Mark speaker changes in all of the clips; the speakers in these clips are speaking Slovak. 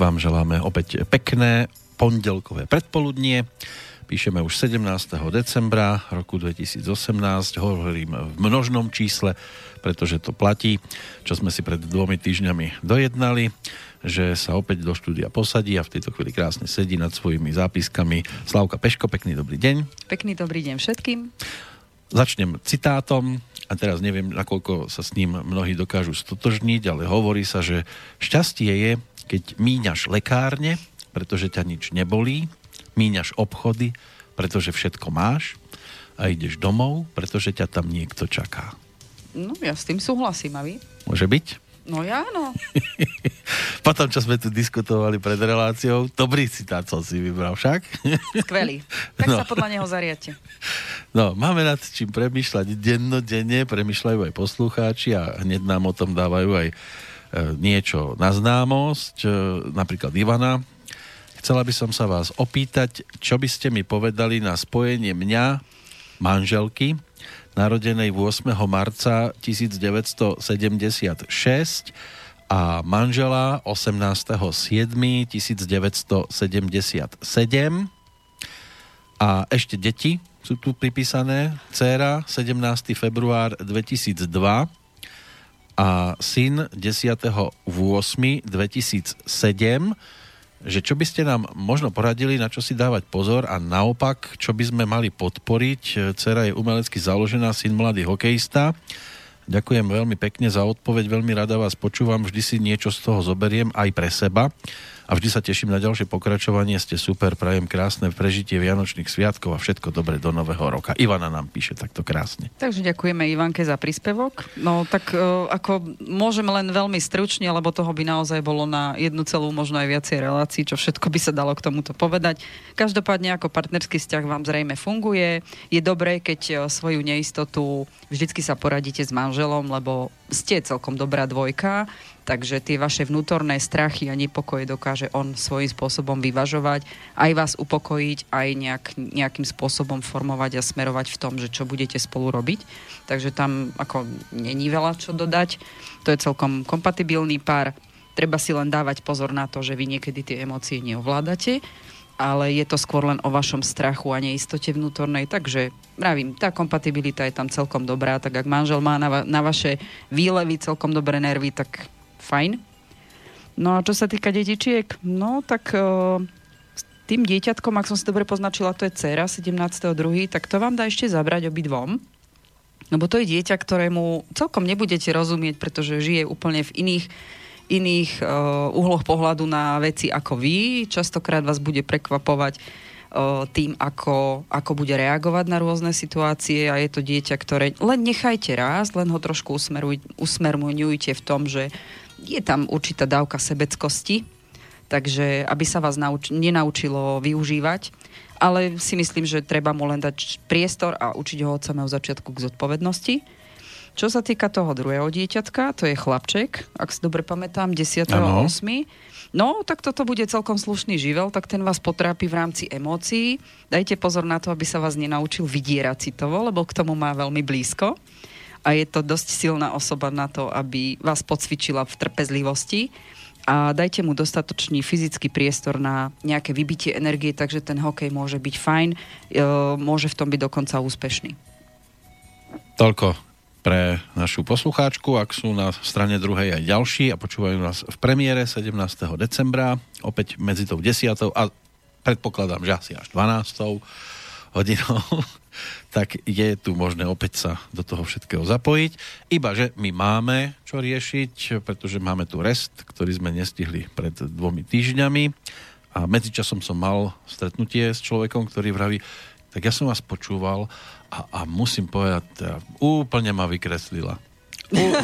Speaker 1: Tak vám želáme opäť pekné pondelkové predpoludnie. Píšeme už 17. decembra roku 2018. Hovorím v množnom čísle, pretože to platí, čo sme si pred dvomi týždňami dojednali že sa opäť do štúdia posadí a v tejto chvíli krásne sedí nad svojimi zápiskami. Slavka Peško, pekný dobrý deň.
Speaker 2: Pekný dobrý deň všetkým.
Speaker 1: Začnem citátom a teraz neviem, nakoľko sa s ním mnohí dokážu stotožniť, ale hovorí sa, že šťastie je, keď míňaš lekárne, pretože ťa nič nebolí, míňaš obchody, pretože všetko máš a ideš domov, pretože ťa tam niekto čaká.
Speaker 2: No, ja s tým súhlasím, a vy?
Speaker 1: Môže byť?
Speaker 2: No ja áno.
Speaker 1: Potom, čo sme tu diskutovali pred reláciou, dobrý citát som si vybral však.
Speaker 2: Skvelý. Tak no. sa podľa neho zariate.
Speaker 1: No, máme nad čím premyšľať dennodenne, premyšľajú aj poslucháči a hneď nám o tom dávajú aj niečo na známosť, e, napríklad Ivana. Chcela by som sa vás opýtať, čo by ste mi povedali na spojenie mňa, manželky, narodenej 8. marca 1976 a manžela 18.7.1977 a ešte deti sú tu pripísané. Céra 17. február 2002 a syn 10.8.2007 že čo by ste nám možno poradili, na čo si dávať pozor a naopak, čo by sme mali podporiť. Cera je umelecky založená, syn mladý hokejista. Ďakujem veľmi pekne za odpoveď, veľmi rada vás počúvam, vždy si niečo z toho zoberiem aj pre seba a vždy sa teším na ďalšie pokračovanie. Ste super, prajem krásne prežitie Vianočných sviatkov a všetko dobre do nového roka. Ivana nám píše takto krásne.
Speaker 2: Takže ďakujeme Ivanke za príspevok. No tak uh, ako môžem len veľmi stručne, lebo toho by naozaj bolo na jednu celú, možno aj viacej relácií, čo všetko by sa dalo k tomuto povedať. Každopádne ako partnerský vzťah vám zrejme funguje. Je dobré, keď e, svoju neistotu vždycky sa poradíte s manželom, lebo ste celkom dobrá dvojka takže tie vaše vnútorné strachy a nepokoje dokáže on svojím spôsobom vyvažovať, aj vás upokojiť, aj nejak, nejakým spôsobom formovať a smerovať v tom, že čo budete spolu robiť. Takže tam ako není veľa čo dodať. To je celkom kompatibilný pár. Treba si len dávať pozor na to, že vy niekedy tie emócie neovládate, ale je to skôr len o vašom strachu a neistote vnútornej, takže mravím, tá kompatibilita je tam celkom dobrá, tak ak manžel má na, va- na vaše výlevy celkom dobré nervy, tak fajn. No a čo sa týka detičiek, no tak uh, tým dieťatkom, ak som si dobre poznačila, to je dcera 17.2., tak to vám dá ešte zabrať obidvom. Lebo to je dieťa, ktorému celkom nebudete rozumieť, pretože žije úplne v iných iných uh, uhloch pohľadu na veci ako vy. Častokrát vás bude prekvapovať uh, tým, ako, ako bude reagovať na rôzne situácie a je to dieťa, ktoré len nechajte raz, len ho trošku usmeruj, v tom, že je tam určitá dávka sebeckosti, takže aby sa vás nauč- nenaučilo využívať, ale si myslím, že treba mu len dať priestor a učiť ho od samého začiatku k zodpovednosti. Čo sa týka toho druhého dieťatka, to je chlapček, ak si dobre pamätám, 10.8. No, tak toto bude celkom slušný živel, tak ten vás potrápi v rámci emócií. Dajte pozor na to, aby sa vás nenaučil vydierať citovo, lebo k tomu má veľmi blízko a je to dosť silná osoba na to, aby vás podcvičila v trpezlivosti a dajte mu dostatočný fyzický priestor na nejaké vybitie energie, takže ten hokej môže byť fajn, e, môže v tom byť dokonca úspešný.
Speaker 1: Toľko pre našu poslucháčku, ak sú na strane druhej aj ďalší a počúvajú nás v premiére 17. decembra, opäť medzi tou 10. a predpokladám, že asi až 12. hodinou tak je tu možné opäť sa do toho všetkého zapojiť. Iba, že my máme čo riešiť, pretože máme tu rest, ktorý sme nestihli pred dvomi týždňami a medzičasom som mal stretnutie s človekom, ktorý vraví, tak ja som vás počúval a, a musím povedať, teda, úplne ma vykreslila. U...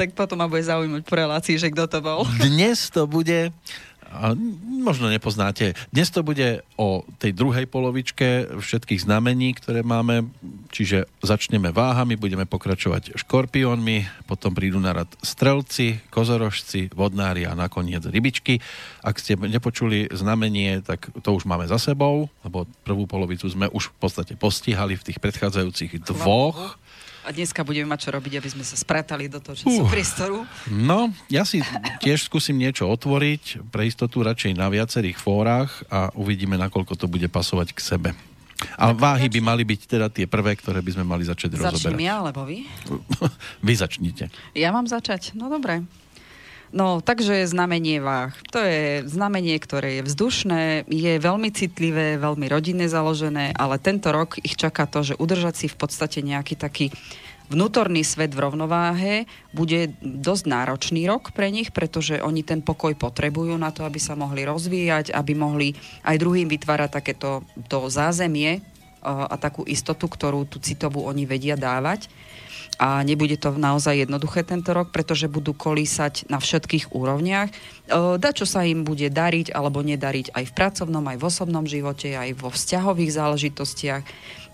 Speaker 2: tak potom ma bude zaujímať po relácii, že kto to bol.
Speaker 1: Dnes to bude a možno nepoznáte. Dnes to bude o tej druhej polovičke všetkých znamení, ktoré máme, čiže začneme váhami, budeme pokračovať škorpiónmi, potom prídu na rad strelci, kozorožci, vodnári a nakoniec rybičky. Ak ste nepočuli znamenie, tak to už máme za sebou, lebo prvú polovicu sme už v podstate postihali v tých predchádzajúcich dvoch.
Speaker 2: A dneska budeme mať čo robiť, aby sme sa spratali do toho času uh, priestoru.
Speaker 1: No, ja si tiež skúsim niečo otvoriť, pre istotu radšej na viacerých fórach a uvidíme, nakoľko to bude pasovať k sebe. A váhy by mali byť teda tie prvé, ktoré by sme mali začať Začnem rozoberať.
Speaker 2: Začnem ja, alebo vy?
Speaker 1: vy začnite.
Speaker 2: Ja mám začať? No dobre. No, takže znamenie váh. To je znamenie, ktoré je vzdušné, je veľmi citlivé, veľmi rodinne založené, ale tento rok ich čaká to, že udržať si v podstate nejaký taký vnútorný svet v rovnováhe bude dosť náročný rok pre nich, pretože oni ten pokoj potrebujú na to, aby sa mohli rozvíjať, aby mohli aj druhým vytvárať takéto to zázemie a takú istotu, ktorú tú citovú oni vedia dávať a nebude to naozaj jednoduché tento rok, pretože budú kolísať na všetkých úrovniach. Da, čo sa im bude dariť alebo nedariť aj v pracovnom, aj v osobnom živote, aj vo vzťahových záležitostiach.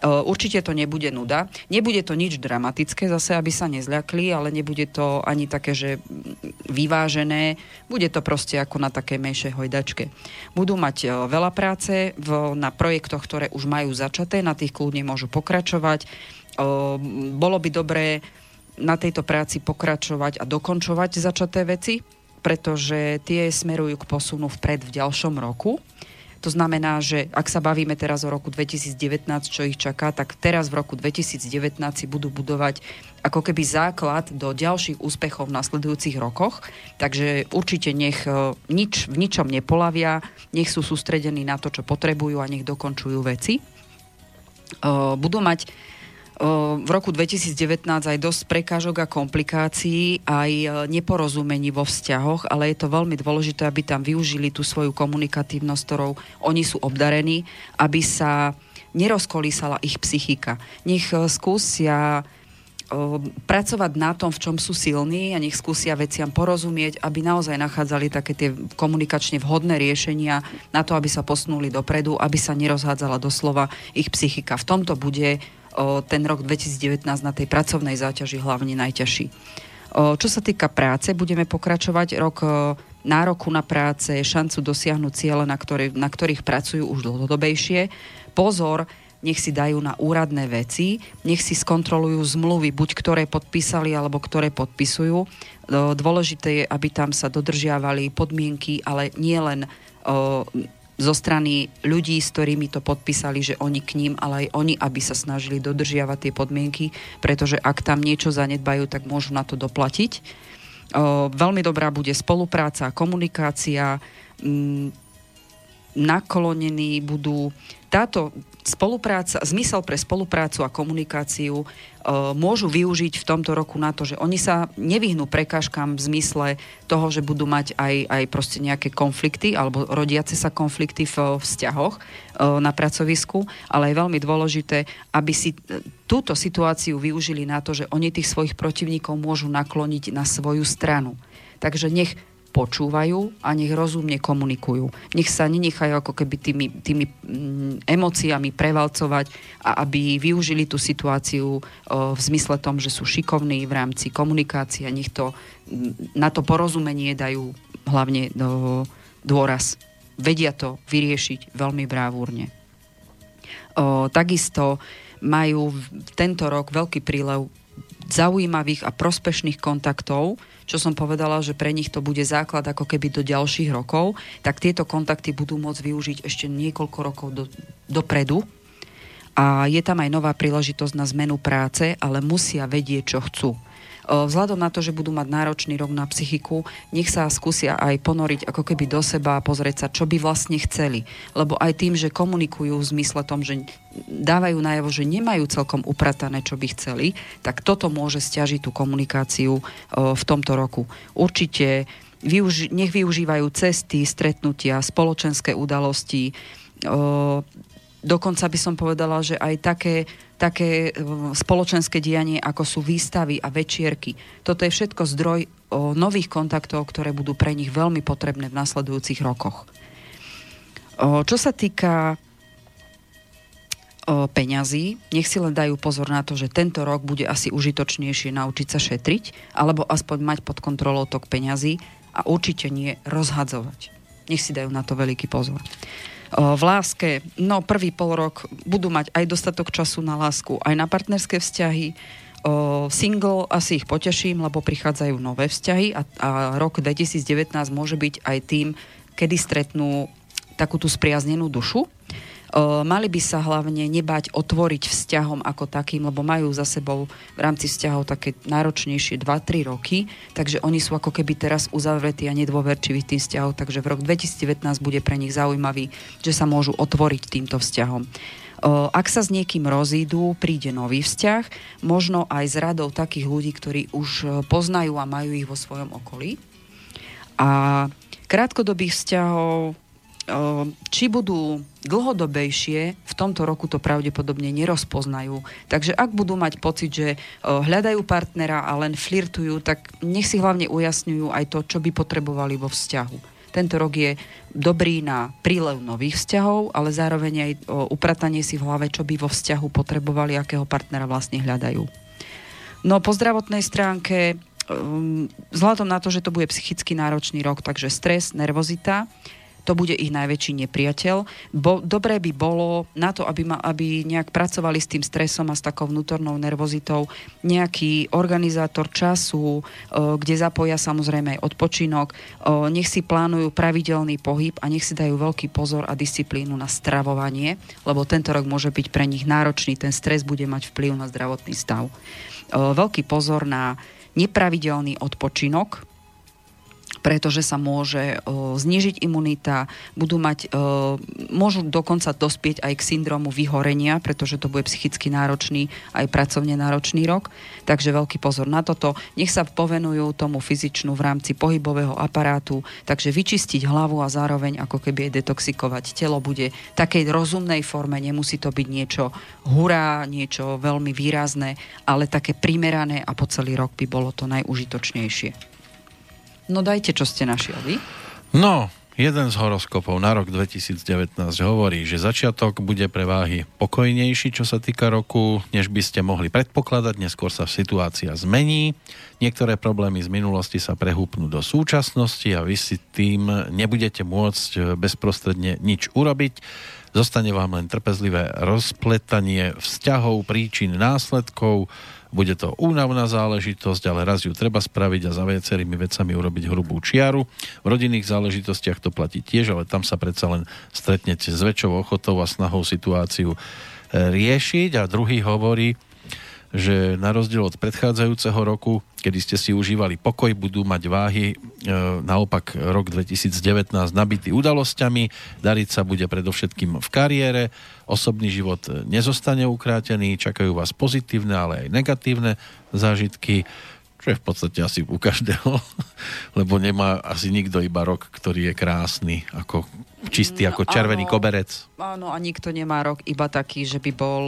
Speaker 2: Určite to nebude nuda. Nebude to nič dramatické, zase aby sa nezľakli, ale nebude to ani také, že vyvážené. Bude to proste ako na takej menšej hojdačke. Budú mať veľa práce v, na projektoch, ktoré už majú začaté, na tých kľudne môžu pokračovať bolo by dobré na tejto práci pokračovať a dokončovať začaté veci, pretože tie smerujú k posunu vpred v ďalšom roku. To znamená, že ak sa bavíme teraz o roku 2019, čo ich čaká, tak teraz v roku 2019 si budú budovať ako keby základ do ďalších úspechov v nasledujúcich rokoch. Takže určite nech e, nič, v ničom nepolavia, nech sú sústredení na to, čo potrebujú a nech dokončujú veci. E, budú mať v roku 2019 aj dosť prekážok a komplikácií, aj e, neporozumení vo vzťahoch, ale je to veľmi dôležité, aby tam využili tú svoju komunikatívnosť, ktorou oni sú obdarení, aby sa nerozkolísala ich psychika. Nech e, skúsia pracovať na tom, v čom sú silní a nech skúsia veciam porozumieť, aby naozaj nachádzali také tie komunikačne vhodné riešenia na to, aby sa posunuli dopredu, aby sa nerozhádzala doslova ich psychika. V tomto bude ten rok 2019 na tej pracovnej záťaži hlavne najťažší. Čo sa týka práce, budeme pokračovať rok nároku na práce, šancu dosiahnuť ciele, na, ktoré, na ktorých pracujú už dlhodobejšie. Pozor, nech si dajú na úradné veci, nech si skontrolujú zmluvy, buď ktoré podpísali, alebo ktoré podpisujú. Dôležité je, aby tam sa dodržiavali podmienky, ale nie len zo strany ľudí, s ktorými to podpísali, že oni k ním, ale aj oni, aby sa snažili dodržiavať tie podmienky, pretože ak tam niečo zanedbajú, tak môžu na to doplatiť. Veľmi dobrá bude spolupráca, komunikácia, m, naklonení budú táto spolupráca, zmysel pre spoluprácu a komunikáciu e, môžu využiť v tomto roku na to, že oni sa nevyhnú prekážkam v zmysle toho, že budú mať aj, aj proste nejaké konflikty alebo rodiace sa konflikty v vzťahoch e, na pracovisku, ale je veľmi dôležité, aby si e, túto situáciu využili na to, že oni tých svojich protivníkov môžu nakloniť na svoju stranu. Takže nech počúvajú a nech rozumne komunikujú. Nech sa nenechajú ako keby tými, tými mm, emóciami prevalcovať a aby využili tú situáciu v zmysle tom, že sú šikovní v rámci komunikácie a nech to mm, na to porozumenie dajú hlavne do, dôraz. Vedia to vyriešiť veľmi brávúrne. Takisto majú tento rok veľký prílev zaujímavých a prospešných kontaktov, čo som povedala, že pre nich to bude základ ako keby do ďalších rokov, tak tieto kontakty budú môcť využiť ešte niekoľko rokov do, dopredu. A je tam aj nová príležitosť na zmenu práce, ale musia vedieť, čo chcú. Vzhľadom na to, že budú mať náročný rok na psychiku, nech sa skúsia aj ponoriť ako keby do seba a pozrieť sa, čo by vlastne chceli. Lebo aj tým, že komunikujú v zmysle tom, že dávajú najavo, že nemajú celkom upratané, čo by chceli, tak toto môže stiažiť tú komunikáciu v tomto roku. Určite nech využívajú cesty, stretnutia, spoločenské udalosti, dokonca by som povedala, že aj také, také e, spoločenské dianie, ako sú výstavy a večierky. Toto je všetko zdroj o nových kontaktov, ktoré budú pre nich veľmi potrebné v nasledujúcich rokoch. O, čo sa týka o, peňazí, nech si len dajú pozor na to, že tento rok bude asi užitočnejšie naučiť sa šetriť, alebo aspoň mať pod kontrolou tok peňazí a určite nie rozhadzovať. Nech si dajú na to veľký pozor v láske, no prvý pol rok budú mať aj dostatok času na lásku, aj na partnerské vzťahy. Single asi ich poteším, lebo prichádzajú nové vzťahy a, a rok 2019 môže byť aj tým, kedy stretnú takú tú spriaznenú dušu. Mali by sa hlavne nebať otvoriť vzťahom ako takým, lebo majú za sebou v rámci vzťahov také náročnejšie 2-3 roky, takže oni sú ako keby teraz uzavretí a nedôverčiví tým vzťahom, takže v rok 2019 bude pre nich zaujímavý, že sa môžu otvoriť týmto vzťahom. Ak sa s niekým rozídu, príde nový vzťah, možno aj s radou takých ľudí, ktorí už e, poznajú a majú ich vo svojom okolí. A krátkodobých vzťahov, či budú dlhodobejšie, v tomto roku to pravdepodobne nerozpoznajú. Takže ak budú mať pocit, že hľadajú partnera a len flirtujú, tak nech si hlavne ujasňujú aj to, čo by potrebovali vo vzťahu. Tento rok je dobrý na prílev nových vzťahov, ale zároveň aj upratanie si v hlave, čo by vo vzťahu potrebovali, akého partnera vlastne hľadajú. No po zdravotnej stránke, um, vzhľadom na to, že to bude psychicky náročný rok, takže stres, nervozita, to bude ich najväčší nepriateľ. Bo, dobré by bolo na to, aby, ma, aby nejak pracovali s tým stresom a s takou vnútornou nervozitou, nejaký organizátor času, o, kde zapoja samozrejme aj odpočinok, o, nech si plánujú pravidelný pohyb a nech si dajú veľký pozor a disciplínu na stravovanie, lebo tento rok môže byť pre nich náročný, ten stres bude mať vplyv na zdravotný stav. O, veľký pozor na nepravidelný odpočinok, pretože sa môže o, znižiť imunita, budú mať, o, môžu dokonca dospieť aj k syndromu vyhorenia, pretože to bude psychicky náročný, aj pracovne náročný rok. Takže veľký pozor na toto. Nech sa povenujú tomu fyzičnú v rámci pohybového aparátu, takže vyčistiť hlavu a zároveň ako keby aj detoxikovať. Telo bude v takej rozumnej forme, nemusí to byť niečo hurá, niečo veľmi výrazné, ale také primerané a po celý rok by bolo to najužitočnejšie. No dajte, čo ste našiel vy.
Speaker 1: No, jeden z horoskopov na rok 2019 hovorí, že začiatok bude pre váhy pokojnejší, čo sa týka roku, než by ste mohli predpokladať. Neskôr sa situácia zmení. Niektoré problémy z minulosti sa prehúpnú do súčasnosti a vy si tým nebudete môcť bezprostredne nič urobiť. Zostane vám len trpezlivé rozpletanie vzťahov, príčin, následkov, bude to únavná záležitosť, ale raz ju treba spraviť a za viacerými vecami urobiť hrubú čiaru. V rodinných záležitostiach to platí tiež, ale tam sa predsa len stretnete s väčšou ochotou a snahou situáciu e, riešiť. A druhý hovorí, že na rozdiel od predchádzajúceho roku, kedy ste si užívali pokoj, budú mať váhy e, naopak rok 2019 nabitý udalosťami, dariť sa bude predovšetkým v kariére, osobný život nezostane ukrátený, čakajú vás pozitívne, ale aj negatívne zážitky, čo je v podstate asi u každého, lebo nemá asi nikto iba rok, ktorý je krásny, ako čistý, ako červený áno, koberec.
Speaker 2: Áno, a nikto nemá rok iba taký, že by bol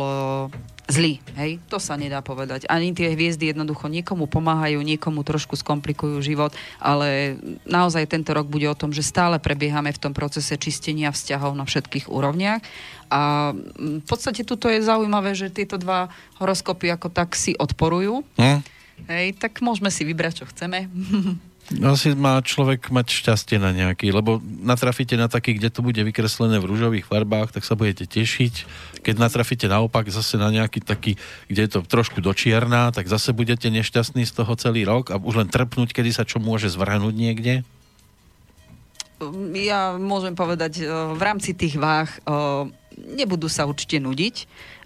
Speaker 2: zlý, hej? To sa nedá povedať. Ani tie hviezdy jednoducho niekomu pomáhajú, niekomu trošku skomplikujú život, ale naozaj tento rok bude o tom, že stále prebiehame v tom procese čistenia vzťahov na všetkých úrovniach a mm, v podstate tuto je zaujímavé, že tieto dva horoskopy ako tak si odporujú. Hm? Hej, tak môžeme si vybrať, čo chceme.
Speaker 1: Asi má človek mať šťastie na nejaký, lebo natrafíte na taký, kde to bude vykreslené v rúžových farbách, tak sa budete tešiť. Keď natrafíte naopak zase na nejaký taký, kde je to trošku dočierná, tak zase budete nešťastní z toho celý rok a už len trpnúť, kedy sa čo môže zvrhnúť niekde?
Speaker 2: Ja môžem povedať, v rámci tých váh nebudú sa určite nudiť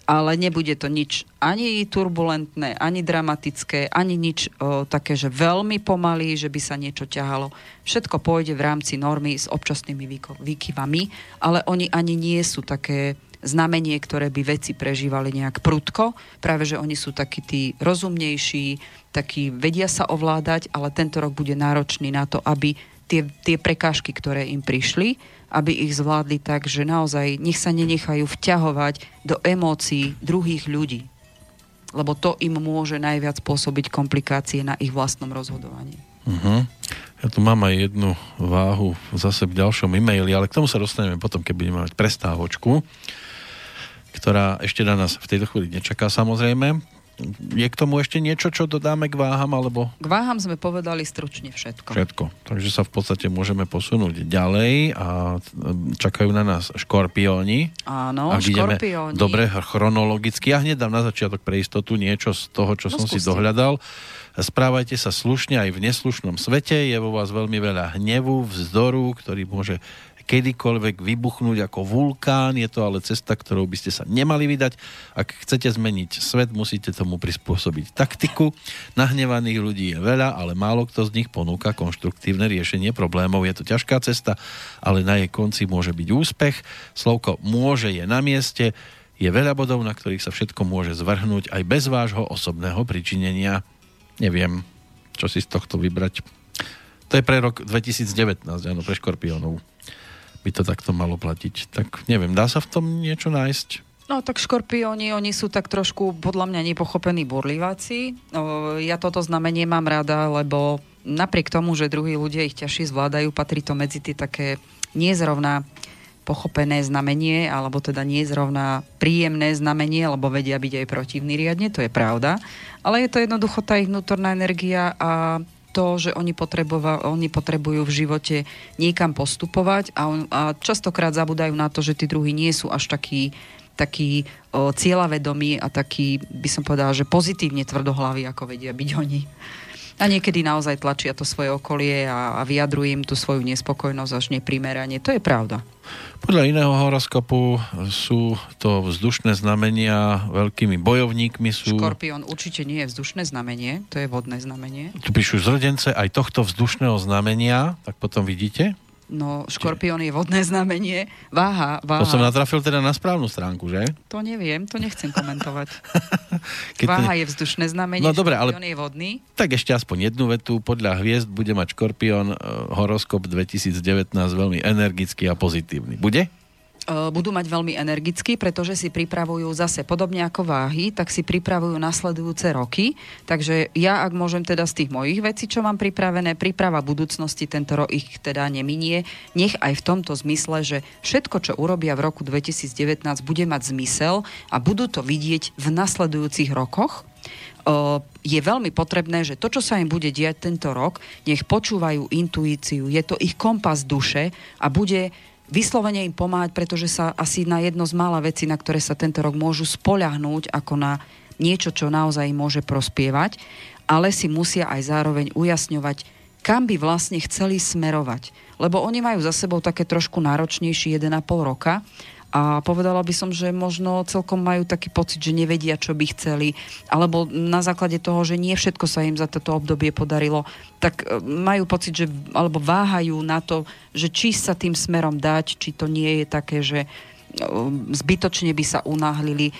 Speaker 2: ale nebude to nič ani turbulentné, ani dramatické, ani nič o, také, že veľmi pomalý, že by sa niečo ťahalo. Všetko pôjde v rámci normy s občasnými výkyvami, ale oni ani nie sú také znamenie, ktoré by veci prežívali nejak prudko. Práve, že oni sú takí tí rozumnejší, takí vedia sa ovládať, ale tento rok bude náročný na to, aby tie, tie prekážky, ktoré im prišli, aby ich zvládli tak, že naozaj nech sa nenechajú vťahovať do emócií druhých ľudí. Lebo to im môže najviac spôsobiť komplikácie na ich vlastnom rozhodovaní.
Speaker 1: Uh-huh. Ja tu mám aj jednu váhu zase v ďalšom e-maili, ale k tomu sa dostaneme potom, keď budeme mať prestávočku, ktorá ešte na nás v tejto chvíli nečaká samozrejme. Je k tomu ešte niečo, čo dodáme k váham? Alebo...
Speaker 2: K váham sme povedali stručne všetko.
Speaker 1: Všetko. Takže sa v podstate môžeme posunúť ďalej a čakajú na nás škorpióni.
Speaker 2: Áno,
Speaker 1: Ak
Speaker 2: škorpióni.
Speaker 1: Dobre, chronologicky. Ja hneď dám na začiatok pre istotu niečo z toho, čo
Speaker 2: No,
Speaker 1: som si
Speaker 2: skúste.
Speaker 1: dohľadal. Správajte sa slušne aj v neslušnom svete. Je vo vás veľmi veľa hnevu, vzdoru, ktorý môže kedykoľvek vybuchnúť ako vulkán. Je to ale cesta, ktorou by ste sa nemali vydať. Ak chcete zmeniť svet, musíte tomu prispôsobiť taktiku. Nahnevaných ľudí je veľa, ale málo kto z nich ponúka konštruktívne riešenie problémov. Je to ťažká cesta, ale na jej konci môže byť úspech. Slovko môže je na mieste. Je veľa bodov, na ktorých sa všetko môže zvrhnúť aj bez vášho osobného pričinenia. Neviem, čo si z tohto vybrať. To je pre rok 2019, áno, pre škorpiónov by to takto malo platiť. Tak neviem, dá sa v tom niečo nájsť?
Speaker 2: No tak škorpióni, oni sú tak trošku podľa mňa nepochopení burliváci. Ja toto znamenie mám rada, lebo napriek tomu, že druhí ľudia ich ťažšie zvládajú, patrí to medzi tie také nezrovna pochopené znamenie, alebo teda nie zrovna príjemné znamenie, lebo vedia byť aj protivný riadne, to je pravda. Ale je to jednoducho tá ich vnútorná energia a to, že oni, oni potrebujú v živote niekam postupovať a, on, a častokrát zabudajú na to, že tí druhí nie sú až takí taký cieľavedomí a taký, by som povedala, že pozitívne tvrdohlavý, ako vedia byť oni. A niekedy naozaj tlačia to svoje okolie a, a vyjadrujú im tú svoju nespokojnosť až neprimerane. To je pravda.
Speaker 1: Podľa iného horoskopu sú to vzdušné znamenia, veľkými bojovníkmi sú...
Speaker 2: Škorpión určite nie je vzdušné znamenie, to je vodné znamenie.
Speaker 1: Tu píšu zrodence aj tohto vzdušného znamenia, tak potom vidíte.
Speaker 2: No, škorpión je vodné znamenie. Váha, váha.
Speaker 1: To som natrafil teda na správnu stránku, že?
Speaker 2: To neviem, to nechcem komentovať.
Speaker 1: Keď
Speaker 2: Váha
Speaker 1: ne-
Speaker 2: je vzdušné znamenie,
Speaker 1: No dobre, ale-
Speaker 2: je vodný.
Speaker 1: Tak ešte aspoň jednu vetu. Podľa hviezd bude mať Škorpión e, horoskop 2019 veľmi energický a pozitívny. Bude?
Speaker 2: E, budú mať veľmi energicky, pretože si pripravujú zase podobne ako váhy, tak si pripravujú nasledujúce roky. Takže ja, ak môžem teda z tých mojich vecí, čo mám pripravené, príprava budúcnosti, tento rok ich teda neminie, nech aj v tomto zmysle, že všetko, čo urobia v roku 2019, bude mať zmysel a budú to vidieť v nasledujúcich rokoch. O, je veľmi potrebné, že to, čo sa im bude diať tento rok, nech počúvajú intuíciu, je to ich kompas duše a bude vyslovene im pomáhať, pretože sa asi na jedno z mála vecí, na ktoré sa tento rok môžu spoľahnúť ako na niečo, čo naozaj im môže prospievať, ale si musia aj zároveň ujasňovať, kam by vlastne chceli smerovať. Lebo oni majú za sebou také trošku náročnejší 1,5 roka a povedala by som, že možno celkom majú taký pocit, že nevedia, čo by chceli, alebo na základe toho, že nie všetko sa im za toto obdobie podarilo, tak e, majú pocit, že alebo váhajú na to, že či sa tým smerom dať, či to nie je také, že e, zbytočne by sa unáhlili. E,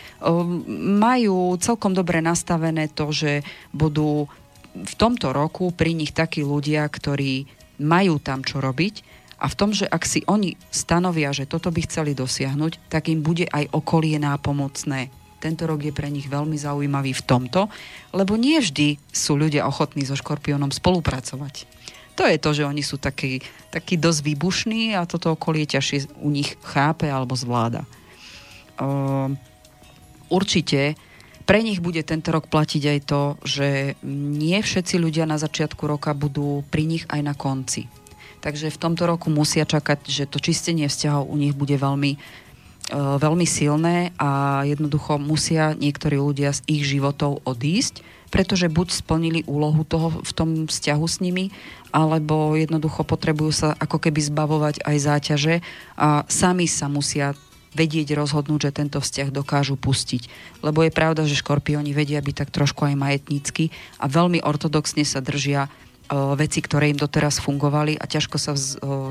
Speaker 2: Majú celkom dobre nastavené to, že budú v tomto roku pri nich takí ľudia, ktorí majú tam čo robiť a v tom, že ak si oni stanovia, že toto by chceli dosiahnuť, tak im bude aj okolie nápomocné. Tento rok je pre nich veľmi zaujímavý v tomto, lebo nie vždy sú ľudia ochotní so škorpiónom spolupracovať. To je to, že oni sú takí, takí dosť výbušní a toto okolie ťažšie u nich chápe alebo zvláda. Ehm, určite pre nich bude tento rok platiť aj to, že nie všetci ľudia na začiatku roka budú pri nich aj na konci. Takže v tomto roku musia čakať, že to čistenie vzťahov u nich bude veľmi, e, veľmi silné a jednoducho musia niektorí ľudia z ich životov odísť, pretože buď splnili úlohu toho v tom vzťahu s nimi, alebo jednoducho potrebujú sa ako keby zbavovať aj záťaže a sami sa musia vedieť rozhodnúť, že tento vzťah dokážu pustiť. Lebo je pravda, že škorpióni vedia byť tak trošku aj majetnícky a veľmi ortodoxne sa držia veci, ktoré im doteraz fungovali a ťažko sa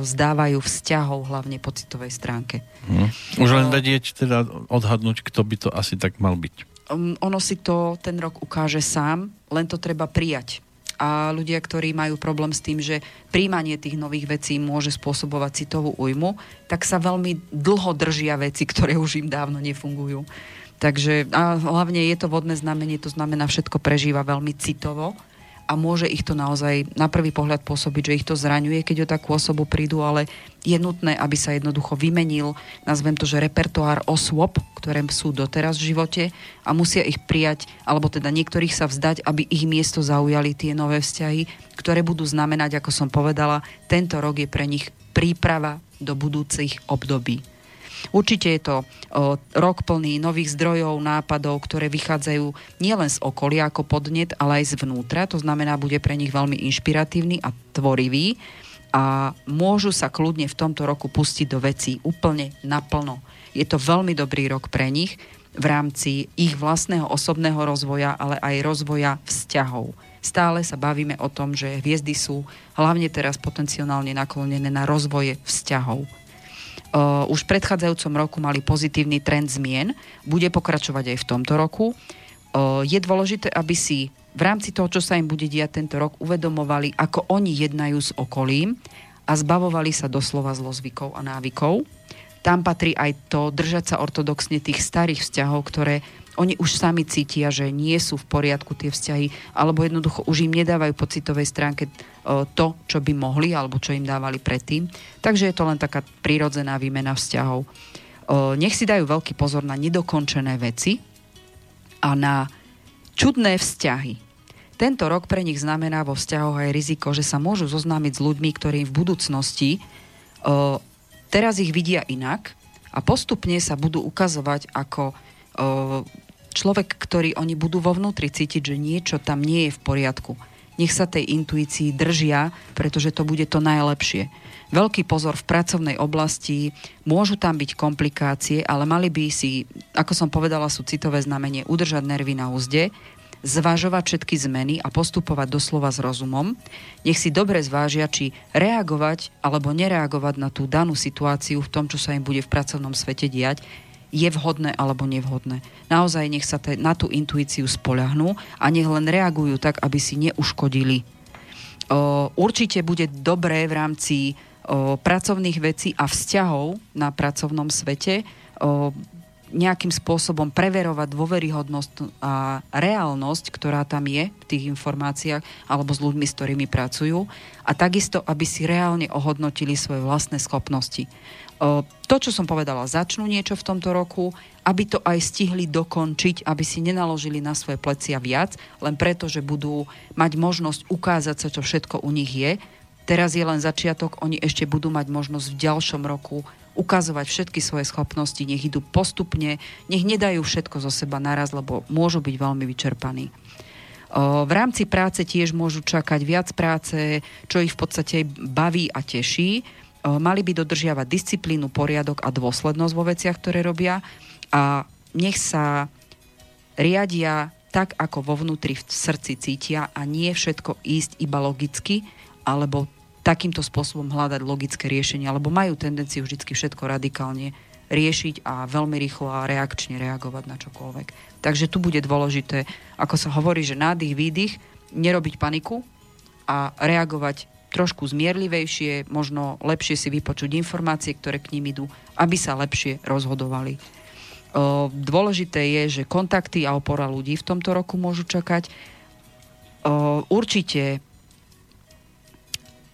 Speaker 2: vzdávajú vzťahov, hlavne po citovej stránke.
Speaker 1: Hm. Už len vedieť, teda odhadnúť, kto by to asi tak mal byť.
Speaker 2: Um, ono si to ten rok ukáže sám, len to treba prijať. A ľudia, ktorí majú problém s tým, že príjmanie tých nových vecí môže spôsobovať citovú újmu, tak sa veľmi dlho držia veci, ktoré už im dávno nefungujú. Takže a hlavne je to vodné znamenie, to znamená všetko prežíva veľmi citovo a môže ich to naozaj na prvý pohľad pôsobiť, že ich to zraňuje, keď o takú osobu prídu, ale je nutné, aby sa jednoducho vymenil, nazvem to, že repertoár osôb, ktoré sú doteraz v živote a musia ich prijať, alebo teda niektorých sa vzdať, aby ich miesto zaujali tie nové vzťahy, ktoré budú znamenať, ako som povedala, tento rok je pre nich príprava do budúcich období. Určite je to o, rok plný nových zdrojov, nápadov, ktoré vychádzajú nielen z okolia ako podnet, ale aj zvnútra. To znamená, bude pre nich veľmi inšpiratívny a tvorivý a môžu sa kľudne v tomto roku pustiť do vecí úplne naplno. Je to veľmi dobrý rok pre nich v rámci ich vlastného osobného rozvoja, ale aj rozvoja vzťahov. Stále sa bavíme o tom, že hviezdy sú hlavne teraz potenciálne naklonené na rozvoje vzťahov uh, už v predchádzajúcom roku mali pozitívny trend zmien, bude pokračovať aj v tomto roku. Uh, je dôležité, aby si v rámci toho, čo sa im bude diať tento rok, uvedomovali, ako oni jednajú s okolím a zbavovali sa doslova zlozvykov a návykov. Tam patrí aj to držať sa ortodoxne tých starých vzťahov, ktoré oni už sami cítia, že nie sú v poriadku tie vzťahy, alebo jednoducho už im nedávajú po citovej stránke to, čo by mohli, alebo čo im dávali predtým. Takže je to len taká prírodzená výmena vzťahov. Nech si dajú veľký pozor na nedokončené veci a na čudné vzťahy. Tento rok pre nich znamená vo vzťahoch aj riziko, že sa môžu zoznámiť s ľuďmi, ktorí v budúcnosti teraz ich vidia inak a postupne sa budú ukazovať ako človek, ktorý oni budú vo vnútri cítiť, že niečo tam nie je v poriadku. Nech sa tej intuícii držia, pretože to bude to najlepšie. Veľký pozor v pracovnej oblasti, môžu tam byť komplikácie, ale mali by si, ako som povedala, sú citové znamenie, udržať nervy na úzde, zvažovať všetky zmeny a postupovať doslova s rozumom. Nech si dobre zvážia, či reagovať alebo nereagovať na tú danú situáciu v tom, čo sa im bude v pracovnom svete diať, je vhodné alebo nevhodné. Naozaj nech sa te, na tú intuíciu spoľahnú a nech len reagujú tak, aby si neuškodili. O, určite bude dobré v rámci o, pracovných vecí a vzťahov na pracovnom svete o, nejakým spôsobom preverovať dôveryhodnosť a reálnosť, ktorá tam je v tých informáciách alebo s ľuďmi, s ktorými pracujú a takisto, aby si reálne ohodnotili svoje vlastné schopnosti to, čo som povedala, začnú niečo v tomto roku, aby to aj stihli dokončiť, aby si nenaložili na svoje plecia viac, len preto, že budú mať možnosť ukázať sa, čo všetko u nich je. Teraz je len začiatok, oni ešte budú mať možnosť v ďalšom roku ukazovať všetky svoje schopnosti, nech idú postupne, nech nedajú všetko zo seba naraz, lebo môžu byť veľmi vyčerpaní. V rámci práce tiež môžu čakať viac práce, čo ich v podstate baví a teší mali by dodržiavať disciplínu, poriadok a dôslednosť vo veciach, ktoré robia a nech sa riadia tak, ako vo vnútri v srdci cítia a nie všetko ísť iba logicky, alebo takýmto spôsobom hľadať logické riešenie, alebo majú tendenciu vždy všetko radikálne riešiť a veľmi rýchlo a reakčne reagovať na čokoľvek. Takže tu bude dôležité, ako sa hovorí, že nádych, výdych, nerobiť paniku a reagovať trošku zmierlivejšie, možno lepšie si vypočuť informácie, ktoré k ním idú, aby sa lepšie rozhodovali. Dôležité je, že kontakty a opora ľudí v tomto roku môžu čakať. Určite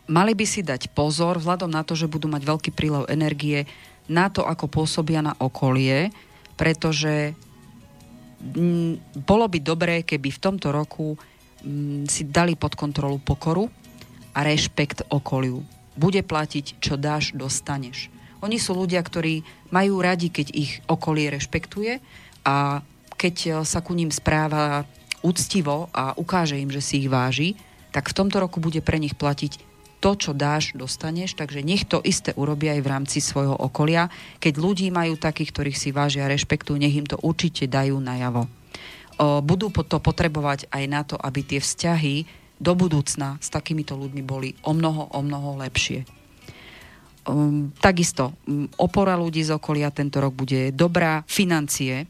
Speaker 2: mali by si dať pozor, vzhľadom na to, že budú mať veľký prílev energie, na to, ako pôsobia na okolie, pretože bolo by dobré, keby v tomto roku si dali pod kontrolu pokoru, a rešpekt okoliu. Bude platiť, čo dáš, dostaneš. Oni sú ľudia, ktorí majú radi, keď ich okolie rešpektuje a keď e, sa ku ním správa úctivo a ukáže im, že si ich váži, tak v tomto roku bude pre nich platiť to, čo dáš, dostaneš, takže nech to isté urobia aj v rámci svojho okolia. Keď ľudí majú takých, ktorých si vážia a rešpektujú, nech im to určite dajú najavo. Budú to potrebovať aj na to, aby tie vzťahy do budúcna s takýmito ľuďmi boli o mnoho, o mnoho lepšie. Um, takisto um, opora ľudí z okolia tento rok bude dobrá, financie.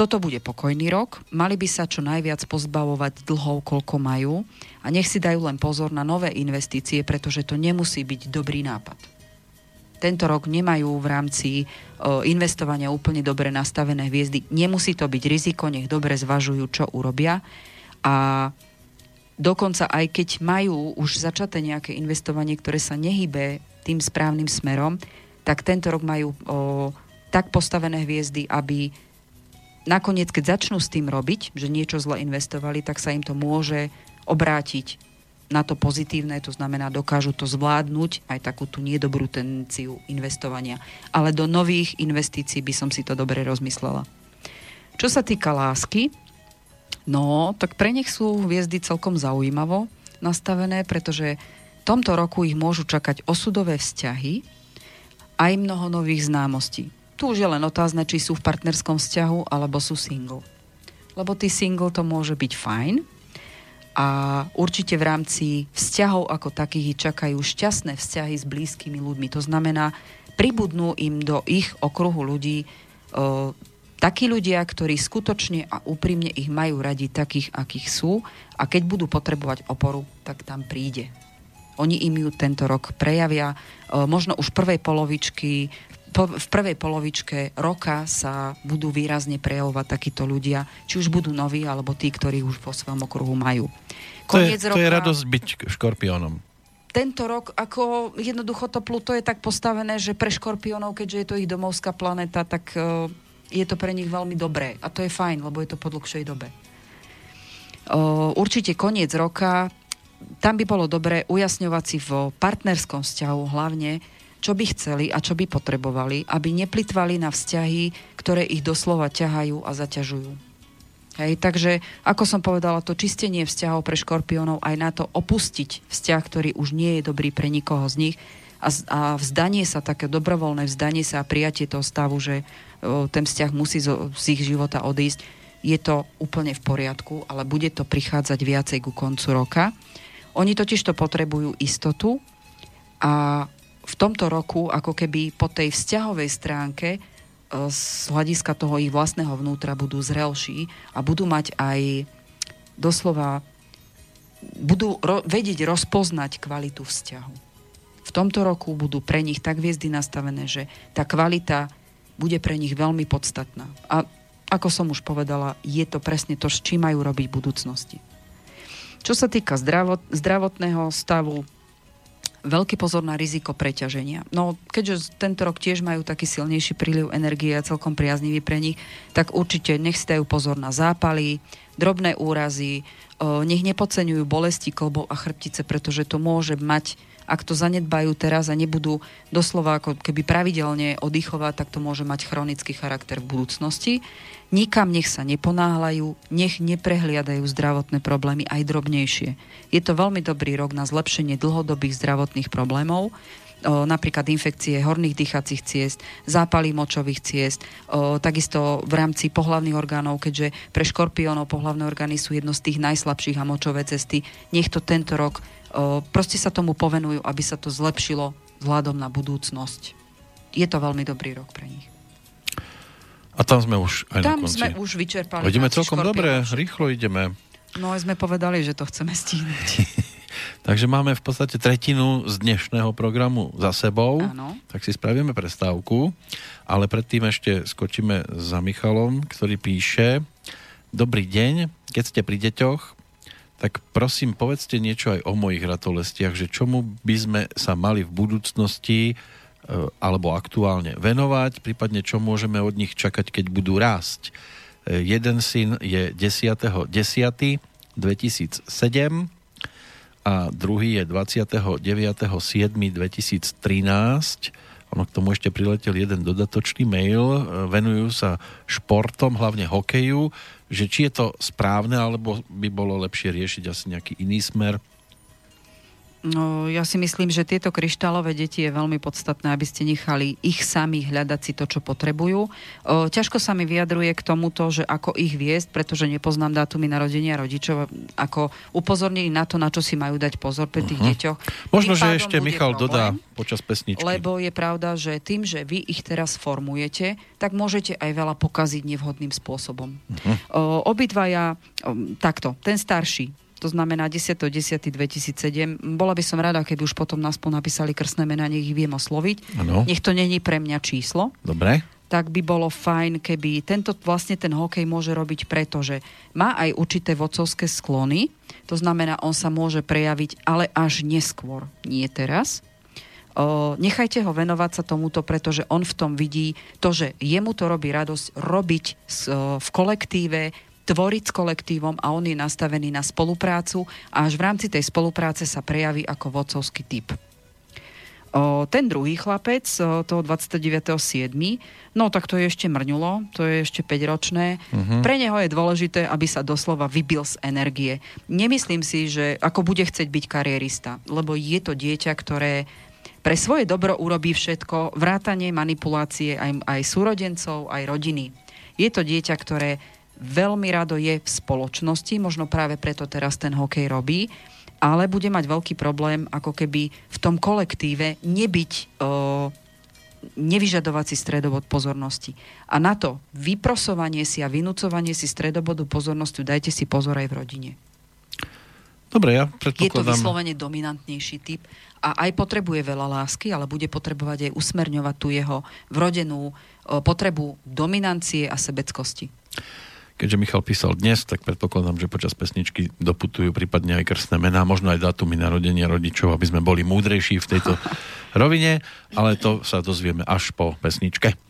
Speaker 2: Toto bude pokojný rok, mali by sa čo najviac pozbavovať dlhov, koľko majú a nech si dajú len pozor na nové investície, pretože to nemusí byť dobrý nápad. Tento rok nemajú v rámci uh, investovania úplne dobre nastavené hviezdy. Nemusí to byť riziko, nech dobre zvažujú, čo urobia. A dokonca aj keď majú už začaté nejaké investovanie, ktoré sa nehybe tým správnym smerom, tak tento rok majú o, tak postavené hviezdy, aby nakoniec, keď začnú s tým robiť, že niečo zle investovali, tak sa im to môže obrátiť na to pozitívne, to znamená, dokážu to zvládnuť, aj takú tú nedobrú tendenciu investovania. Ale do nových investícií by som si to dobre rozmyslela. Čo sa týka lásky, no, tak pre nich sú hviezdy celkom zaujímavo nastavené, pretože v tomto roku ich môžu čakať osudové vzťahy, aj mnoho nových známostí. Tu už je len otázne, či sú v partnerskom vzťahu alebo sú single. Lebo ty single to môže byť fajn, a určite v rámci vzťahov ako takých čakajú šťastné vzťahy s blízkymi ľuďmi. To znamená, pribudnú im do ich okruhu ľudí e, takí ľudia, ktorí skutočne a úprimne ich majú radi takých, akých sú a keď budú potrebovať oporu, tak tam príde. Oni im ju tento rok prejavia, e, možno už prvej polovičky, po, v prvej polovičke roka sa budú výrazne prejavovať takíto ľudia, či už budú noví, alebo tí, ktorí už vo svojom okruhu majú.
Speaker 1: Koniec to je, to roka, je radosť byť škorpiónom.
Speaker 2: Tento rok, ako jednoducho to Pluto je tak postavené, že pre škorpiónov, keďže je to ich domovská planéta, tak uh, je to pre nich veľmi dobré. A to je fajn, lebo je to po dlhšej dobe. Uh, určite koniec roka, tam by bolo dobré ujasňovať si v partnerskom vzťahu hlavne, čo by chceli a čo by potrebovali, aby neplitvali na vzťahy, ktoré ich doslova ťahajú a zaťažujú. Hej, takže, ako som povedala, to čistenie vzťahov pre škorpiónov aj na to opustiť vzťah, ktorý už nie je dobrý pre nikoho z nich a, a vzdanie sa, také dobrovoľné vzdanie sa a prijatie toho stavu, že o, ten vzťah musí zo, z ich života odísť, je to úplne v poriadku, ale bude to prichádzať viacej ku koncu roka. Oni totiž to potrebujú istotu a v tomto roku ako keby po tej vzťahovej stránke e, z hľadiska toho ich vlastného vnútra budú zrelší a budú mať aj doslova budú ro- vedieť rozpoznať kvalitu vzťahu. V tomto roku budú pre nich tak hviezdy nastavené, že tá kvalita bude pre nich veľmi podstatná. A ako som už povedala, je to presne to, s čím majú robiť v budúcnosti. Čo sa týka zdravot, zdravotného stavu, veľký pozor na riziko preťaženia. No, keďže tento rok tiež majú taký silnejší príliv energie a celkom priaznivý pre nich, tak určite nech si dajú pozor na zápaly, drobné úrazy, nech nepodceňujú bolesti klbov a chrbtice, pretože to môže mať ak to zanedbajú teraz a nebudú doslova ako keby pravidelne oddychovať, tak to môže mať chronický charakter v budúcnosti. Nikam nech sa neponáhľajú, nech neprehliadajú zdravotné problémy aj drobnejšie. Je to veľmi dobrý rok na zlepšenie dlhodobých zdravotných problémov, o, napríklad infekcie horných dýchacích ciest, zápaly močových ciest, o, takisto v rámci pohlavných orgánov, keďže pre škorpiónov pohlavné orgány sú jedno z tých najslabších a močové cesty. Nech to tento rok o, proste sa tomu povenujú, aby sa to zlepšilo vzhľadom na budúcnosť. Je to veľmi dobrý rok pre nich.
Speaker 1: A tam sme už aj
Speaker 2: tam
Speaker 1: na konci.
Speaker 2: sme už vyčerpali.
Speaker 1: Ideme celkom dobre, rýchlo ideme.
Speaker 2: No sme povedali, že to chceme stihnúť.
Speaker 1: Takže máme v podstate tretinu z dnešného programu za sebou.
Speaker 2: Áno.
Speaker 1: Tak si spravíme prestávku. Ale predtým ešte skočíme za Michalom, ktorý píše Dobrý deň, keď ste pri deťoch, tak prosím povedzte niečo aj o mojich ratolestiach, že čomu by sme sa mali v budúcnosti E, alebo aktuálne venovať, prípadne čo môžeme od nich čakať, keď budú rásť. E, jeden syn je 10.10.2007 a druhý je 29.7.2013. Ono k tomu ešte priletel jeden dodatočný mail. Venujú sa športom, hlavne hokeju, že či je to správne, alebo by bolo lepšie riešiť asi nejaký iný smer
Speaker 2: No, ja si myslím, že tieto kryštálové deti je veľmi podstatné, aby ste nechali ich sami hľadať si to, čo potrebujú. O, ťažko sa mi vyjadruje k tomuto, že ako ich viesť, pretože nepoznám dátumy narodenia rodičov, ako upozornili na to, na čo si majú dať pozor pri tých uh-huh. deťoch.
Speaker 1: Možno, tým že ešte Michal problém, dodá počas pesničky.
Speaker 2: Lebo je pravda, že tým, že vy ich teraz formujete, tak môžete aj veľa pokaziť nevhodným spôsobom. Uh-huh. O, obidvaja, o, takto, ten starší, to znamená 10.10.2007. Bola by som rada, keby už potom nás napísali krstné mená, nech ich viem osloviť.
Speaker 1: Ano.
Speaker 2: Nech to není pre mňa číslo.
Speaker 1: Dobre
Speaker 2: tak by bolo fajn, keby tento vlastne ten hokej môže robiť preto, že má aj určité vodcovské sklony, To znamená, on sa môže prejaviť, ale až neskôr, nie teraz. O, nechajte ho venovať sa tomuto, pretože on v tom vidí to, že jemu to robí radosť robiť v kolektíve, tvoriť s kolektívom a on je nastavený na spoluprácu a až v rámci tej spolupráce sa prejaví ako vodcovský typ. O, ten druhý chlapec, o, toho 29.7., no tak to je ešte mrňulo, to je ešte 5-ročné. Uh-huh. Pre neho je dôležité, aby sa doslova vybil z energie. Nemyslím si, že ako bude chcieť byť kariérista, lebo je to dieťa, ktoré pre svoje dobro urobí všetko, vrátanie manipulácie aj, aj súrodencov, aj rodiny. Je to dieťa, ktoré veľmi rado je v spoločnosti, možno práve preto teraz ten hokej robí, ale bude mať veľký problém ako keby v tom kolektíve nebyť o, nevyžadovať si stredobod pozornosti. A na to vyprosovanie si a vynúcovanie si stredobodu pozornosti dajte si pozor aj v rodine.
Speaker 3: Dobre, ja predpokladám...
Speaker 2: Je to vyslovene dominantnejší typ a aj potrebuje veľa lásky, ale bude potrebovať aj usmerňovať tú jeho vrodenú potrebu dominancie a sebeckosti
Speaker 3: keďže Michal písal dnes, tak predpokladám, že počas pesničky doputujú prípadne aj krstné mená, možno aj dátumy narodenia rodičov, aby sme boli múdrejší v tejto rovine, ale to sa dozvieme až po pesničke.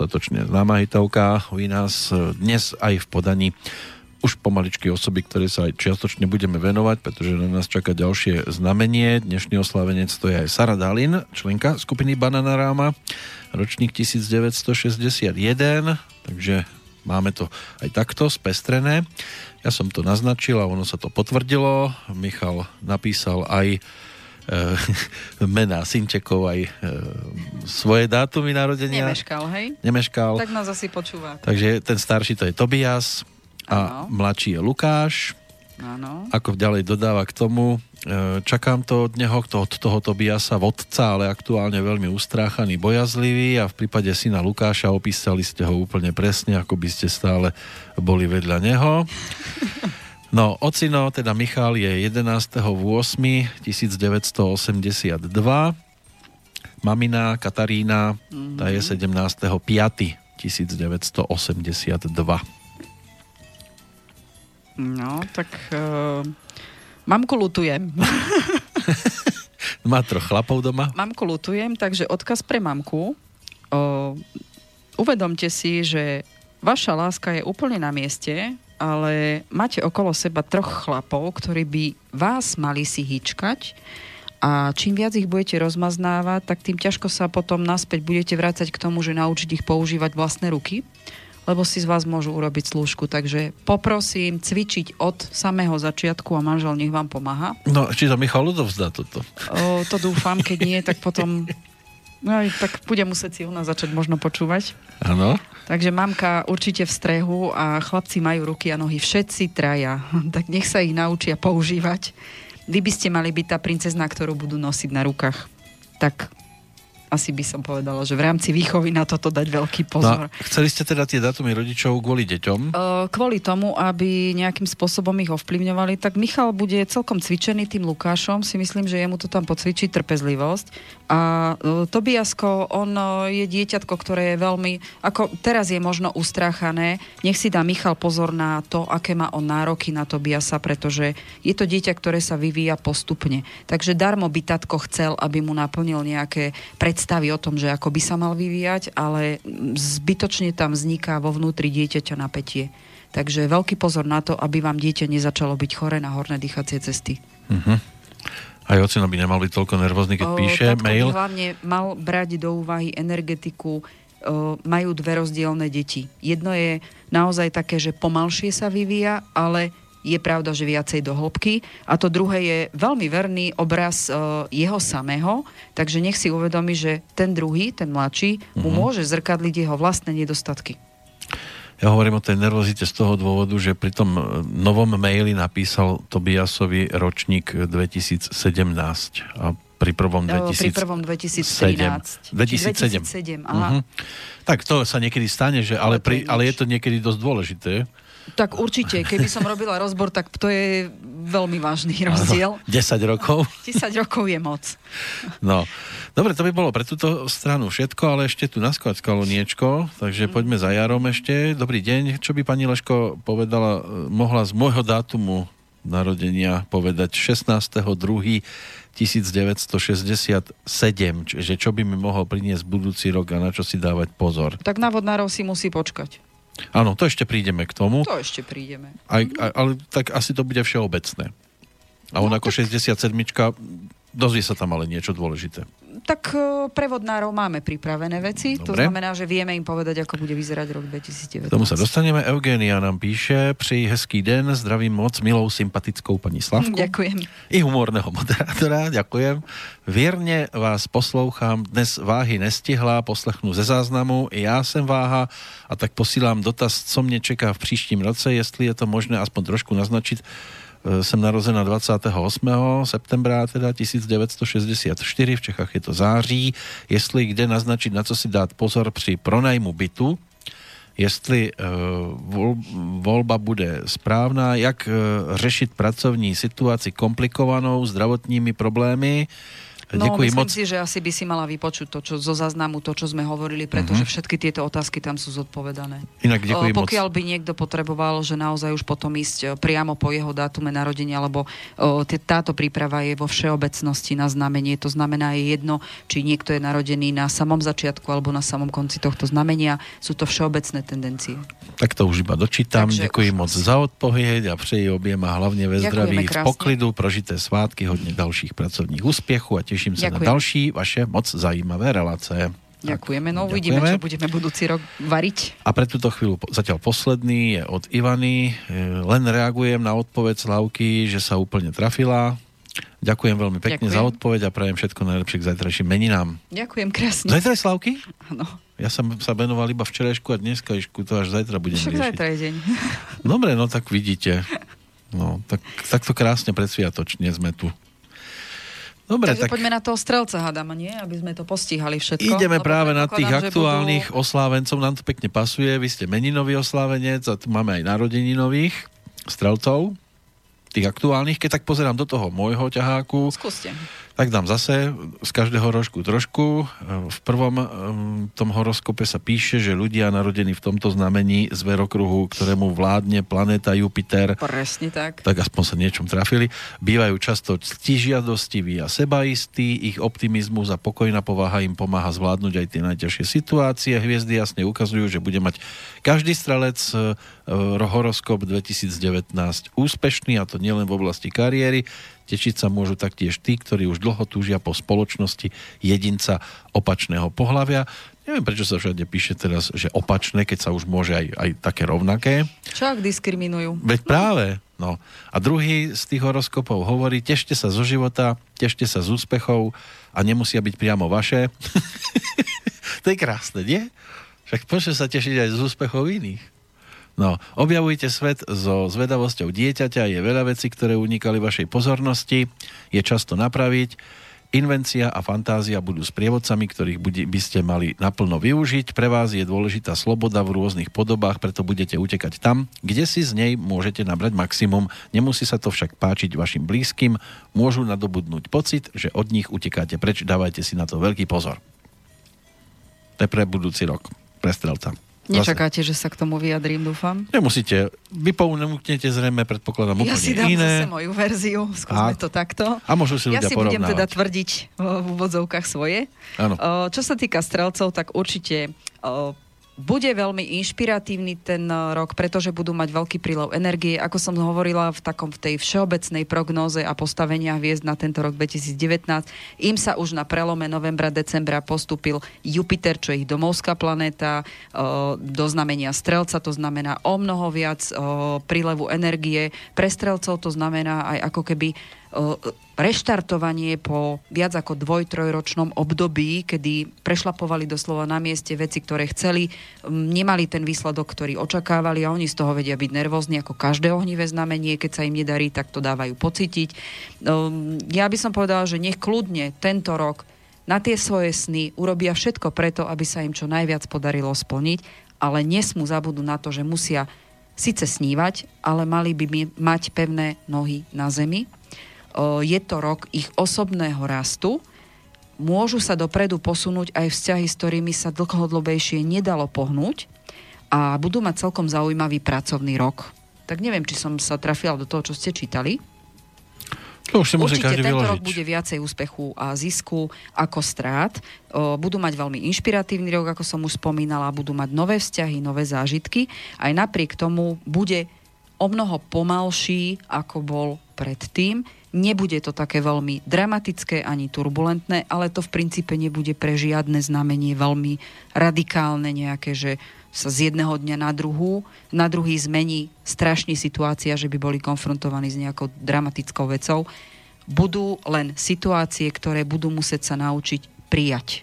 Speaker 3: Dostatočne známa hitovka u nás dnes aj v podaní
Speaker 1: už pomaličky osoby, ktoré sa aj čiastočne budeme venovať, pretože na nás čaká ďalšie znamenie. Dnešný oslavenec to je aj Sara Dalin, členka skupiny Bananaráma, ročník 1961, takže máme to aj takto spestrené. Ja som to naznačil a ono sa to potvrdilo. Michal napísal aj e, mená synčekov aj e, svoje dátumy narodenia.
Speaker 2: Nemeškal, hej?
Speaker 1: Nemeškal.
Speaker 2: Tak nás asi počúva.
Speaker 1: Takže ten starší to je Tobias, a ano. mladší je Lukáš.
Speaker 2: Ano.
Speaker 1: Ako ďalej dodáva k tomu, e, čakám to od neho, to, od toho Tobiasa vodca, ale aktuálne veľmi ustráchaný, bojazlivý a v prípade syna Lukáša opísali ste ho úplne presne, ako by ste stále boli vedľa neho. No, ocino, teda Michal je 11.8.1982, mamina Katarína, mm-hmm. tá je 17.5.1982.
Speaker 2: No, tak uh, mamku lutujem.
Speaker 1: Má troch chlapov doma?
Speaker 2: Mamku lutujem, takže odkaz pre mamku. Uh, uvedomte si, že vaša láska je úplne na mieste, ale máte okolo seba troch chlapov, ktorí by vás mali si hýčkať a čím viac ich budete rozmaznávať, tak tým ťažko sa potom naspäť budete vrácať k tomu, že naučiť ich používať vlastné ruky lebo si z vás môžu urobiť slúžku. Takže poprosím cvičiť od samého začiatku a manžel nech vám pomáha.
Speaker 1: No, či to Michal odovzdá toto?
Speaker 2: O, to dúfam, keď nie, tak potom No tak bude musieť si nás začať možno počúvať.
Speaker 1: Áno.
Speaker 2: Takže mamka určite v strehu a chlapci majú ruky a nohy, všetci traja. Tak nech sa ich naučia používať. Vy by ste mali byť tá princezna, ktorú budú nosiť na rukách. Tak asi by som povedala, že v rámci výchovy na toto dať veľký no pozor.
Speaker 1: No, chceli ste teda tie datumy rodičov kvôli deťom?
Speaker 2: Kvôli tomu, aby nejakým spôsobom ich ovplyvňovali, tak Michal bude celkom cvičený tým Lukášom. Si myslím, že jemu to tam pocvičí trpezlivosť. A Tobiasko, on je dieťatko, ktoré je veľmi, ako teraz je možno ustráchané. Nech si dá Michal pozor na to, aké má on nároky na Tobiasa, pretože je to dieťa, ktoré sa vyvíja postupne. Takže darmo by tatko chcel, aby mu naplnil nejaké pred predstavy o tom, že ako by sa mal vyvíjať, ale zbytočne tam vzniká vo vnútri dieťaťa napätie. Takže veľký pozor na to, aby vám dieťa nezačalo byť chore na horné dýchacie cesty.
Speaker 1: Uh-huh. Aj ocino by nemal byť toľko nervózny, keď o, píše mail.
Speaker 2: Hlavne mal brať do úvahy energetiku, majú dve rozdielne deti. Jedno je naozaj také, že pomalšie sa vyvíja, ale je pravda, že viacej do hĺbky. A to druhé je veľmi verný obraz uh, jeho samého, takže nech si uvedomí, že ten druhý, ten mladší, uh-huh. mu mhm. môže zrkadliť jeho vlastné nedostatky.
Speaker 1: Ja hovorím o tej nervozite z toho dôvodu, že pri tom e, novom maili napísal Tobiasovi ročník 2017 a pri prvom 2000...
Speaker 2: Pri prvom 2013.
Speaker 1: 2007.
Speaker 2: 2007 aha. Uh-huh.
Speaker 1: Tak to sa niekedy stane, že, ale, pri, ale je to niekedy dosť dôležité.
Speaker 2: Tak určite, keby som robila rozbor, tak to je veľmi vážny rozdiel.
Speaker 1: 10 rokov?
Speaker 2: 10 rokov je moc.
Speaker 1: No, dobre, to by bolo pre túto stranu všetko, ale ešte tu naskladskalo niečko, takže mm. poďme za Jarom ešte. Dobrý deň, čo by pani Leško povedala, mohla z môjho dátumu narodenia povedať 16.2.1967, čiže čo by mi mohol priniesť budúci rok a na čo si dávať pozor?
Speaker 2: Tak na vodnárov si musí počkať.
Speaker 1: Áno, to ešte prídeme k tomu.
Speaker 2: To ešte prídeme.
Speaker 1: Aj, aj, ale tak asi to bude všeobecné. A on no, ako tak... 67 dozvie sa tam ale niečo dôležité.
Speaker 2: Tak e, pre vodnárov máme pripravené veci, Dobre. to znamená, že vieme im povedať, ako bude vyzerať rok 2019.
Speaker 1: K tomu sa dostaneme. Eugénia nám píše, přeji hezký den, zdravím moc milou sympatickou paní Slavku.
Speaker 2: Ďakujem.
Speaker 1: I humorného moderátora, ďakujem. Vierne vás poslouchám, dnes váhy nestihla, poslechnu ze záznamu, i já jsem váha a tak posílám dotaz, co mě čeká v příštím roce, jestli je to možné aspoň trošku naznačit, E, jsem narozená 28. septembra teda 1964, v Čechách je to září, jestli kde naznačit, na co si dát pozor při pronajmu bytu, jestli uh, volba bude správná, jak uh, řešit pracovní situaci komplikovanou zdravotními problémy,
Speaker 2: No, Ďakujem myslím moc. si, že asi by si mala vypočuť to, čo zo záznamu, to, čo sme hovorili, pretože uh-huh. všetky tieto otázky tam sú zodpovedané.
Speaker 1: Inak ďakujem
Speaker 2: Pokiaľ
Speaker 1: moc.
Speaker 2: by niekto potreboval, že naozaj už potom ísť priamo po jeho dátume narodenia, lebo o, táto príprava je vo všeobecnosti na znamenie. To znamená, je jedno, či niekto je narodený na samom začiatku alebo na samom konci tohto znamenia. Sú to všeobecné tendencie.
Speaker 1: Tak to už iba dočítam. Takže Ďakujem moc za odpoveď a přeji objem a hlavne ve zdraví, v poklidu, prožité svátky, hodne ďalších pracovných úspechov a teším sa Ďakujem. na ďalší vaše moc zajímavé relácie.
Speaker 2: Ďakujeme, no uvidíme, čo budeme budúci rok variť.
Speaker 1: A pre túto chvíľu zatiaľ posledný je od Ivany. E, len reagujem na odpoveď Slavky, že sa úplne trafila. Ďakujem veľmi pekne Ďakujem. za odpoveď a prajem všetko najlepšie k zajtrajším meninám.
Speaker 2: Ďakujem krásne.
Speaker 1: Zajtra je Slavky?
Speaker 2: Áno.
Speaker 1: Ja som sa venoval iba včerajšku a dneska išku, to až zajtra budem Však riešiť.
Speaker 2: zajtra je deň.
Speaker 1: Dobre, no tak vidíte. No, tak, takto krásne predsviatočne sme tu.
Speaker 2: Dobre, Takže tak... poďme na toho strelca, hádam, nie? Aby sme to postihali všetko.
Speaker 1: Ideme no, práve na tých aktuálnych budú... oslávencov, nám to pekne pasuje. Vy ste meninový oslávenec a tu máme aj narodeninových strelcov, tých aktuálnych. Keď tak pozerám do toho môjho ťaháku,
Speaker 2: Skúste
Speaker 1: tak dám zase z každého rožku trošku. V prvom tom horoskope sa píše, že ľudia narodení v tomto znamení z verokruhu, ktorému vládne planéta Jupiter,
Speaker 2: presne tak,
Speaker 1: tak aspoň sa niečom trafili, bývajú často ctižiadostiví a sebaistí, ich optimizmus a pokojná povaha im pomáha zvládnuť aj tie najťažšie situácie. Hviezdy jasne ukazujú, že bude mať každý strelec e, horoskop 2019 úspešný, a to nielen v oblasti kariéry, Tečiť sa môžu taktiež tí, ktorí už dlho túžia po spoločnosti jedinca opačného pohľavia. Neviem, prečo sa všade píše teraz, že opačné, keď sa už môže aj, aj také rovnaké.
Speaker 2: Čo ak diskriminujú?
Speaker 1: Veď práve. No. A druhý z tých horoskopov hovorí, tešte sa zo života, tešte sa z úspechov a nemusia byť priamo vaše. to je krásne, nie? Však poďte sa tešiť aj z úspechov iných. No, objavujte svet so zvedavosťou dieťaťa, je veľa vecí, ktoré unikali vašej pozornosti, je často napraviť. Invencia a fantázia budú sprievodcami, ktorých by ste mali naplno využiť. Pre vás je dôležitá sloboda v rôznych podobách, preto budete utekať tam, kde si z nej môžete nabrať maximum. Nemusí sa to však páčiť vašim blízkym, môžu nadobudnúť pocit, že od nich utekáte preč. Dávajte si na to veľký pozor. To je pre budúci rok, pre strelca.
Speaker 2: Nečakáte, že sa k tomu vyjadrím, dúfam?
Speaker 1: Nemusíte. Vy pounúknete zrejme, predpokladám, úplne
Speaker 2: Ja si dám
Speaker 1: iné.
Speaker 2: zase moju verziu, skúsme a, to takto.
Speaker 1: A môžu si ľudia
Speaker 2: Ja si
Speaker 1: porovnávať.
Speaker 2: budem teda tvrdiť v úvodzovkách svoje.
Speaker 1: Áno.
Speaker 2: Čo sa týka strelcov, tak určite bude veľmi inšpiratívny ten eh, rok, pretože budú mať veľký prílev energie. Ako som hovorila v takom v tej všeobecnej prognóze a postavenia hviezd na tento rok 2019, im sa už na prelome novembra, decembra postupil Jupiter, čo je ich domovská planéta, eh, do znamenia strelca, to znamená o mnoho viac eh, prílevu energie. Pre strelcov to znamená aj ako keby reštartovanie po viac ako dvoj, trojročnom období, kedy prešlapovali doslova na mieste veci, ktoré chceli, nemali ten výsledok, ktorý očakávali a oni z toho vedia byť nervózni ako každé ohnivé znamenie, keď sa im nedarí, tak to dávajú pocítiť. Ja by som povedala, že nech kľudne tento rok na tie svoje sny urobia všetko preto, aby sa im čo najviac podarilo splniť, ale nesmú zabudnúť na to, že musia síce snívať, ale mali by mať pevné nohy na zemi, je to rok ich osobného rastu, môžu sa dopredu posunúť aj vzťahy, s ktorými sa dlhodobejšie nedalo pohnúť a budú mať celkom zaujímavý pracovný rok. Tak neviem, či som sa trafila do toho, čo ste čítali.
Speaker 1: To už si
Speaker 2: Určite tento
Speaker 1: vyložiť.
Speaker 2: rok bude viacej úspechu a zisku ako strát. O, budú mať veľmi inšpiratívny rok, ako som už spomínala, budú mať nové vzťahy, nové zážitky. Aj napriek tomu bude o mnoho pomalší, ako bol predtým. Nebude to také veľmi dramatické ani turbulentné, ale to v princípe nebude pre žiadne znamenie veľmi radikálne nejaké, že sa z jedného dňa na druhú, na druhý zmení strašne situácia, že by boli konfrontovaní s nejakou dramatickou vecou. Budú len situácie, ktoré budú musieť sa naučiť prijať.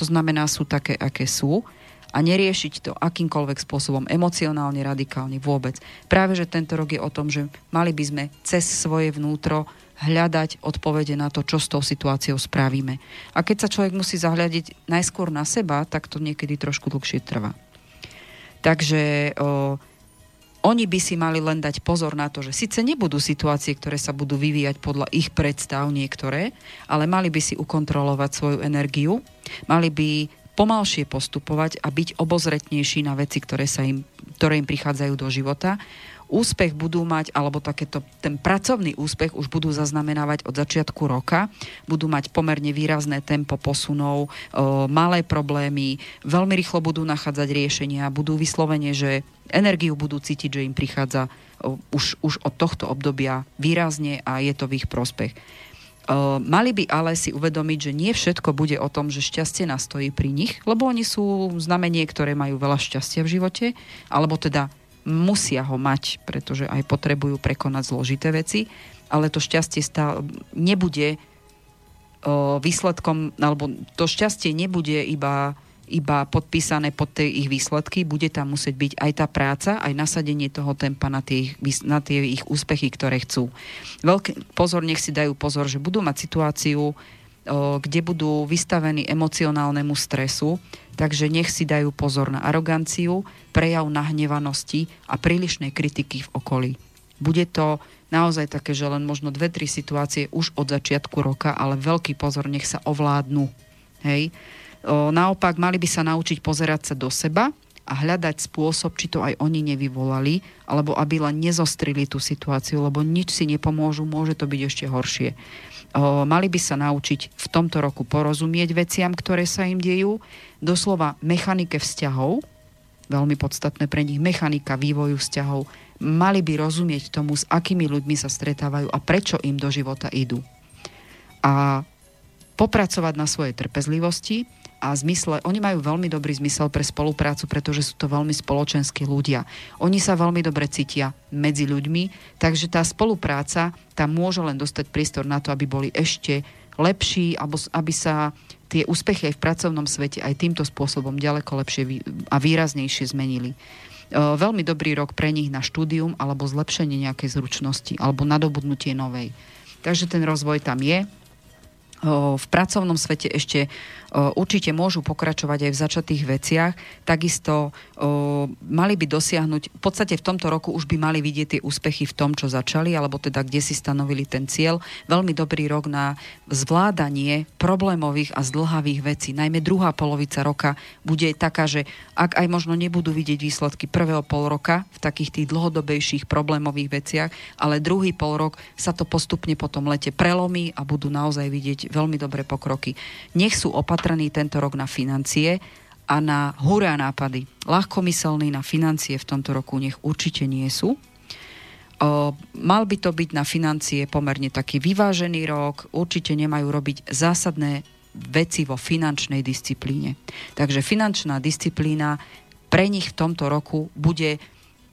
Speaker 2: To znamená, sú také, aké sú a neriešiť to akýmkoľvek spôsobom, emocionálne, radikálne vôbec. Práve, že tento rok je o tom, že mali by sme cez svoje vnútro hľadať odpovede na to, čo s tou situáciou spravíme. A keď sa človek musí zahľadiť najskôr na seba, tak to niekedy trošku dlhšie trvá. Takže o, oni by si mali len dať pozor na to, že síce nebudú situácie, ktoré sa budú vyvíjať podľa ich predstav niektoré, ale mali by si ukontrolovať svoju energiu, mali by pomalšie postupovať a byť obozretnejší na veci, ktoré, sa im, ktoré im prichádzajú do života úspech budú mať, alebo takéto, ten pracovný úspech už budú zaznamenávať od začiatku roka, budú mať pomerne výrazné tempo posunov, o, malé problémy, veľmi rýchlo budú nachádzať riešenia, budú vyslovene, že energiu budú cítiť, že im prichádza o, už, už od tohto obdobia výrazne a je to v ich prospech. Mali by ale si uvedomiť, že nie všetko bude o tom, že šťastie nastojí pri nich, lebo oni sú znamenie, ktoré majú veľa šťastia v živote, alebo teda musia ho mať, pretože aj potrebujú prekonať zložité veci, ale to šťastie stále nebude výsledkom, alebo to šťastie nebude iba, iba podpísané pod tie ich výsledky, bude tam musieť byť aj tá práca, aj nasadenie toho tempa na tie, ich, na tie ich úspechy, ktoré chcú. Veľký pozor, nech si dajú pozor, že budú mať situáciu, kde budú vystavení emocionálnemu stresu, takže nech si dajú pozor na aroganciu, prejav nahnevanosti a prílišnej kritiky v okolí. Bude to naozaj také, že len možno dve, tri situácie už od začiatku roka, ale veľký pozor, nech sa ovládnu. Hej. Naopak, mali by sa naučiť pozerať sa do seba a hľadať spôsob, či to aj oni nevyvolali, alebo aby len nezostrili tú situáciu, lebo nič si nepomôžu, môže to byť ešte horšie mali by sa naučiť v tomto roku porozumieť veciam, ktoré sa im dejú, doslova mechanike vzťahov, veľmi podstatné pre nich, mechanika vývoju vzťahov, mali by rozumieť tomu, s akými ľuďmi sa stretávajú a prečo im do života idú. A popracovať na svojej trpezlivosti, a zmysle, oni majú veľmi dobrý zmysel pre spoluprácu, pretože sú to veľmi spoločenskí ľudia. Oni sa veľmi dobre cítia medzi ľuďmi, takže tá spolupráca tam môže len dostať priestor na to, aby boli ešte lepší, aby sa tie úspechy aj v pracovnom svete aj týmto spôsobom ďaleko lepšie a výraznejšie zmenili. Veľmi dobrý rok pre nich na štúdium alebo zlepšenie nejakej zručnosti alebo nadobudnutie novej. Takže ten rozvoj tam je v pracovnom svete ešte určite môžu pokračovať aj v začatých veciach. Takisto mali by dosiahnuť, v podstate v tomto roku už by mali vidieť tie úspechy v tom, čo začali, alebo teda kde si stanovili ten cieľ. Veľmi dobrý rok na zvládanie problémových a zdlhavých vecí. Najmä druhá polovica roka bude taká, že ak aj možno nebudú vidieť výsledky prvého pol roka v takých tých dlhodobejších problémových veciach, ale druhý pol rok sa to postupne potom lete prelomí a budú naozaj vidieť veľmi dobré pokroky. Nech sú opatrní opatrný tento rok na financie a na hurá nápady. Ľahkomyselní na financie v tomto roku nech určite nie sú. O, mal by to byť na financie pomerne taký vyvážený rok. Určite nemajú robiť zásadné veci vo finančnej disciplíne. Takže finančná disciplína pre nich v tomto roku bude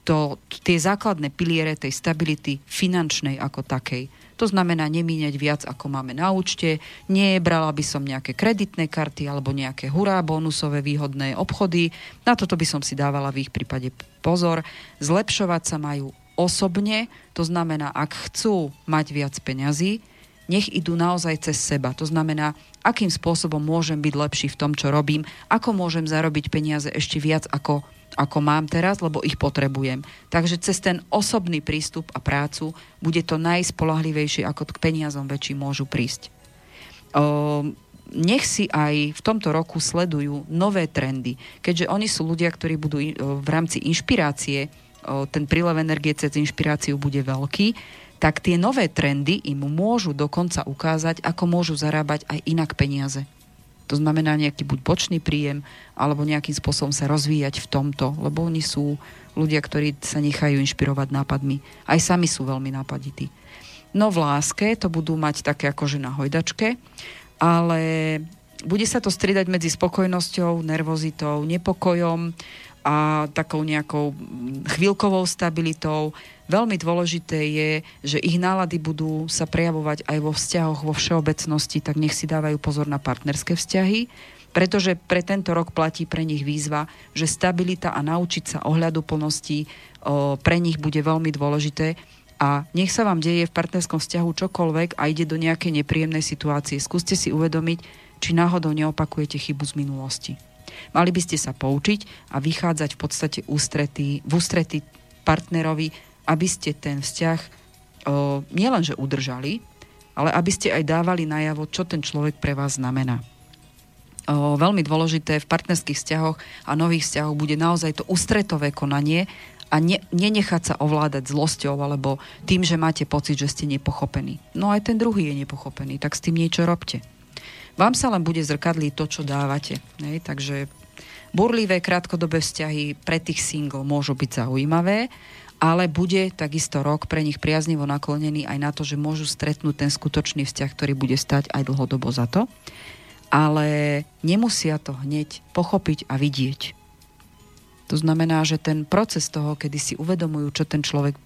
Speaker 2: to, tie základné piliere tej stability finančnej ako takej to znamená nemíňať viac, ako máme na účte. Nie brala by som nejaké kreditné karty alebo nejaké hurá bonusové výhodné obchody. Na toto by som si dávala v ich prípade pozor. Zlepšovať sa majú osobne, to znamená, ak chcú mať viac peňazí, nech idú naozaj cez seba. To znamená, akým spôsobom môžem byť lepší v tom, čo robím, ako môžem zarobiť peniaze ešte viac, ako ako mám teraz, lebo ich potrebujem. Takže cez ten osobný prístup a prácu bude to najspolahlivejšie, ako k peniazom väčší môžu prísť. O, nech si aj v tomto roku sledujú nové trendy, keďže oni sú ľudia, ktorí budú v rámci inšpirácie, ten prílev energie cez inšpiráciu bude veľký, tak tie nové trendy im môžu dokonca ukázať, ako môžu zarábať aj inak peniaze. To znamená nejaký buď bočný príjem, alebo nejakým spôsobom sa rozvíjať v tomto, lebo oni sú ľudia, ktorí sa nechajú inšpirovať nápadmi. Aj sami sú veľmi nápadití. No v láske to budú mať také akože na hojdačke, ale bude sa to striedať medzi spokojnosťou, nervozitou, nepokojom a takou nejakou chvíľkovou stabilitou Veľmi dôležité je, že ich nálady budú sa prejavovať aj vo vzťahoch vo všeobecnosti, tak nech si dávajú pozor na partnerské vzťahy, pretože pre tento rok platí pre nich výzva, že stabilita a naučiť sa ohľadu plnosti o, pre nich bude veľmi dôležité a nech sa vám deje v partnerskom vzťahu čokoľvek a ide do nejakej nepríjemnej situácie. Skúste si uvedomiť, či náhodou neopakujete chybu z minulosti. Mali by ste sa poučiť a vychádzať v podstate ústrety, v ústrety partnerovi, aby ste ten vzťah o, nielenže udržali, ale aby ste aj dávali najavo, čo ten človek pre vás znamená. O, veľmi dôležité v partnerských vzťahoch a nových vzťahoch bude naozaj to ústretové konanie a ne, nenechať sa ovládať zlosťou alebo tým, že máte pocit, že ste nepochopení. No aj ten druhý je nepochopený, tak s tým niečo robte. Vám sa len bude zrkadliť to, čo dávate. Nej? Takže burlivé krátkodobé vzťahy pre tých single môžu byť zaujímavé, ale bude takisto rok pre nich priaznivo naklonený aj na to, že môžu stretnúť ten skutočný vzťah, ktorý bude stať aj dlhodobo za to. Ale nemusia to hneď pochopiť a vidieť. To znamená, že ten proces toho, kedy si uvedomujú, čo ten človek,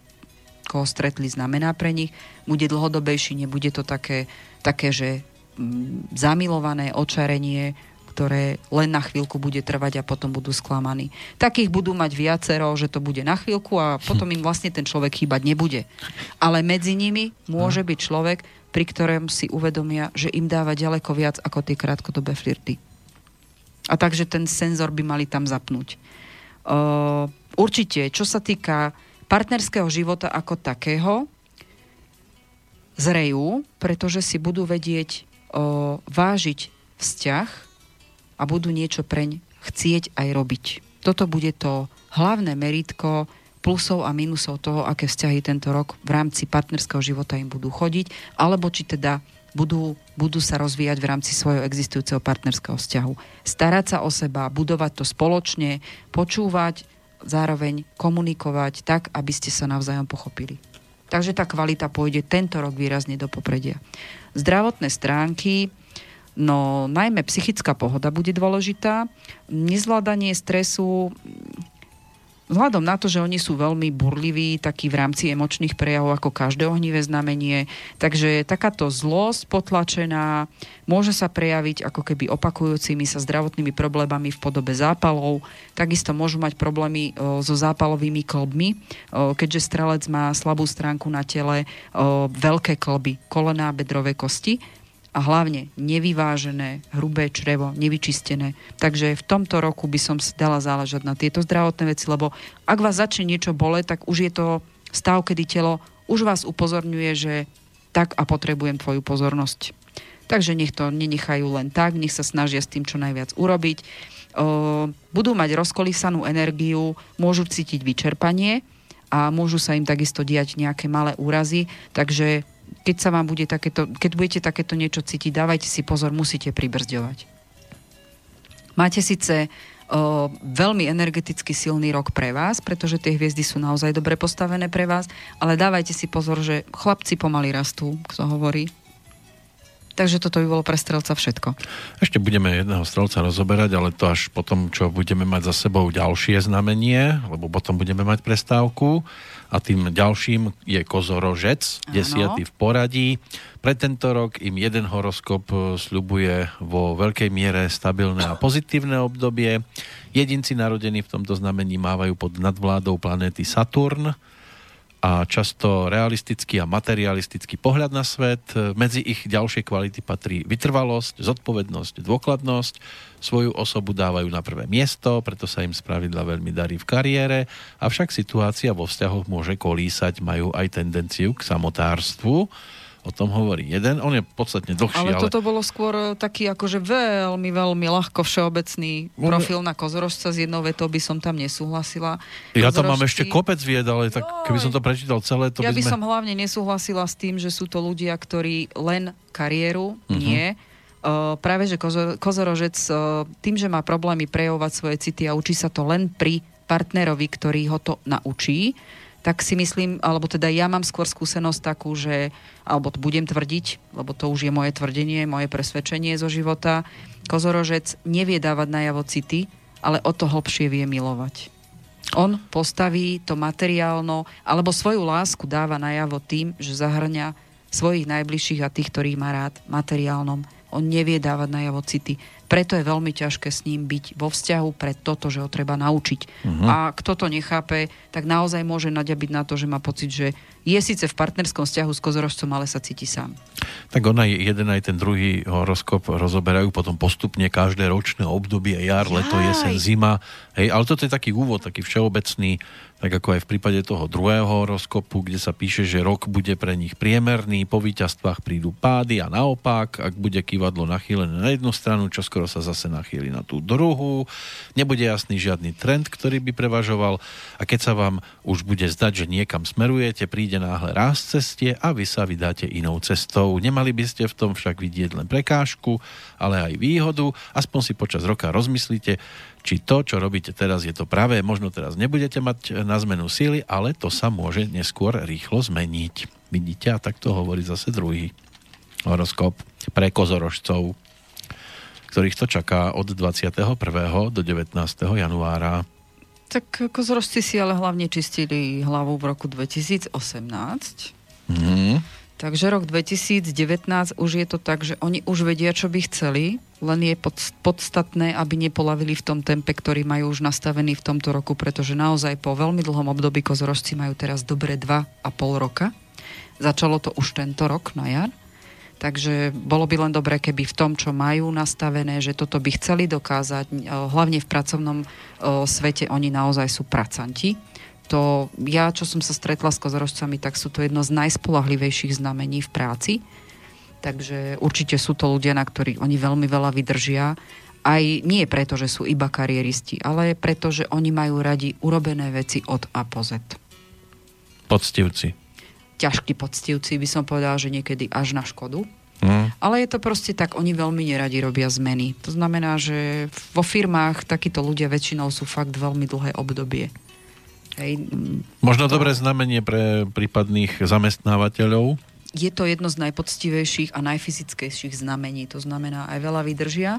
Speaker 2: koho stretli, znamená pre nich, bude dlhodobejší, nebude to také, také že zamilované očarenie, ktoré len na chvíľku bude trvať a potom budú sklamaní. Takých budú mať viacero, že to bude na chvíľku a potom im vlastne ten človek chýbať nebude. Ale medzi nimi môže byť človek, pri ktorom si uvedomia, že im dáva ďaleko viac ako tie krátkodobé flirty. A takže ten senzor by mali tam zapnúť. Uh, určite, čo sa týka partnerského života ako takého, zrejú, pretože si budú vedieť uh, vážiť vzťah a budú niečo preň chcieť aj robiť. Toto bude to hlavné meritko plusov a minusov toho, aké vzťahy tento rok v rámci partnerského života im budú chodiť, alebo či teda budú, budú sa rozvíjať v rámci svojho existujúceho partnerského vzťahu. Starať sa o seba, budovať to spoločne, počúvať, zároveň komunikovať tak, aby ste sa navzájom pochopili. Takže tá kvalita pôjde tento rok výrazne do popredia. Zdravotné stránky, No najmä psychická pohoda bude dôležitá. Nezvládanie stresu, vzhľadom na to, že oni sú veľmi burliví, taký v rámci emočných prejavov ako každé ohnivé znamenie, takže takáto zlosť potlačená môže sa prejaviť ako keby opakujúcimi sa zdravotnými problémami v podobe zápalov. Takisto môžu mať problémy o, so zápalovými klbmi, o, keďže strelec má slabú stránku na tele, o, veľké klby, kolená, bedrové kosti a hlavne nevyvážené, hrubé črevo, nevyčistené. Takže v tomto roku by som si dala záležať na tieto zdravotné veci, lebo ak vás začne niečo boleť, tak už je to stav, kedy telo už vás upozorňuje, že tak a potrebujem tvoju pozornosť. Takže nech to nenechajú len tak, nech sa snažia s tým čo najviac urobiť. Budú mať rozkolísanú energiu, môžu cítiť vyčerpanie a môžu sa im takisto diať nejaké malé úrazy, takže keď sa vám bude takéto, keď budete takéto niečo cítiť, dávajte si pozor, musíte pribrzďovať. Máte síce o, veľmi energeticky silný rok pre vás, pretože tie hviezdy sú naozaj dobre postavené pre vás, ale dávajte si pozor, že chlapci pomaly rastú, kto hovorí. Takže toto by bolo pre strelca všetko.
Speaker 1: Ešte budeme jedného strelca rozoberať, ale to až potom, čo budeme mať za sebou ďalšie znamenie, lebo potom budeme mať prestávku a tým ďalším je kozorožec, Áno. desiatý v poradí. Pre tento rok im jeden horoskop sľubuje vo veľkej miere stabilné a pozitívne obdobie. Jedinci narodení v tomto znamení mávajú pod nadvládou planéty Saturn, a často realistický a materialistický pohľad na svet. Medzi ich ďalšie kvality patrí vytrvalosť, zodpovednosť, dôkladnosť. Svoju osobu dávajú na prvé miesto, preto sa im spravidla veľmi darí v kariére, avšak situácia vo vzťahoch môže kolísať, majú aj tendenciu k samotárstvu o tom hovorí jeden. On je podstatne dlhší.
Speaker 2: Ale, ale... toto bolo skôr e, taký akože veľmi, veľmi ľahko všeobecný profil na kozorožca. S jednou vetou by som tam nesúhlasila.
Speaker 1: Ja tam mám ešte kopec vied, ale tak keby som to prečítal celé, to
Speaker 2: ja
Speaker 1: by,
Speaker 2: by sme... som hlavne nesúhlasila s tým, že sú to ľudia, ktorí len kariéru, uh-huh. nie. Uh, práve, že kozo, kozorožec uh, tým, že má problémy prejavovať svoje city a učí sa to len pri partnerovi, ktorý ho to naučí, tak si myslím, alebo teda ja mám skôr skúsenosť takú, že, alebo budem tvrdiť, lebo to už je moje tvrdenie, moje presvedčenie zo života, kozorožec nevie dávať najavo city, ale o to hlbšie vie milovať. On postaví to materiálno, alebo svoju lásku dáva najavo tým, že zahrňa svojich najbližších a tých, ktorých má rád materiálnom. On nevie dávať najavo city. Preto je veľmi ťažké s ním byť vo vzťahu pre toto, že ho treba naučiť. Uh-huh. A kto to nechápe, tak naozaj môže naďabiť na to, že má pocit, že je síce v partnerskom vzťahu s kozorožcom, ale sa cíti sám.
Speaker 1: Tak on aj jeden aj ten druhý horoskop rozoberajú potom postupne každé ročné obdobie, jar, Jaj. leto, jesen, zima. Hej, ale toto je taký úvod, taký všeobecný tak ako aj v prípade toho druhého horoskopu, kde sa píše, že rok bude pre nich priemerný, po víťazstvách prídu pády a naopak, ak bude kývadlo nachýlené na jednu stranu, čo skoro sa zase nachýli na tú druhú, nebude jasný žiadny trend, ktorý by prevažoval a keď sa vám už bude zdať, že niekam smerujete, príde náhle ráz cestie a vy sa vydáte inou cestou. Nemali by ste v tom však vidieť len prekážku, ale aj výhodu, aspoň si počas roka rozmyslíte, či to, čo robíte teraz, je to pravé. Možno teraz nebudete mať na zmenu síly, ale to sa môže neskôr rýchlo zmeniť. Vidíte, a tak to hovorí zase druhý horoskop pre kozorožcov, ktorých to čaká od 21. do 19. januára.
Speaker 2: Tak kozorožci si ale hlavne čistili hlavu v roku 2018.
Speaker 1: Mm.
Speaker 2: Takže rok 2019 už je to tak, že oni už vedia, čo by chceli, len je pod, podstatné, aby nepolavili v tom tempe, ktorý majú už nastavený v tomto roku, pretože naozaj po veľmi dlhom období kozorožci majú teraz dobre 2,5 roka. Začalo to už tento rok na jar. Takže bolo by len dobré, keby v tom, čo majú nastavené, že toto by chceli dokázať, hlavne v pracovnom svete, oni naozaj sú pracanti to, ja, čo som sa stretla s kozorožcami, tak sú to jedno z najspolahlivejších znamení v práci. Takže určite sú to ľudia, na ktorých oni veľmi veľa vydržia. Aj nie preto, že sú iba kariéristi, ale preto, že oni majú radi urobené veci od A po Z.
Speaker 1: Poctivci.
Speaker 2: Ťažkí poctivci, by som povedala, že niekedy až na škodu.
Speaker 1: Mm.
Speaker 2: Ale je to proste tak, oni veľmi neradi robia zmeny. To znamená, že vo firmách takíto ľudia väčšinou sú fakt veľmi dlhé obdobie. Hej.
Speaker 1: Možno dobré znamenie pre prípadných zamestnávateľov?
Speaker 2: Je to jedno z najpoctivejších a najfyzickejších znamení. To znamená, aj veľa vydržia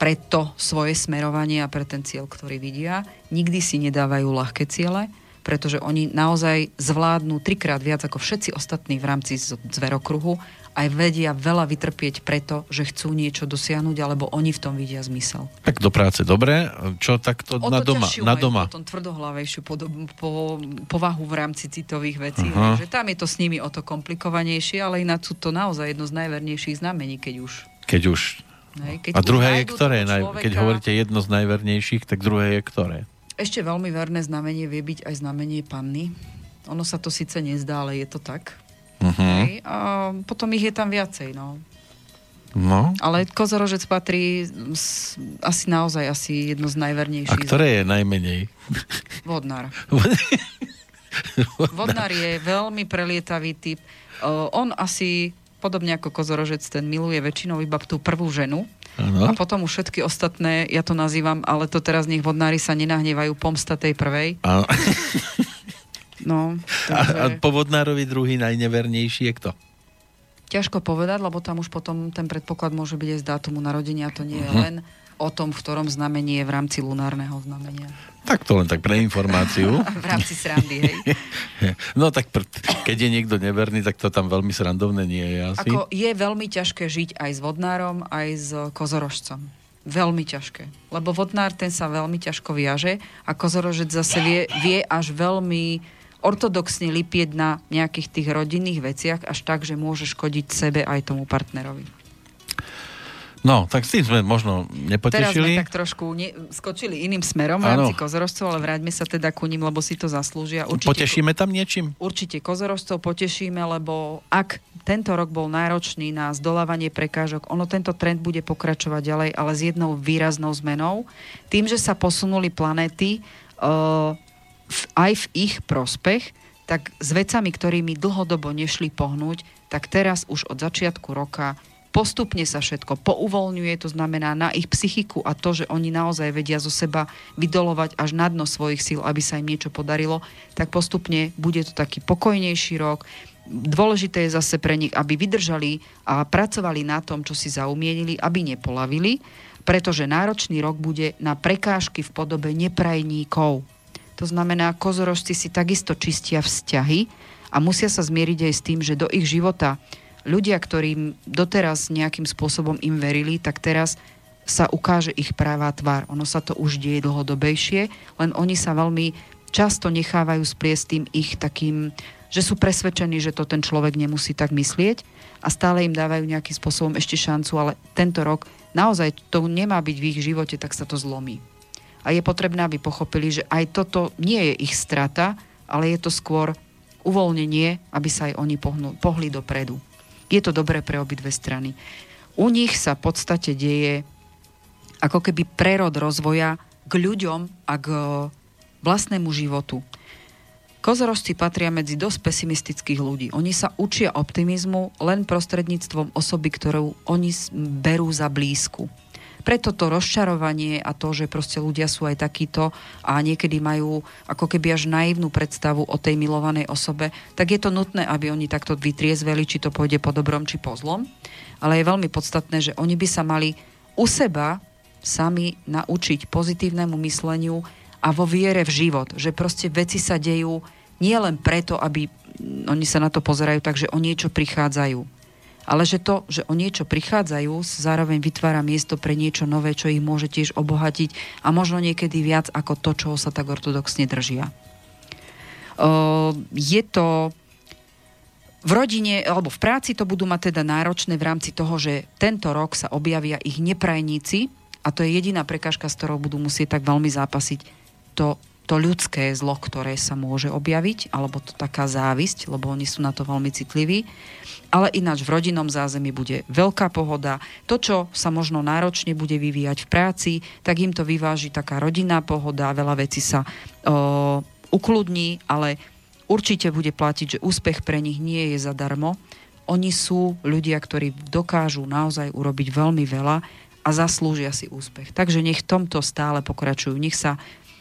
Speaker 2: pre to svoje smerovanie a pre ten cieľ, ktorý vidia. Nikdy si nedávajú ľahké ciele, pretože oni naozaj zvládnu trikrát viac ako všetci ostatní v rámci zverokruhu aj vedia veľa vytrpieť preto, že chcú niečo dosiahnuť, alebo oni v tom vidia zmysel.
Speaker 1: Tak do práce dobre, čo takto
Speaker 2: o
Speaker 1: na doma? Na doma.
Speaker 2: Potom tvrdohlavejšiu podob, po, povahu v rámci citových vecí. Uh-huh. Tam je to s nimi o to komplikovanejšie, ale ináč sú to naozaj jedno z najvernejších znamení, keď už.
Speaker 1: Keď už.
Speaker 2: Hej, keď
Speaker 1: A druhé je ktoré? Človeka, keď hovoríte jedno z najvernejších, tak druhé je ktoré?
Speaker 2: Ešte veľmi verné znamenie vie byť aj znamenie panny. Ono sa to síce nezdá, ale je to tak.
Speaker 1: Uh-huh. Hej,
Speaker 2: a potom ich je tam viacej, no.
Speaker 1: No.
Speaker 2: Ale kozorožec patrí s, asi naozaj asi jedno z najvernejších.
Speaker 1: A ktoré je najmenej?
Speaker 2: Vodnár. Vodnár je veľmi prelietavý typ. Uh, on asi, podobne ako kozorožec, ten miluje väčšinou iba tú prvú ženu.
Speaker 1: Ano.
Speaker 2: A potom už všetky ostatné, ja to nazývam, ale to teraz nech vodnári sa nenahnevajú pomsta tej prvej. No,
Speaker 1: takže... a, a po Vodnárovi druhý najnevernejší je kto?
Speaker 2: Ťažko povedať, lebo tam už potom ten predpoklad môže byť aj z dátumu narodenia. To nie uh-huh. je mhm. len o tom, v ktorom znamení je v rámci lunárneho znamenia.
Speaker 1: Tak to len tak pre informáciu.
Speaker 2: v rámci srandy, hej.
Speaker 1: No tak pr- keď je niekto neverný, tak to tam veľmi srandovné nie je asi.
Speaker 2: Ako je veľmi ťažké žiť aj s vodnárom, aj s kozorožcom. Veľmi ťažké. Lebo vodnár ten sa veľmi ťažko viaže a kozorožec zase vie, vie až veľmi ortodoxne lipieť na nejakých tých rodinných veciach až tak, že môže škodiť sebe aj tomu partnerovi.
Speaker 1: No, tak s tým sme možno nepotešili.
Speaker 2: Teraz sme tak trošku ne- skočili iným smerom v rámci kozorožcov, ale vráťme sa teda ku ním, lebo si to zaslúžia.
Speaker 1: Určite, potešíme tam niečím?
Speaker 2: Určite kozorožcov potešíme, lebo ak tento rok bol náročný na zdolávanie prekážok, ono tento trend bude pokračovať ďalej, ale s jednou výraznou zmenou. Tým, že sa posunuli planéty, uh, aj v ich prospech, tak s vecami, ktorými dlhodobo nešli pohnúť, tak teraz už od začiatku roka postupne sa všetko pouvoľňuje, to znamená na ich psychiku a to, že oni naozaj vedia zo seba vydolovať až na dno svojich síl, aby sa im niečo podarilo, tak postupne bude to taký pokojnejší rok. Dôležité je zase pre nich, aby vydržali a pracovali na tom, čo si zaumienili, aby nepolavili, pretože náročný rok bude na prekážky v podobe neprajníkov to znamená, kozorožci si takisto čistia vzťahy a musia sa zmieriť aj s tým, že do ich života ľudia, ktorým doteraz nejakým spôsobom im verili, tak teraz sa ukáže ich práva tvár. Ono sa to už deje dlhodobejšie, len oni sa veľmi často nechávajú spliesť tým ich takým, že sú presvedčení, že to ten človek nemusí tak myslieť a stále im dávajú nejakým spôsobom ešte šancu, ale tento rok naozaj to nemá byť v ich živote, tak sa to zlomí. A je potrebné, aby pochopili, že aj toto nie je ich strata, ale je to skôr uvoľnenie, aby sa aj oni pohnu, pohli dopredu. Je to dobré pre obidve strany. U nich sa v podstate deje ako keby prerod rozvoja k ľuďom a k vlastnému životu. Kozorožci patria medzi dosť pesimistických ľudí. Oni sa učia optimizmu len prostredníctvom osoby, ktorú oni berú za blízku. Preto to rozčarovanie a to, že proste ľudia sú aj takíto a niekedy majú ako keby až naivnú predstavu o tej milovanej osobe, tak je to nutné, aby oni takto vytriezveli, či to pôjde po dobrom, či po zlom. Ale je veľmi podstatné, že oni by sa mali u seba sami naučiť pozitívnemu mysleniu a vo viere v život. Že proste veci sa dejú nie len preto, aby oni sa na to pozerajú tak, že o niečo prichádzajú. Ale že to, že o niečo prichádzajú, zároveň vytvára miesto pre niečo nové, čo ich môže tiež obohatiť a možno niekedy viac ako to, čoho sa tak ortodoxne držia. Je to v rodine alebo v práci to budú mať teda náročné v rámci toho, že tento rok sa objavia ich neprajníci, a to je jediná prekážka, s ktorou budú musieť tak veľmi zápasiť to, to ľudské zlo, ktoré sa môže objaviť, alebo to taká závisť, lebo oni sú na to veľmi citliví. Ale ináč v rodinnom zázemí bude veľká pohoda. To, čo sa možno náročne bude vyvíjať v práci, tak im to vyváži taká rodinná pohoda, veľa vecí sa o, ukludní, ale určite bude platiť, že úspech pre nich nie je zadarmo. Oni sú ľudia, ktorí dokážu naozaj urobiť veľmi veľa a zaslúžia si úspech. Takže nech tomto stále pokračujú, nech sa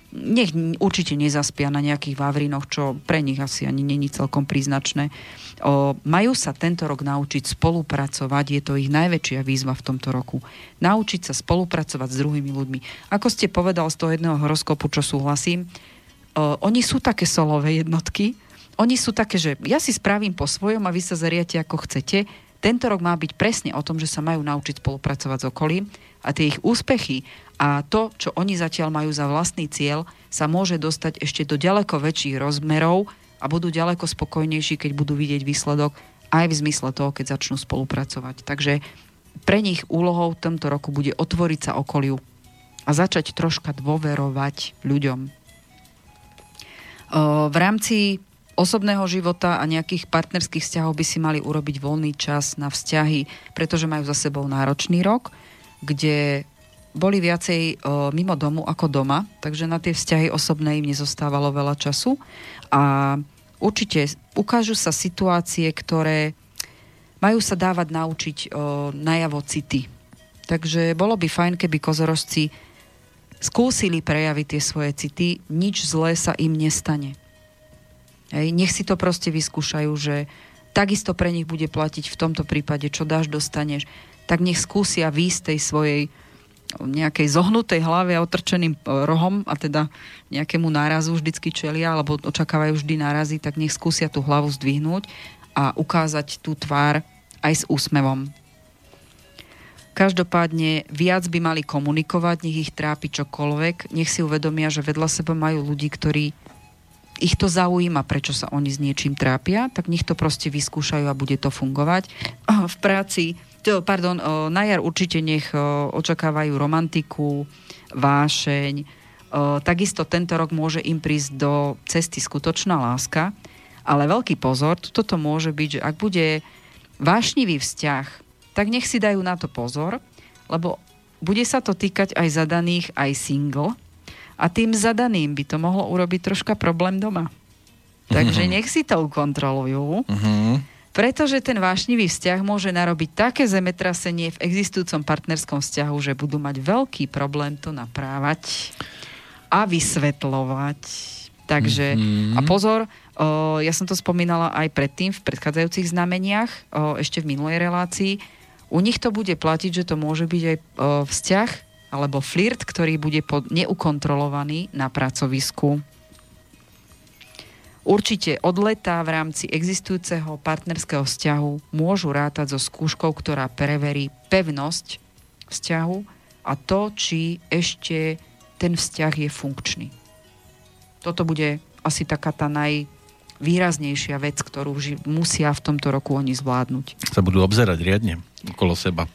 Speaker 2: nech určite nezaspia na nejakých vavrinoch, čo pre nich asi ani není celkom príznačné. O, majú sa tento rok naučiť spolupracovať, je to ich najväčšia výzva v tomto roku. Naučiť sa spolupracovať s druhými ľuďmi. Ako ste povedal z toho jedného horoskopu, čo súhlasím, o, oni sú také solové jednotky, oni sú také, že ja si spravím po svojom a vy sa zariate ako chcete, tento rok má byť presne o tom, že sa majú naučiť spolupracovať s okolím a tie ich úspechy a to, čo oni zatiaľ majú za vlastný cieľ, sa môže dostať ešte do ďaleko väčších rozmerov a budú ďaleko spokojnejší, keď budú vidieť výsledok aj v zmysle toho, keď začnú spolupracovať. Takže pre nich úlohou v tomto roku bude otvoriť sa okoliu a začať troška dôverovať ľuďom. V rámci osobného života a nejakých partnerských vzťahov by si mali urobiť voľný čas na vzťahy, pretože majú za sebou náročný rok, kde boli viacej o, mimo domu ako doma, takže na tie vzťahy osobné im nezostávalo veľa času a určite ukážu sa situácie, ktoré majú sa dávať naučiť o, najavo city. Takže bolo by fajn, keby kozorožci skúsili prejaviť tie svoje city, nič zlé sa im nestane. Hej, nech si to proste vyskúšajú, že takisto pre nich bude platiť v tomto prípade, čo dáš, dostaneš. Tak nech skúsia výjsť tej svojej nejakej zohnutej hlave a otrčeným e, rohom a teda nejakému nárazu vždycky čelia, alebo očakávajú vždy nárazy, tak nech skúsia tú hlavu zdvihnúť a ukázať tú tvár aj s úsmevom. Každopádne viac by mali komunikovať, nech ich trápi čokoľvek, nech si uvedomia, že vedľa seba majú ľudí, ktorí ich to zaujíma, prečo sa oni s niečím trápia, tak nech to proste vyskúšajú a bude to fungovať. V práci, to, pardon, na jar určite nech očakávajú romantiku, vášeň. Takisto tento rok môže im prísť do cesty skutočná láska, ale veľký pozor, toto môže byť, že ak bude vášnivý vzťah, tak nech si dajú na to pozor, lebo bude sa to týkať aj zadaných, aj single, a tým zadaným by to mohlo urobiť troška problém doma. Takže nech si to ukontrolujú. Uh-huh. Pretože ten vášnivý vzťah môže narobiť také zemetrasenie v existujúcom partnerskom vzťahu, že budú mať veľký problém to naprávať a vysvetľovať. Takže, uh-huh. a pozor, o, ja som to spomínala aj predtým v predchádzajúcich znameniach, o, ešte v minulej relácii, u nich to bude platiť, že to môže byť aj o, vzťah alebo flirt, ktorý bude pod, neukontrolovaný na pracovisku. Určite od leta v rámci existujúceho partnerského vzťahu môžu rátať so skúškou, ktorá preverí pevnosť vzťahu a to, či ešte ten vzťah je funkčný. Toto bude asi taká tá najvýraznejšia vec, ktorú musia v tomto roku oni zvládnuť.
Speaker 1: Sa budú obzerať riadne okolo seba.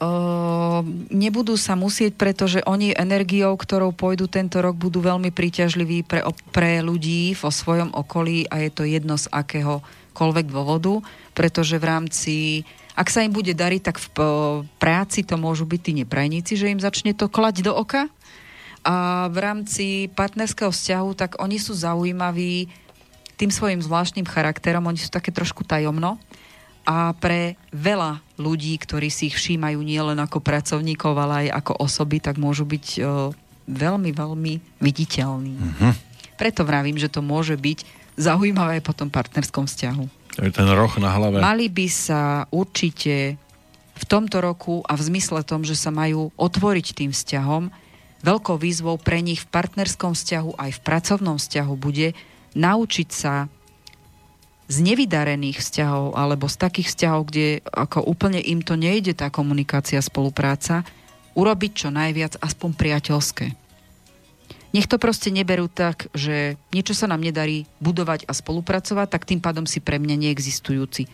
Speaker 2: Uh, nebudú sa musieť, pretože oni energiou, ktorou pôjdu tento rok, budú veľmi príťažliví pre, pre ľudí vo svojom okolí a je to jedno z akéhokoľvek dôvodu, pretože v rámci ak sa im bude dariť, tak v práci to môžu byť tí neprajníci, že im začne to klať do oka. A v rámci partnerského vzťahu, tak oni sú zaujímaví tým svojim zvláštnym charakterom, oni sú také trošku tajomno a pre veľa ľudí, ktorí si ich všímajú nielen ako pracovníkov, ale aj ako osoby, tak môžu byť o, veľmi, veľmi viditeľní. Mm-hmm. Preto vravím, že to môže byť zaujímavé po tom partnerskom vzťahu.
Speaker 1: Ten roh na hlave.
Speaker 2: Mali by sa určite v tomto roku a v zmysle tom, že sa majú otvoriť tým vzťahom, veľkou výzvou pre nich v partnerskom vzťahu aj v pracovnom vzťahu bude naučiť sa z nevydarených vzťahov alebo z takých vzťahov, kde ako úplne im to nejde tá komunikácia, spolupráca, urobiť čo najviac aspoň priateľské. Nech to proste neberú tak, že niečo sa nám nedarí budovať a spolupracovať, tak tým pádom si pre mňa neexistujúci.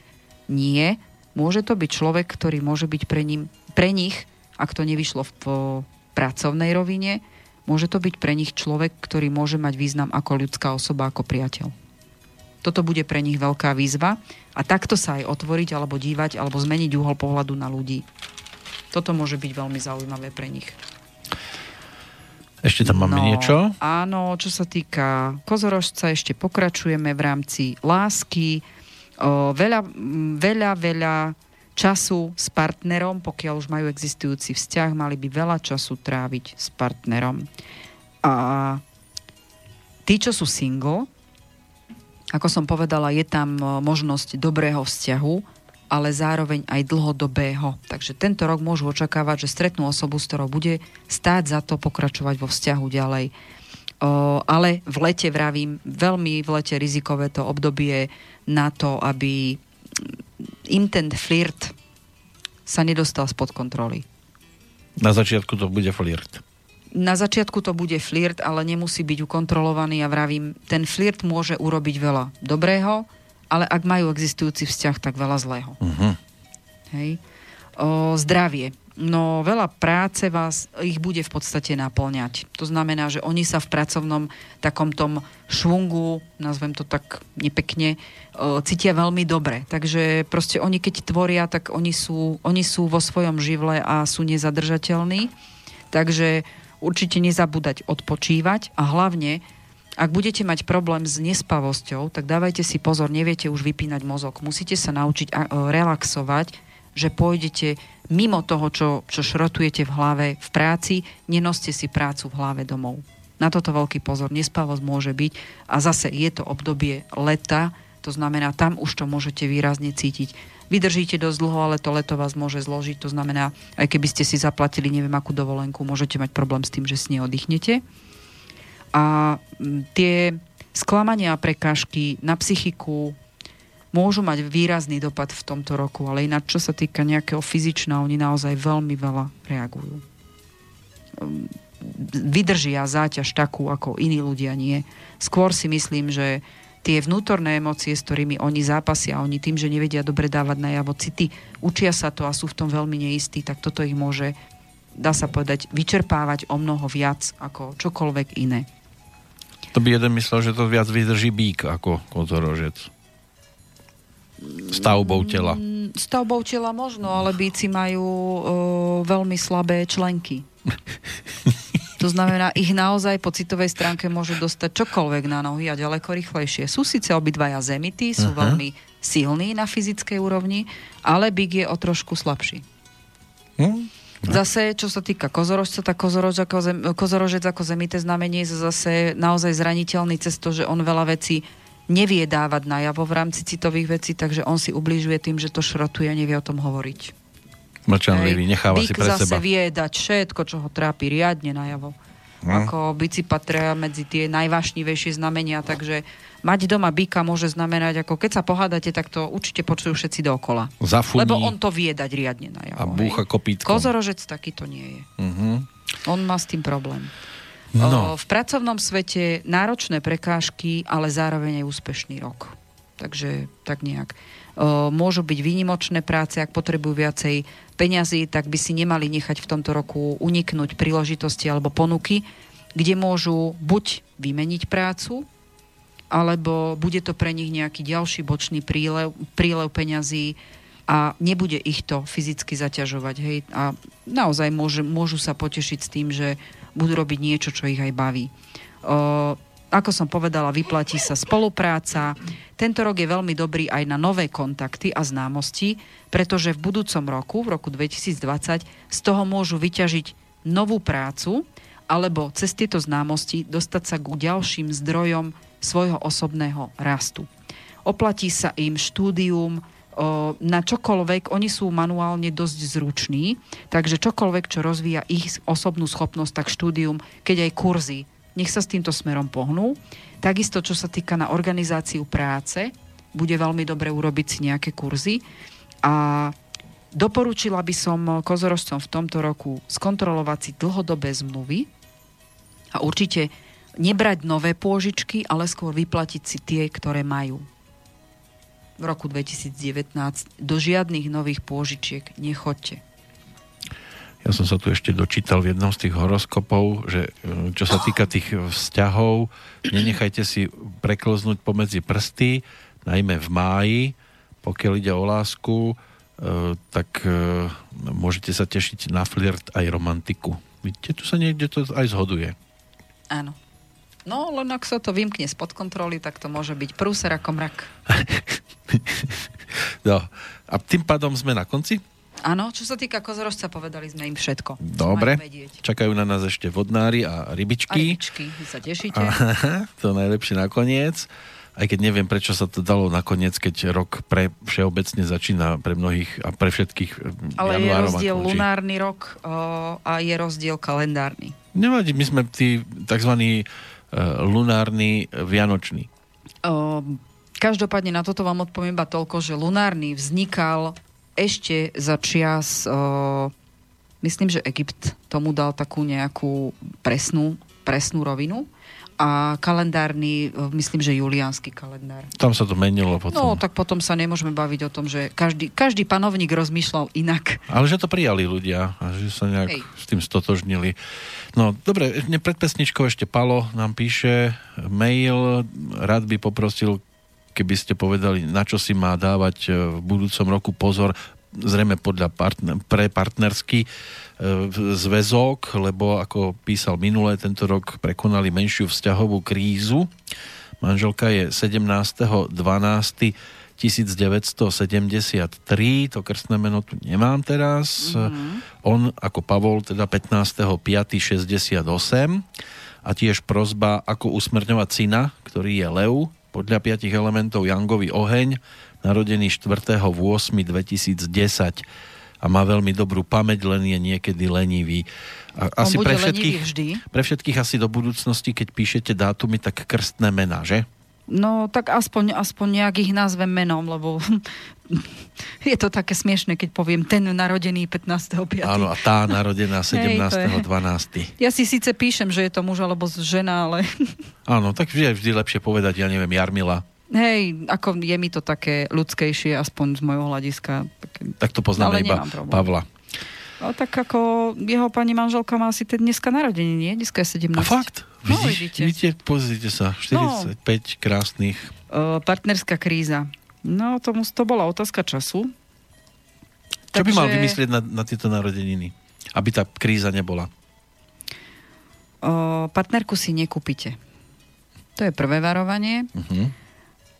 Speaker 2: Nie, môže to byť človek, ktorý môže byť pre, ním, pre nich, ak to nevyšlo v pracovnej rovine, môže to byť pre nich človek, ktorý môže mať význam ako ľudská osoba, ako priateľ. Toto bude pre nich veľká výzva a takto sa aj otvoriť alebo dívať alebo zmeniť uhol pohľadu na ľudí. Toto môže byť veľmi zaujímavé pre nich.
Speaker 1: Ešte tam máme no, niečo?
Speaker 2: Áno, čo sa týka kozorožca, ešte pokračujeme v rámci lásky. O, veľa, veľa, veľa času s partnerom, pokiaľ už majú existujúci vzťah, mali by veľa času tráviť s partnerom. A tí, čo sú single, ako som povedala, je tam e, možnosť dobrého vzťahu, ale zároveň aj dlhodobého. Takže tento rok môžu očakávať, že stretnú osobu, s ktorou bude stáť za to pokračovať vo vzťahu ďalej. O, ale v lete, vravím, veľmi v lete rizikové to obdobie na to, aby im ten flirt sa nedostal spod kontroly.
Speaker 1: Na začiatku to bude flirt
Speaker 2: na začiatku to bude flirt, ale nemusí byť ukontrolovaný a vravím, ten flirt môže urobiť veľa dobrého, ale ak majú existujúci vzťah, tak veľa zlého. Uh-huh. Hej. O, zdravie. No veľa práce vás, ich bude v podstate naplňať. To znamená, že oni sa v pracovnom takom tom švungu, nazvem to tak nepekne, cítia veľmi dobre. Takže proste oni keď tvoria, tak oni sú, oni sú vo svojom živle a sú nezadržateľní. Takže určite nezabúdať odpočívať a hlavne, ak budete mať problém s nespavosťou, tak dávajte si pozor, neviete už vypínať mozog. Musíte sa naučiť relaxovať, že pôjdete mimo toho, čo, čo šrotujete v hlave v práci, nenoste si prácu v hlave domov. Na toto veľký pozor. Nespavosť môže byť a zase je to obdobie leta, to znamená, tam už to môžete výrazne cítiť vydržíte dosť dlho, ale to leto vás môže zložiť. To znamená, aj keby ste si zaplatili neviem akú dovolenku, môžete mať problém s tým, že s nej oddychnete. A tie sklamania a prekážky na psychiku môžu mať výrazný dopad v tomto roku, ale ináč, čo sa týka nejakého fyzičného, oni naozaj veľmi veľa reagujú. Vydržia záťaž takú, ako iní ľudia nie. Skôr si myslím, že tie vnútorné emócie, s ktorými oni zápasia, oni tým, že nevedia dobre dávať najavo city, učia sa to a sú v tom veľmi neistí, tak toto ich môže, dá sa povedať, vyčerpávať o mnoho viac ako čokoľvek iné.
Speaker 1: To by jeden myslel, že to viac vydrží bík ako kozorožec. Stavbou tela. Mm,
Speaker 2: stavbou tela možno, ale bíci majú o, veľmi slabé členky. To znamená, ich naozaj po citovej stránke môže dostať čokoľvek na nohy a ďaleko rýchlejšie. Sú síce obidvaja zemití, sú uh-huh. veľmi silní na fyzickej úrovni, ale Big je o trošku slabší. Uh-huh. Zase, čo sa týka kozorožca, tak kozorož ako zem, kozorožec ako zemité znamenie je zase naozaj zraniteľný cez to, že on veľa vecí nevie dávať najavo v rámci citových vecí, takže on si ubližuje tým, že to šrotuje a nevie o tom hovoriť.
Speaker 1: Mlčanlivý, necháva
Speaker 2: Bík
Speaker 1: si pre
Speaker 2: zase
Speaker 1: seba.
Speaker 2: vie dať všetko, čo ho trápi riadne najavo. hm. ako bici patria medzi tie najvášnivejšie znamenia, takže mať doma byka môže znamenať, ako keď sa pohádate, tak to určite počujú všetci dookola.
Speaker 1: Zafuní.
Speaker 2: Lebo on to vie dať riadne na
Speaker 1: A búcha kopítkom.
Speaker 2: Kozorožec taký to nie je.
Speaker 1: Uh-huh.
Speaker 2: On má s tým problém.
Speaker 1: No.
Speaker 2: O, v pracovnom svete náročné prekážky, ale zároveň aj úspešný rok. Takže tak nejak. Môžu byť výnimočné práce, ak potrebujú viacej peňazí, tak by si nemali nechať v tomto roku uniknúť príležitosti alebo ponuky, kde môžu buď vymeniť prácu, alebo bude to pre nich nejaký ďalší bočný prílev, prílev peňazí a nebude ich to fyzicky zaťažovať. Hej? A naozaj môže, môžu sa potešiť s tým, že budú robiť niečo, čo ich aj baví. O, ako som povedala, vyplatí sa spolupráca. Tento rok je veľmi dobrý aj na nové kontakty a známosti, pretože v budúcom roku, v roku 2020, z toho môžu vyťažiť novú prácu alebo cez tieto známosti dostať sa k ďalším zdrojom svojho osobného rastu. Oplatí sa im štúdium, na čokoľvek, oni sú manuálne dosť zruční, takže čokoľvek, čo rozvíja ich osobnú schopnosť, tak štúdium, keď aj kurzy, nech sa s týmto smerom pohnú. Takisto, čo sa týka na organizáciu práce, bude veľmi dobre urobiť si nejaké kurzy. A doporučila by som kozorožcom v tomto roku skontrolovať si dlhodobé zmluvy a určite nebrať nové pôžičky, ale skôr vyplatiť si tie, ktoré majú v roku 2019 do žiadnych nových pôžičiek nechoďte.
Speaker 1: Ja som sa tu ešte dočítal v jednom z tých horoskopov, že e, čo sa týka tých vzťahov, nenechajte si preklznúť pomedzi prsty, najmä v máji, pokiaľ ide o lásku, e, tak e, môžete sa tešiť na flirt aj romantiku. Vidíte, tu sa niekde to aj zhoduje.
Speaker 2: Áno. No, len ak sa to vymkne spod kontroly, tak to môže byť prúser ako mrak.
Speaker 1: no, a tým pádom sme na konci?
Speaker 2: Áno, čo sa týka kozorožca, povedali sme im všetko.
Speaker 1: Dobre, čakajú na nás ešte vodnári a rybičky. A
Speaker 2: rybičky, vy sa tešíte.
Speaker 1: Aha, to najlepšie nakoniec. Aj keď neviem, prečo sa to dalo nakoniec, keď rok pre všeobecne začína pre mnohých a pre všetkých
Speaker 2: eh, Ale je rozdiel lunárny rok o, a je rozdiel kalendárny.
Speaker 1: Nevadí, my sme tí tzv Eh, lunárny vianočný?
Speaker 2: O, každopádne na toto vám odpoviem iba toľko, že lunárny vznikal ešte za čias, o, myslím, že Egypt tomu dal takú nejakú presnú, presnú rovinu a kalendárny, myslím, že juliánsky kalendár.
Speaker 1: Tam sa to menilo potom.
Speaker 2: No, tak potom sa nemôžeme baviť o tom, že každý, každý panovník rozmýšľal inak.
Speaker 1: Ale že to prijali ľudia a že sa nejak Hej. s tým stotožnili. No, dobre, pred pesničkou ešte Palo nám píše mail, rád by poprosil, keby ste povedali, na čo si má dávať v budúcom roku pozor, zrejme podľa partner, pre partnerský E, zväzok, lebo ako písal minulé, tento rok prekonali menšiu vzťahovú krízu. Manželka je 17.12. 1973, to krstné meno tu nemám teraz. Mm-hmm. On ako Pavol teda 15.5.68 a tiež prozba, ako usmrňovať syna, ktorý je Leu, podľa piatich elementov Jangovi oheň, narodený 4.8.2010 a má veľmi dobrú pamäť, len je niekedy lenivý.
Speaker 2: A asi pre všetkých, vždy.
Speaker 1: pre všetkých asi do budúcnosti, keď píšete dátumy, tak krstné mená, že?
Speaker 2: No, tak aspoň, aspoň nejak ich nazvem menom, lebo je to také smiešne, keď poviem ten narodený 15.5.
Speaker 1: Áno, a tá narodená 17.12.
Speaker 2: Ja si síce píšem, že je to muž alebo žena, ale...
Speaker 1: Áno, tak vždy je vždy lepšie povedať, ja neviem, Jarmila.
Speaker 2: Hej, ako je mi to také ľudskejšie, aspoň z môjho hľadiska.
Speaker 1: Tak to poznáme iba Pavla.
Speaker 2: No, tak ako jeho pani manželka má asi dneska narodenie, nie? Dneska je 17.
Speaker 1: A fakt? No, vidíte. vidíte, pozrite sa, 45 no. krásnych.
Speaker 2: Uh, partnerská kríza. No, tomu to bola otázka času.
Speaker 1: Čo Takže... by mal vymyslieť na, na tieto narodeniny? Aby tá kríza nebola.
Speaker 2: Uh, partnerku si nekúpite. To je prvé varovanie. Uh-huh.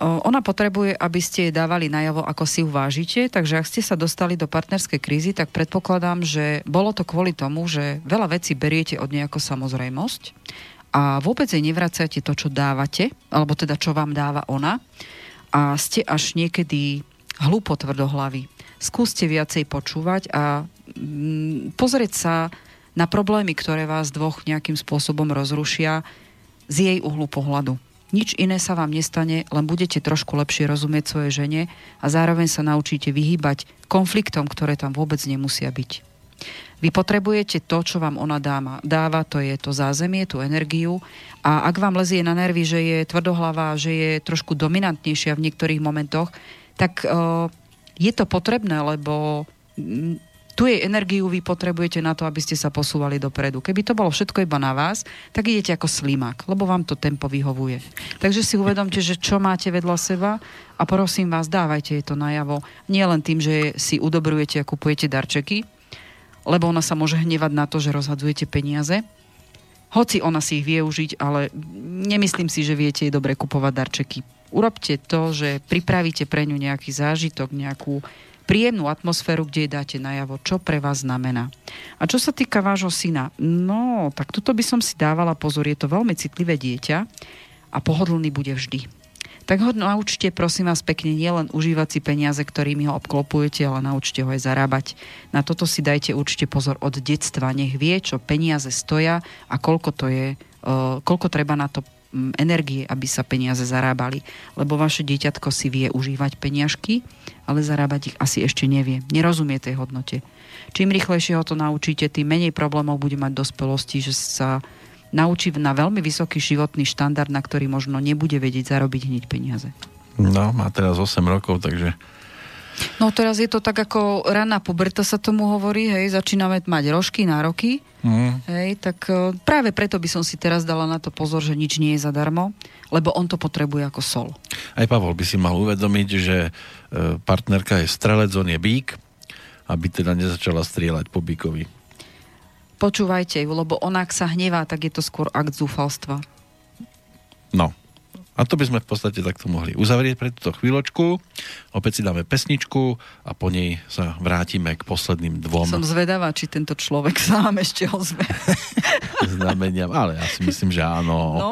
Speaker 2: Ona potrebuje, aby ste jej dávali najavo, ako si ju vážite, takže ak ste sa dostali do partnerskej krízy, tak predpokladám, že bolo to kvôli tomu, že veľa vecí beriete od nejako samozrejmosť a vôbec jej nevracate to, čo dávate, alebo teda čo vám dáva ona a ste až niekedy hlúpo tvrdohlavy. Skúste viacej počúvať a mm, pozrieť sa na problémy, ktoré vás dvoch nejakým spôsobom rozrušia z jej uhlu pohľadu. Nič iné sa vám nestane, len budete trošku lepšie rozumieť svojej žene a zároveň sa naučíte vyhýbať konfliktom, ktoré tam vôbec nemusia byť. Vy potrebujete to, čo vám ona dáva, dáva, to je to zázemie, tú energiu a ak vám lezie na nervy, že je tvrdohlavá, že je trošku dominantnejšia v niektorých momentoch, tak uh, je to potrebné, lebo mm, tu jej energiu vy potrebujete na to, aby ste sa posúvali dopredu. Keby to bolo všetko iba na vás, tak idete ako slimák, lebo vám to tempo vyhovuje. Takže si uvedomte, že čo máte vedľa seba a prosím vás, dávajte jej to najavo. Nie len tým, že si udobrujete a kupujete darčeky, lebo ona sa môže hnevať na to, že rozhadzujete peniaze. Hoci ona si ich vie užiť, ale nemyslím si, že viete jej dobre kupovať darčeky. Urobte to, že pripravíte pre ňu nejaký zážitok, nejakú príjemnú atmosféru, kde jej dáte najavo, čo pre vás znamená. A čo sa týka vášho syna, no, tak tuto by som si dávala pozor, je to veľmi citlivé dieťa a pohodlný bude vždy. Tak ho naučte, prosím vás pekne, nielen užívať si peniaze, ktorými ho obklopujete, ale naučte ho aj zarábať. Na toto si dajte určite pozor od detstva. Nech vie, čo peniaze stoja a koľko to je, uh, koľko treba na to energie, aby sa peniaze zarábali. Lebo vaše dieťatko si vie užívať peniažky, ale zarábať ich asi ešte nevie. Nerozumie tej hodnote. Čím rýchlejšie ho to naučíte, tým menej problémov bude mať dospelosti, že sa naučí na veľmi vysoký životný štandard, na ktorý možno nebude vedieť zarobiť hneď peniaze.
Speaker 3: No, má teraz 8 rokov, takže
Speaker 2: No teraz je to tak ako raná puberta sa tomu hovorí, hej, začíname mať rožky, nároky, mm. hej, tak e, práve preto by som si teraz dala na to pozor, že nič nie je zadarmo, lebo on to potrebuje ako sol.
Speaker 3: Aj Pavol by si mal uvedomiť, že e, partnerka je strelec, on je bík, aby teda nezačala strieľať po bíkovi.
Speaker 2: Počúvajte ju, lebo on ak sa hnevá, tak je to skôr akt zúfalstva.
Speaker 3: No, a to by sme v podstate takto mohli uzavrieť pre túto chvíľočku. Opäť si dáme pesničku a po nej sa vrátime k posledným dvom.
Speaker 2: Som zvedavá, či tento človek sa vám ešte ozve.
Speaker 3: Znameniam, ale ja si myslím, že áno. No.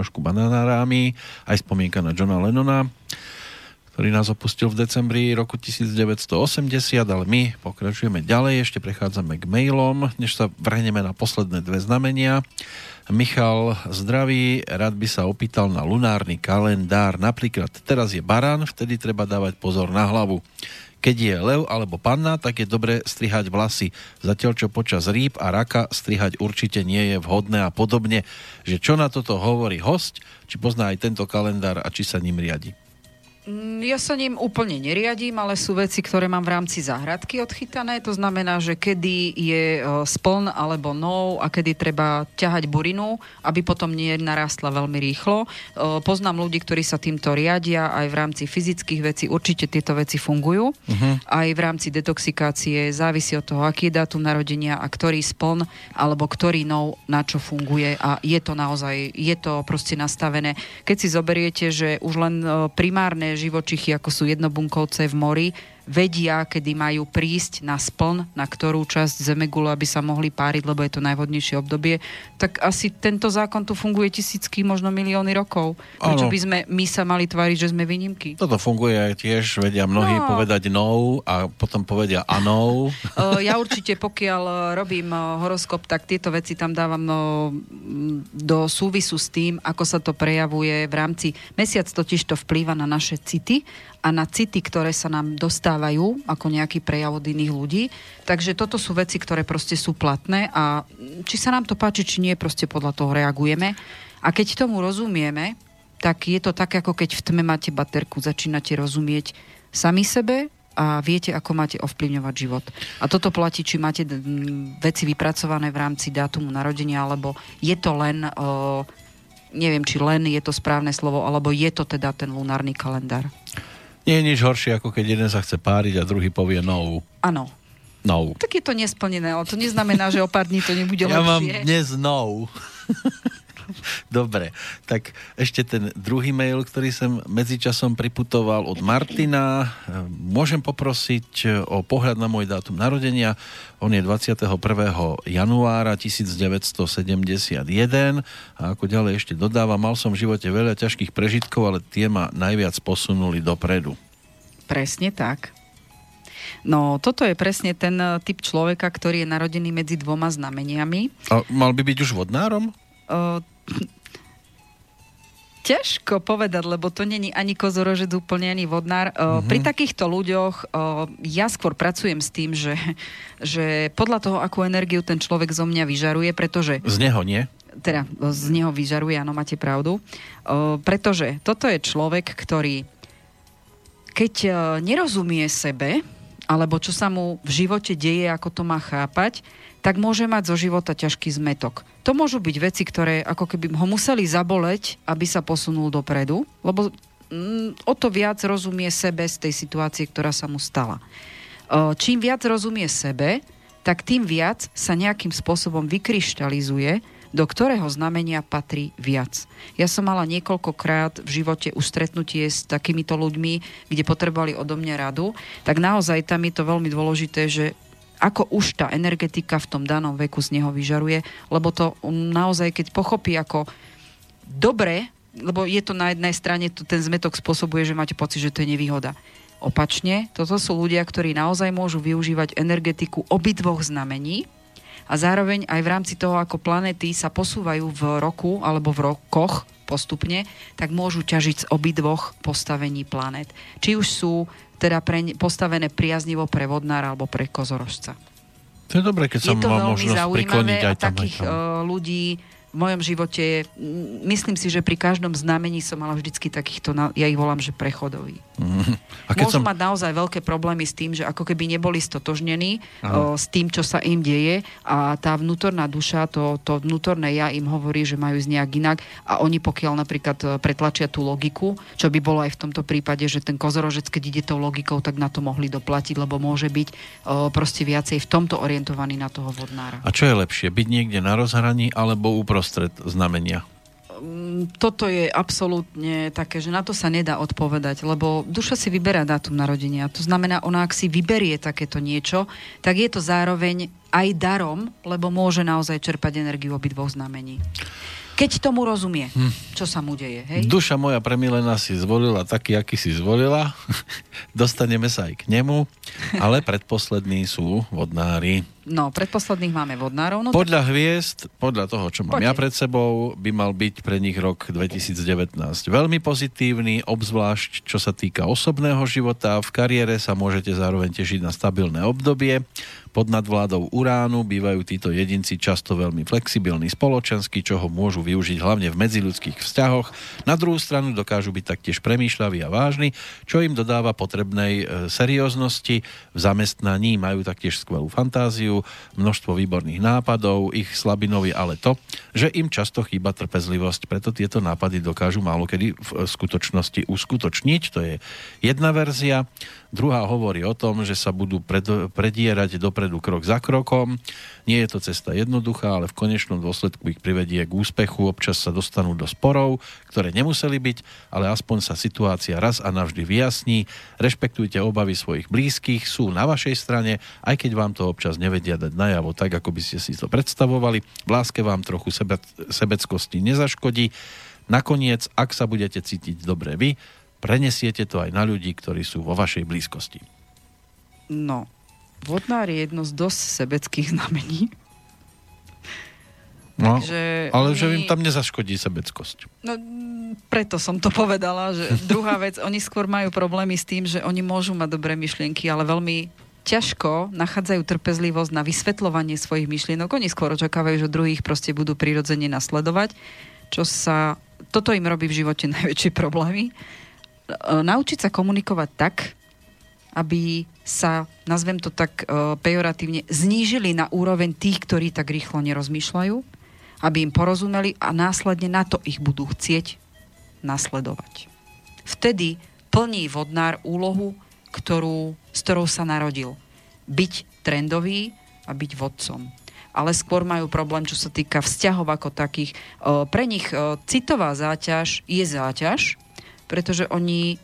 Speaker 3: Trošku bananárami, aj spomienka na Johna Lennona, ktorý nás opustil v decembri roku 1980, ale my pokračujeme ďalej, ešte prechádzame k mailom, než sa vrhneme na posledné dve znamenia. Michal, zdraví, rád by sa opýtal na lunárny kalendár. Napríklad teraz je barán, vtedy treba dávať pozor na hlavu.
Speaker 1: Keď je lev alebo panna, tak je dobre strihať vlasy. Zatiaľ, čo počas rýb a raka strihať určite nie je vhodné a podobne. Že čo na toto hovorí host, či pozná aj tento kalendár a či sa ním riadi.
Speaker 2: Mm, ja sa ním úplne neriadím, ale sú veci, ktoré mám v rámci záhradky odchytané. To znamená, že kedy je e, spln alebo nov a kedy treba ťahať burinu, aby potom nie narastla veľmi rýchlo. E, poznám ľudí, ktorí sa týmto riadia aj v rámci fyzických vecí. Určite tieto veci fungujú. Uh-huh. Aj v rámci detoxikácie závisí od toho, aký je dátum narodenia a ktorý spln alebo ktorý nov na čo funguje a je to naozaj, je to proste nastavené. Keď si zoberiete, že už len e, primárne živočichy, ako sú jednobunkovce v mori, vedia, kedy majú prísť na spln, na ktorú časť zemegulu, aby sa mohli páriť, lebo je to najvodnejšie obdobie, tak asi tento zákon tu funguje tisícky, možno milióny rokov. Prečo by sme my sa mali tváriť, že sme výnimky?
Speaker 1: Toto funguje aj tiež, vedia mnohí no. povedať no a potom povedia ano.
Speaker 2: ja určite, pokiaľ robím horoskop, tak tieto veci tam dávam no, do súvisu s tým, ako sa to prejavuje v rámci... Mesiac totiž to vplýva na naše city a na city, ktoré sa nám dostávajú ako nejaký prejav od iných ľudí. Takže toto sú veci, ktoré proste sú platné a či sa nám to páči, či nie, proste podľa toho reagujeme. A keď tomu rozumieme, tak je to tak, ako keď v tme máte baterku, začínate rozumieť sami sebe a viete, ako máte ovplyvňovať život. A toto platí, či máte veci vypracované v rámci dátumu narodenia, alebo je to len, o, neviem, či len je to správne slovo, alebo je to teda ten lunárny kalendár.
Speaker 1: Nie je nič horšie, ako keď jeden sa chce páriť a druhý povie no.
Speaker 2: Áno.
Speaker 1: No.
Speaker 2: Tak je to nesplnené, ale to neznamená, že o pár dní to nebude
Speaker 1: ja
Speaker 2: lepšie.
Speaker 1: Ja mám dnes no. Dobre, tak ešte ten druhý mail, ktorý som medzičasom priputoval od Martina. Môžem poprosiť o pohľad na môj dátum narodenia. On je 21. januára 1971 a ako ďalej ešte dodáva, mal som v živote veľa ťažkých prežitkov, ale tie ma najviac posunuli dopredu.
Speaker 2: Presne tak. No, toto je presne ten typ človeka, ktorý je narodený medzi dvoma znameniami.
Speaker 1: A mal by byť už vodnárom? Uh,
Speaker 2: ťažko povedať, lebo to není ani kozorožec úplne, ani vodnár. Uh-huh. Pri takýchto ľuďoch ja skôr pracujem s tým, že, že podľa toho, akú energiu ten človek zo mňa vyžaruje, pretože...
Speaker 1: Z neho nie?
Speaker 2: Teda z neho vyžaruje, áno, máte pravdu. Pretože toto je človek, ktorý keď nerozumie sebe, alebo čo sa mu v živote deje, ako to má chápať, tak môže mať zo života ťažký zmetok. To môžu byť veci, ktoré ako keby ho museli zaboleť, aby sa posunul dopredu, lebo mm, o to viac rozumie sebe z tej situácie, ktorá sa mu stala. Čím viac rozumie sebe, tak tým viac sa nejakým spôsobom vykryštalizuje, do ktorého znamenia patrí viac. Ja som mala niekoľkokrát v živote už stretnutie s takýmito ľuďmi, kde potrebovali odo mňa radu, tak naozaj tam je to veľmi dôležité, že ako už tá energetika v tom danom veku z neho vyžaruje, lebo to naozaj, keď pochopí ako dobre, lebo je to na jednej strane, ten zmetok spôsobuje, že máte pocit, že to je nevýhoda. Opačne, toto sú ľudia, ktorí naozaj môžu využívať energetiku obidvoch znamení a zároveň aj v rámci toho, ako planety sa posúvajú v roku alebo v rokoch postupne, tak môžu ťažiť z obidvoch postavení planet. Či už sú teda pre, postavené priaznivo pre vodnára alebo pre kozorožca.
Speaker 1: To je dobré, keď sa má možnosť prikloniť aj tam.
Speaker 2: takých aj tam. Uh, ľudí v mojom živote, myslím si, že pri každom znamení som mala vždycky takýchto, ja ich volám, že prechodový. Mm. A keď Môžu som... mať naozaj veľké problémy s tým, že ako keby neboli stotožnení o, s tým, čo sa im deje a tá vnútorná duša, to, to vnútorné ja im hovorí, že majú ísť nejak inak a oni pokiaľ napríklad e, pretlačia tú logiku, čo by bolo aj v tomto prípade, že ten kozorožec, keď ide tou logikou, tak na to mohli doplatiť, lebo môže byť o, proste viacej v tomto orientovaný na toho vodnára.
Speaker 1: A čo je lepšie, byť niekde na rozhraní alebo uprostred znamenia?
Speaker 2: Mm, toto je absolútne také, že na to sa nedá odpovedať, lebo duša si vyberá dátum narodenia. To znamená, ona ak si vyberie takéto niečo, tak je to zároveň aj darom, lebo môže naozaj čerpať energiu obidvoch znamení. Keď tomu rozumie, hm. čo sa mu deje. Hej?
Speaker 1: Duša moja premilená si zvolila taký, aký si zvolila. Dostaneme sa aj k nemu, ale predposlední sú vodnári.
Speaker 2: No, predposledných máme vodnárov. No,
Speaker 1: podľa tak... hviezd, podľa toho, čo mám Poďte. ja pred sebou, by mal byť pre nich rok 2019 veľmi pozitívny, obzvlášť čo sa týka osobného života. V kariére sa môžete zároveň tešiť na stabilné obdobie. Pod nadvládou uránu bývajú títo jedinci často veľmi flexibilní spoločensky, čo ho môžu využiť hlavne v medziludských vzťahoch. Na druhú stranu dokážu byť taktiež premýšľaví a vážni, čo im dodáva potrebnej e, serióznosti. V zamestnaní majú taktiež skvelú fantáziu, množstvo výborných nápadov, ich slabinou je ale to, že im často chýba trpezlivosť, preto tieto nápady dokážu málo kedy v skutočnosti uskutočniť. To je jedna verzia. Druhá hovorí o tom, že sa budú pred, predierať dopredu krok za krokom. Nie je to cesta jednoduchá, ale v konečnom dôsledku ich privedie k úspechu. Občas sa dostanú do sporov, ktoré nemuseli byť, ale aspoň sa situácia raz a navždy vyjasní. Rešpektujte obavy svojich blízkych, sú na vašej strane, aj keď vám to občas nevedia dať najavo tak, ako by ste si to predstavovali. V láske vám trochu sebe, sebeckosti nezaškodí. Nakoniec, ak sa budete cítiť dobre vy, prenesiete to aj na ľudí, ktorí sú vo vašej blízkosti.
Speaker 2: No, vodnár je jedno z dosť sebeckých znamení.
Speaker 1: No, Takže ale oni... že im tam nezaškodí sebeckosť.
Speaker 2: No, preto som to povedala, že druhá vec, oni skôr majú problémy s tým, že oni môžu mať dobré myšlienky, ale veľmi ťažko nachádzajú trpezlivosť na vysvetľovanie svojich myšlienok. Oni skôr očakávajú, že druhých proste budú prirodzene nasledovať, čo sa... Toto im robí v živote najväčšie problémy. E, naučiť sa komunikovať tak, aby sa, nazvem to tak e, pejoratívne, znížili na úroveň tých, ktorí tak rýchlo nerozmýšľajú, aby im porozumeli a následne na to ich budú chcieť nasledovať. Vtedy plní vodnár úlohu, ktorú, s ktorou sa narodil. Byť trendový a byť vodcom. Ale skôr majú problém, čo sa týka vzťahov ako takých. E, pre nich citová záťaž je záťaž, pretože oni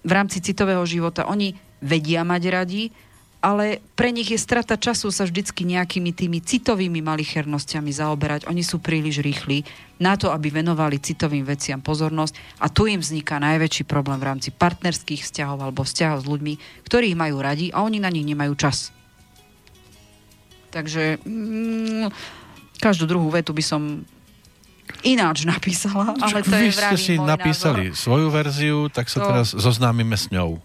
Speaker 2: v rámci citového života, oni vedia mať radi, ale pre nich je strata času sa vždycky nejakými tými citovými malichernosťami zaoberať. Oni sú príliš rýchli na to, aby venovali citovým veciam pozornosť a tu im vzniká najväčší problém v rámci partnerských vzťahov alebo vzťahov s ľuďmi, ktorí ich majú radi a oni na nich nemajú čas. Takže mm, každú druhú vetu by som ináč napísala, ale to
Speaker 1: Vy
Speaker 2: je ste
Speaker 1: si napísali
Speaker 2: názor.
Speaker 1: svoju verziu, tak sa to... teraz zoznámime s ňou.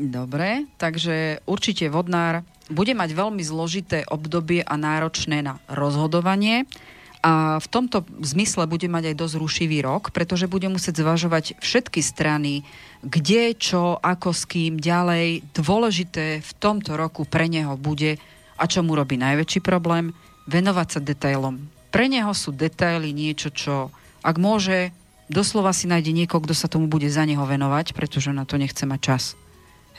Speaker 2: Dobre, takže určite vodnár bude mať veľmi zložité obdobie a náročné na rozhodovanie. A v tomto zmysle bude mať aj dosť rušivý rok, pretože bude musieť zvažovať všetky strany, kde, čo, ako, s kým, ďalej. Dôležité v tomto roku pre neho bude, a čo mu robí najväčší problém, venovať sa detailom pre neho sú detaily niečo, čo ak môže, doslova si nájde niekoho, kto sa tomu bude za neho venovať, pretože na to nechce mať čas.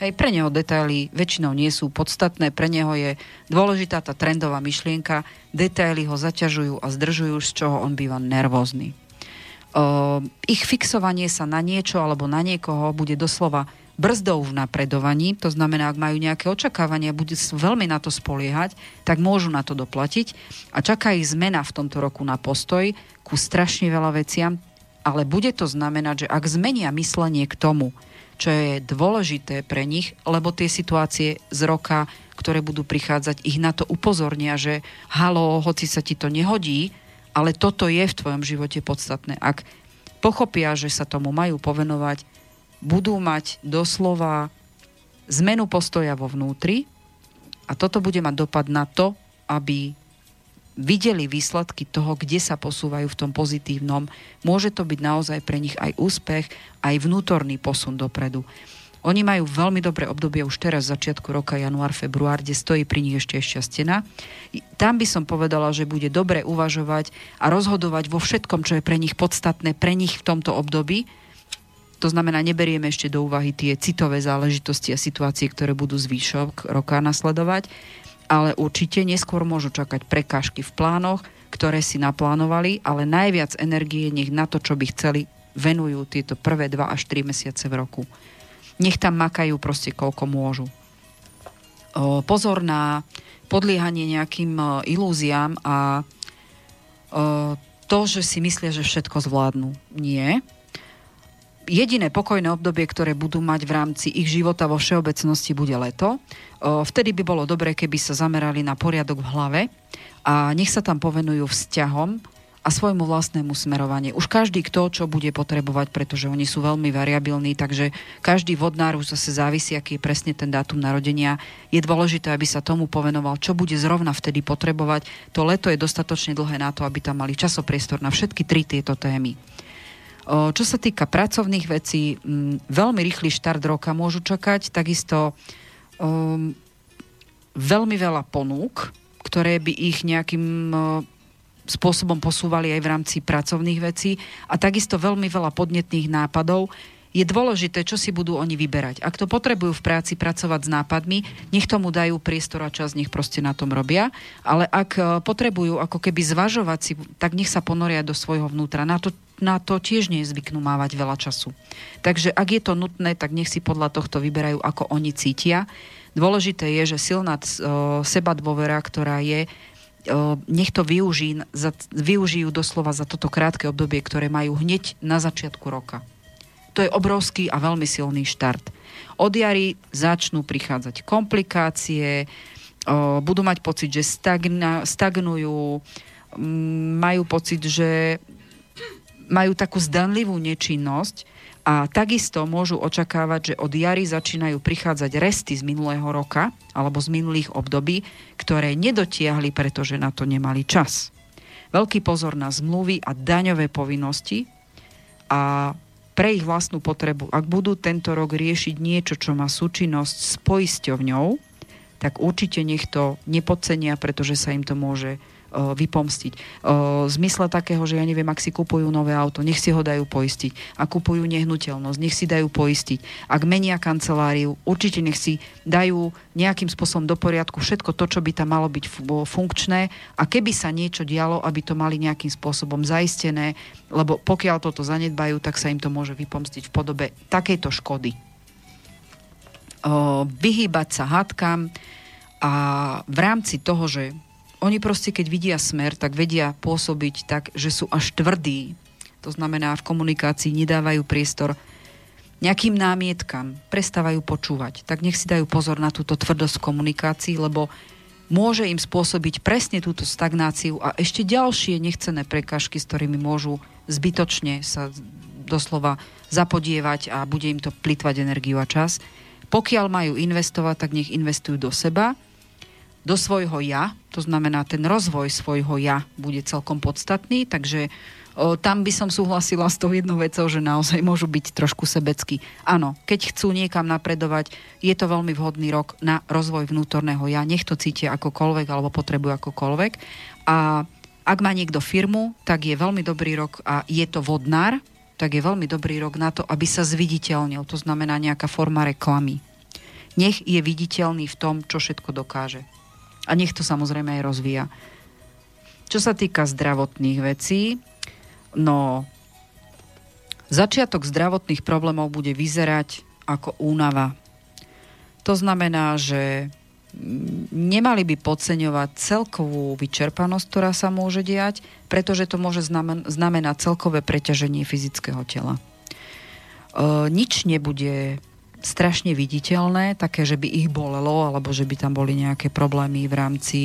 Speaker 2: Hej, pre neho detaily väčšinou nie sú podstatné, pre neho je dôležitá tá trendová myšlienka, detaily ho zaťažujú a zdržujú, z čoho on býva nervózny. Uh, ich fixovanie sa na niečo alebo na niekoho bude doslova brzdou v napredovaní, to znamená, ak majú nejaké očakávania, budú veľmi na to spoliehať, tak môžu na to doplatiť a čaká ich zmena v tomto roku na postoj ku strašne veľa veciam, ale bude to znamenať, že ak zmenia myslenie k tomu, čo je dôležité pre nich, lebo tie situácie z roka, ktoré budú prichádzať, ich na to upozornia, že halo, hoci sa ti to nehodí, ale toto je v tvojom živote podstatné. Ak pochopia, že sa tomu majú povenovať, budú mať doslova zmenu postoja vo vnútri a toto bude mať dopad na to, aby videli výsledky toho, kde sa posúvajú v tom pozitívnom. Môže to byť naozaj pre nich aj úspech, aj vnútorný posun dopredu. Oni majú veľmi dobré obdobie už teraz, začiatku roka, január, február, kde stojí pri nich ešte šťastena. Tam by som povedala, že bude dobre uvažovať a rozhodovať vo všetkom, čo je pre nich podstatné, pre nich v tomto období, to znamená, neberieme ešte do úvahy tie citové záležitosti a situácie, ktoré budú zvýšok roka nasledovať, ale určite neskôr môžu čakať prekážky v plánoch, ktoré si naplánovali, ale najviac energie nech na to, čo by chceli, venujú tieto prvé 2 až 3 mesiace v roku. Nech tam makajú proste koľko môžu. O, pozor na podliehanie nejakým ilúziám a o, to, že si myslia, že všetko zvládnu. Nie jediné pokojné obdobie, ktoré budú mať v rámci ich života vo všeobecnosti, bude leto. Vtedy by bolo dobré, keby sa zamerali na poriadok v hlave a nech sa tam povenujú vzťahom, a svojmu vlastnému smerovaniu. Už každý kto, čo bude potrebovať, pretože oni sú veľmi variabilní, takže každý vodnár už zase závisí, aký je presne ten dátum narodenia. Je dôležité, aby sa tomu povenoval, čo bude zrovna vtedy potrebovať. To leto je dostatočne dlhé na to, aby tam mali časopriestor na všetky tri tieto témy. Čo sa týka pracovných vecí, veľmi rýchly štart roka môžu čakať, takisto um, veľmi veľa ponúk, ktoré by ich nejakým spôsobom posúvali aj v rámci pracovných vecí a takisto veľmi veľa podnetných nápadov. Je dôležité, čo si budú oni vyberať. Ak to potrebujú v práci pracovať s nápadmi, nech tomu dajú priestor a čas, nech proste na tom robia. Ale ak e, potrebujú ako keby zvažovať si, tak nech sa ponoria do svojho vnútra. Na to, na to tiež nie zvyknú mávať veľa času. Takže ak je to nutné, tak nech si podľa tohto vyberajú, ako oni cítia. Dôležité je, že silná uh, seba dôvera, ktorá je nech to využí, za, využijú doslova za toto krátke obdobie, ktoré majú hneď na začiatku roka. To je obrovský a veľmi silný štart. Od jary začnú prichádzať komplikácie, budú mať pocit, že stagnujú, majú pocit, že majú takú zdanlivú nečinnosť a takisto môžu očakávať, že od jary začínajú prichádzať resty z minulého roka alebo z minulých období, ktoré nedotiahli, pretože na to nemali čas. Veľký pozor na zmluvy a daňové povinnosti a pre ich vlastnú potrebu. Ak budú tento rok riešiť niečo, čo má súčinnosť s poisťovňou, tak určite nech to nepodcenia, pretože sa im to môže vypomstiť. V zmysle takého, že ja neviem, ak si kupujú nové auto, nech si ho dajú poistiť. A kupujú nehnuteľnosť, nech si dajú poistiť. Ak menia kanceláriu, určite nech si dajú nejakým spôsobom do poriadku všetko to, čo by tam malo byť funkčné a keby sa niečo dialo, aby to mali nejakým spôsobom zaistené, lebo pokiaľ toto zanedbajú, tak sa im to môže vypomstiť v podobe takejto škody. Vyhýbať sa hádkam a v rámci toho, že oni proste, keď vidia smer, tak vedia pôsobiť tak, že sú až tvrdí. To znamená, v komunikácii nedávajú priestor nejakým námietkam, prestávajú počúvať. Tak nech si dajú pozor na túto tvrdosť v komunikácii, lebo môže im spôsobiť presne túto stagnáciu a ešte ďalšie nechcené prekažky, s ktorými môžu zbytočne sa doslova zapodievať a bude im to plitvať energiu a čas. Pokiaľ majú investovať, tak nech investujú do seba, do svojho ja, to znamená ten rozvoj svojho ja bude celkom podstatný, takže o, tam by som súhlasila s tou jednou vecou, že naozaj môžu byť trošku sebeckí. Áno, keď chcú niekam napredovať, je to veľmi vhodný rok na rozvoj vnútorného ja, nech to cítia akokoľvek alebo potrebujú akokoľvek. A ak má niekto firmu, tak je veľmi dobrý rok a je to vodnár, tak je veľmi dobrý rok na to, aby sa zviditeľnil. To znamená nejaká forma reklamy. Nech je viditeľný v tom, čo všetko dokáže. A nech to samozrejme aj rozvíja. Čo sa týka zdravotných vecí, no začiatok zdravotných problémov bude vyzerať ako únava. To znamená, že nemali by podceňovať celkovú vyčerpanosť, ktorá sa môže diať, pretože to môže znamenať celkové preťaženie fyzického tela. E, nič nebude strašne viditeľné, také, že by ich bolelo, alebo že by tam boli nejaké problémy v rámci,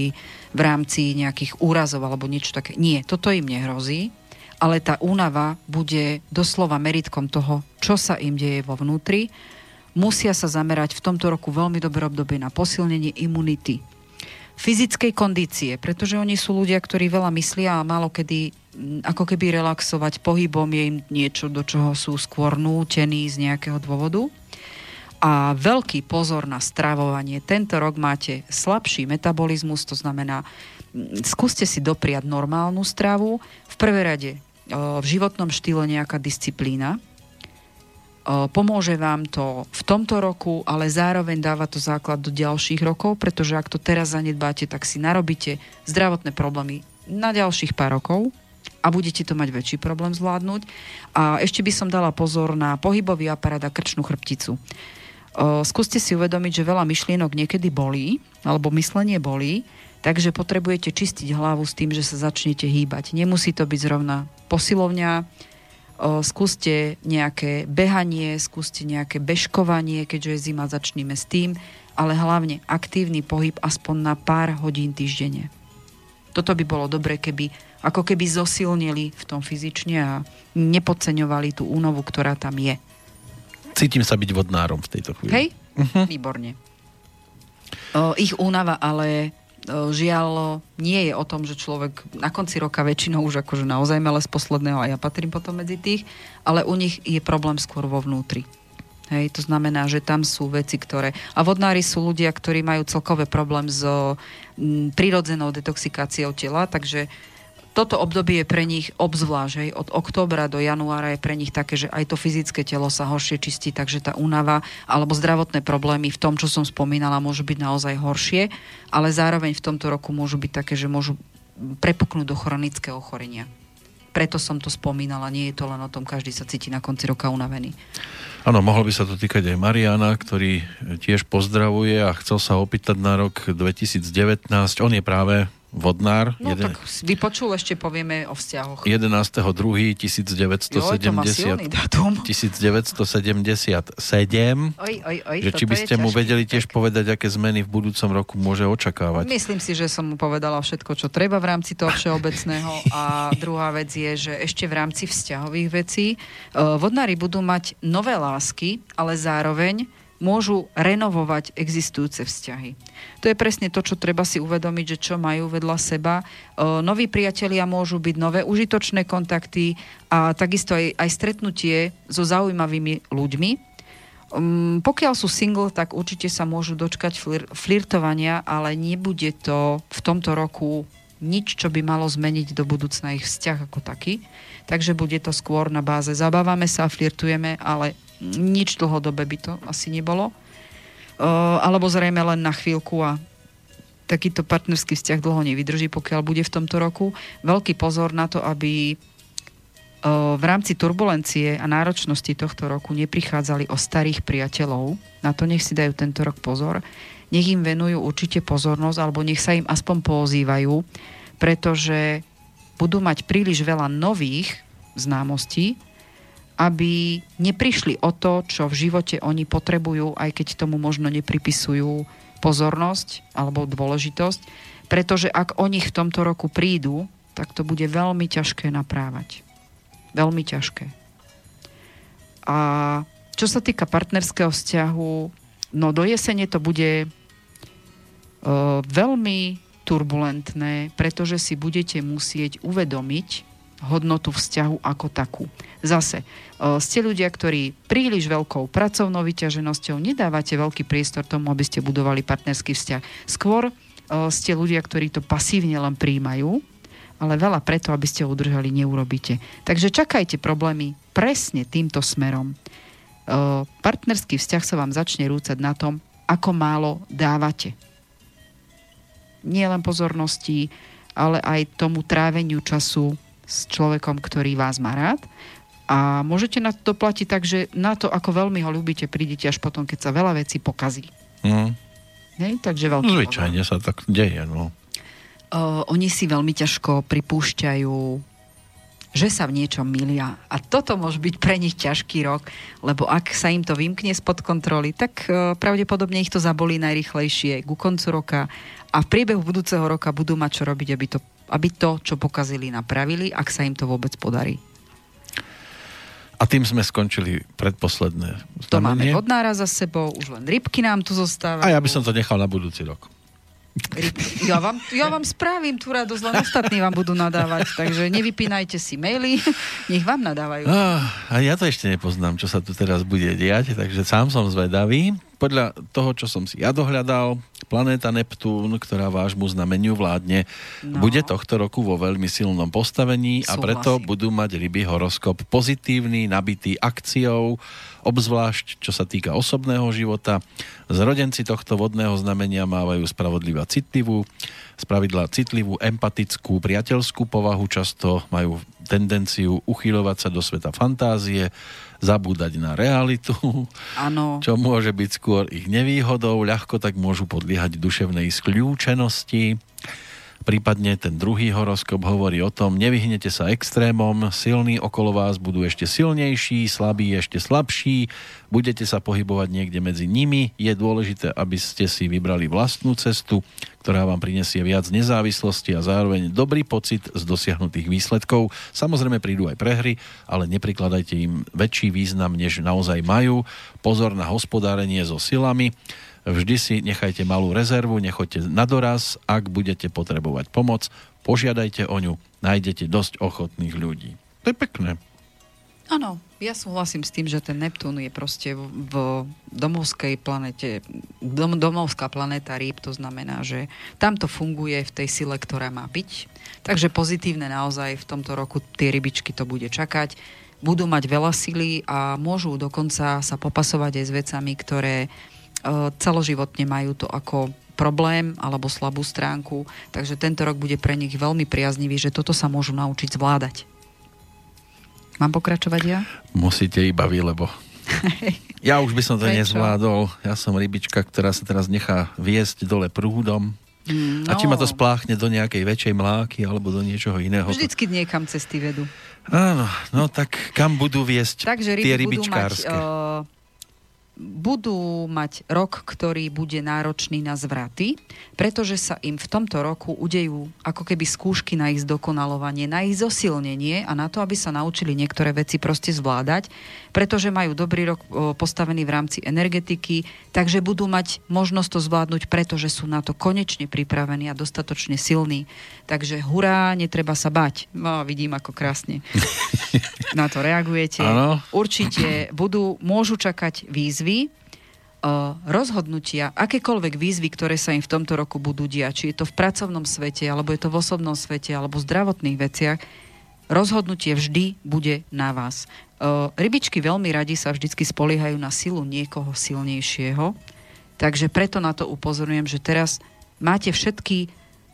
Speaker 2: v rámci nejakých úrazov alebo niečo také. Nie, toto im nehrozí, ale tá únava bude doslova meritkom toho, čo sa im deje vo vnútri. Musia sa zamerať v tomto roku veľmi dobré obdobie na posilnenie imunity, fyzickej kondície, pretože oni sú ľudia, ktorí veľa myslia a málo kedy ako keby relaxovať pohybom je im niečo, do čoho sú skôr nútení z nejakého dôvodu a veľký pozor na stravovanie. Tento rok máte slabší metabolizmus, to znamená, skúste si dopriať normálnu stravu. V prvej rade v životnom štýle nejaká disciplína. Pomôže vám to v tomto roku, ale zároveň dáva to základ do ďalších rokov, pretože ak to teraz zanedbáte, tak si narobíte zdravotné problémy na ďalších pár rokov a budete to mať väčší problém zvládnuť. A ešte by som dala pozor na pohybový aparát a krčnú chrbticu skúste si uvedomiť, že veľa myšlienok niekedy bolí, alebo myslenie bolí, takže potrebujete čistiť hlavu s tým, že sa začnete hýbať. Nemusí to byť zrovna posilovňa, skúste nejaké behanie, skúste nejaké bežkovanie, keďže je zima, začníme s tým, ale hlavne aktívny pohyb aspoň na pár hodín týždenne. Toto by bolo dobre, keby ako keby zosilnili v tom fyzične a nepodceňovali tú únovu, ktorá tam je.
Speaker 1: Cítim sa byť vodnárom v tejto chvíli.
Speaker 2: Hej? Uh-huh. Výborne. O, ich únava ale o, žiaľ nie je o tom, že človek na konci roka väčšinou už akože naozaj mele z posledného a ja patrím potom medzi tých, ale u nich je problém skôr vo vnútri. Hej, to znamená, že tam sú veci, ktoré... A vodnári sú ľudia, ktorí majú celkové problém m, prirodzenou detoxikáciou tela, takže toto obdobie je pre nich obzvlášť. Od októbra do januára je pre nich také, že aj to fyzické telo sa horšie čistí, takže tá únava alebo zdravotné problémy v tom, čo som spomínala, môžu byť naozaj horšie, ale zároveň v tomto roku môžu byť také, že môžu prepuknúť do chronického ochorenia. Preto som to spomínala, nie je to len o tom, každý sa cíti na konci roka unavený.
Speaker 1: Áno, mohol by sa to týkať aj Mariana, ktorý tiež pozdravuje a chcel sa opýtať na rok 2019. On je práve Vodnár.
Speaker 2: No jeden... tak vypočul, ešte povieme o vzťahoch.
Speaker 1: 11.2.1970. 1977. Oj, oj, oj, že či by ste mu vedeli tiež tak. povedať, aké zmeny v budúcom roku môže očakávať.
Speaker 2: Myslím si, že som mu povedala všetko, čo treba v rámci toho všeobecného. A druhá vec je, že ešte v rámci vzťahových vecí e, vodnári budú mať nové lásky, ale zároveň môžu renovovať existujúce vzťahy. To je presne to, čo treba si uvedomiť, že čo majú vedľa seba. E, noví priatelia môžu byť nové užitočné kontakty a takisto aj, aj stretnutie so zaujímavými ľuďmi. Um, pokiaľ sú single, tak určite sa môžu dočkať flir- flirtovania, ale nebude to v tomto roku nič, čo by malo zmeniť do budúcna ich vzťah ako taký. Takže bude to skôr na báze zabávame sa, flirtujeme, ale nič dlhodobé by to asi nebolo. Uh, alebo zrejme len na chvíľku a takýto partnerský vzťah dlho nevydrží, pokiaľ bude v tomto roku. Veľký pozor na to, aby v rámci turbulencie a náročnosti tohto roku neprichádzali o starých priateľov. Na to nech si dajú tento rok pozor. Nech im venujú určite pozornosť, alebo nech sa im aspoň pozývajú, pretože budú mať príliš veľa nových známostí, aby neprišli o to, čo v živote oni potrebujú, aj keď tomu možno nepripisujú pozornosť alebo dôležitosť, pretože ak o nich v tomto roku prídu, tak to bude veľmi ťažké naprávať. Veľmi ťažké. A čo sa týka partnerského vzťahu, no do jesene to bude uh, veľmi turbulentné, pretože si budete musieť uvedomiť, hodnotu vzťahu ako takú. Zase, e, ste ľudia, ktorí príliš veľkou pracovnou vyťaženosťou nedávate veľký priestor tomu, aby ste budovali partnerský vzťah. Skôr e, ste ľudia, ktorí to pasívne len príjmajú, ale veľa preto, aby ste ho udržali, neurobíte. Takže čakajte problémy presne týmto smerom. E, partnerský vzťah sa vám začne rúcať na tom, ako málo dávate. Nie len pozornosti, ale aj tomu tráveniu času s človekom, ktorý vás má rád. A môžete na to platiť tak, že na to, ako veľmi ho ľúbite, prídete až potom, keď sa veľa vecí pokazí. Mm. Hej, takže veľký
Speaker 1: Zvyčajne sa tak deje, no.
Speaker 2: Uh, oni si veľmi ťažko pripúšťajú, že sa v niečom milia. A toto môže byť pre nich ťažký rok, lebo ak sa im to vymkne spod kontroly, tak uh, pravdepodobne ich to zabolí najrychlejšie ku koncu roka a v priebehu budúceho roka budú mať čo robiť, aby to aby to, čo pokazili, napravili, ak sa im to vôbec podarí.
Speaker 1: A tým sme skončili predposledné.
Speaker 2: Znamenie. To máme vodnára za sebou, už len rybky nám tu zostávajú.
Speaker 1: A ja by som to nechal na budúci rok.
Speaker 2: Ja vám, ja vám spravím tú radosť, len ostatní vám budú nadávať, takže nevypínajte si maily, nech vám nadávajú.
Speaker 1: Ah, a ja to ešte nepoznám, čo sa tu teraz bude diať, takže sám som zvedavý. Podľa toho, čo som si ja dohľadal, planéta Neptún, ktorá vášmu znameniu vládne, no. bude tohto roku vo veľmi silnom postavení Súhlasím. a preto budú mať ryby horoskop pozitívny, nabitý akciou, obzvlášť čo sa týka osobného života. Zrodenci tohto vodného znamenia mávajú spravodlivá citlivú, spravidla citlivú, empatickú, priateľskú povahu, často majú tendenciu uchyľovať sa do sveta fantázie, zabúdať na realitu,
Speaker 2: ano.
Speaker 1: čo môže byť skôr ich nevýhodou, ľahko tak môžu podliehať duševnej skľúčenosti. Prípadne ten druhý horoskop hovorí o tom, nevyhnete sa extrémom, silní okolo vás budú ešte silnejší, slabí ešte slabší, budete sa pohybovať niekde medzi nimi. Je dôležité, aby ste si vybrali vlastnú cestu, ktorá vám prinesie viac nezávislosti a zároveň dobrý pocit z dosiahnutých výsledkov. Samozrejme prídu aj prehry, ale neprikladajte im väčší význam, než naozaj majú. Pozor na hospodárenie so silami Vždy si nechajte malú rezervu, nechoďte na doraz, ak budete potrebovať pomoc, požiadajte o ňu, nájdete dosť ochotných ľudí. To je pekné.
Speaker 2: Áno, ja súhlasím s tým, že ten Neptún je proste v, domovskej planete, dom, domovská planéta rýb, to znamená, že tam to funguje v tej sile, ktorá má byť. Takže pozitívne naozaj v tomto roku tie rybičky to bude čakať. Budú mať veľa sily a môžu dokonca sa popasovať aj s vecami, ktoré celoživotne majú to ako problém alebo slabú stránku, takže tento rok bude pre nich veľmi priaznivý, že toto sa môžu naučiť zvládať. Mám pokračovať ja?
Speaker 1: Musíte iba vy, lebo ja už by som to Prečo? nezvládol. Ja som rybička, ktorá sa teraz nechá viesť dole prúdom. No. A či ma to no. spláchne do nejakej väčšej mláky alebo do niečoho iného.
Speaker 2: Vždycky niekam cesty vedú.
Speaker 1: Áno, no tak kam budú viesť Takže tie rybičkárske? Budú mať, uh,
Speaker 2: budú mať rok, ktorý bude náročný na zvraty, pretože sa im v tomto roku udejú ako keby skúšky na ich zdokonalovanie, na ich zosilnenie a na to, aby sa naučili niektoré veci proste zvládať, pretože majú dobrý rok postavený v rámci energetiky, takže budú mať možnosť to zvládnuť, pretože sú na to konečne pripravení a dostatočne silní. Takže hurá, netreba sa bať. No, vidím, ako krásne na to reagujete. Ano. Určite budú, môžu čakať výzvy, výzvy, rozhodnutia, akékoľvek výzvy, ktoré sa im v tomto roku budú diať, či je to v pracovnom svete, alebo je to v osobnom svete, alebo v zdravotných veciach, rozhodnutie vždy bude na vás. Rybičky veľmi radi sa vždy spoliehajú na silu niekoho silnejšieho, takže preto na to upozorňujem, že teraz máte všetky,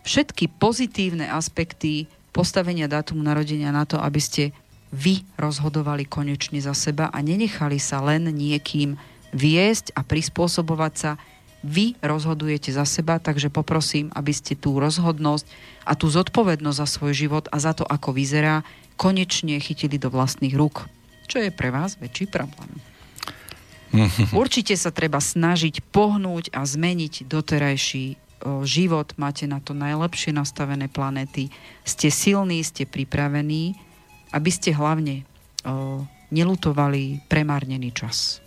Speaker 2: všetky pozitívne aspekty postavenia dátumu narodenia na to, aby ste vy rozhodovali konečne za seba a nenechali sa len niekým viesť a prispôsobovať sa. Vy rozhodujete za seba, takže poprosím, aby ste tú rozhodnosť a tú zodpovednosť za svoj život a za to, ako vyzerá, konečne chytili do vlastných rúk. Čo je pre vás väčší problém. Určite sa treba snažiť pohnúť a zmeniť doterajší život. Máte na to najlepšie nastavené planéty. Ste silní, ste pripravení, aby ste hlavne nelutovali premárnený čas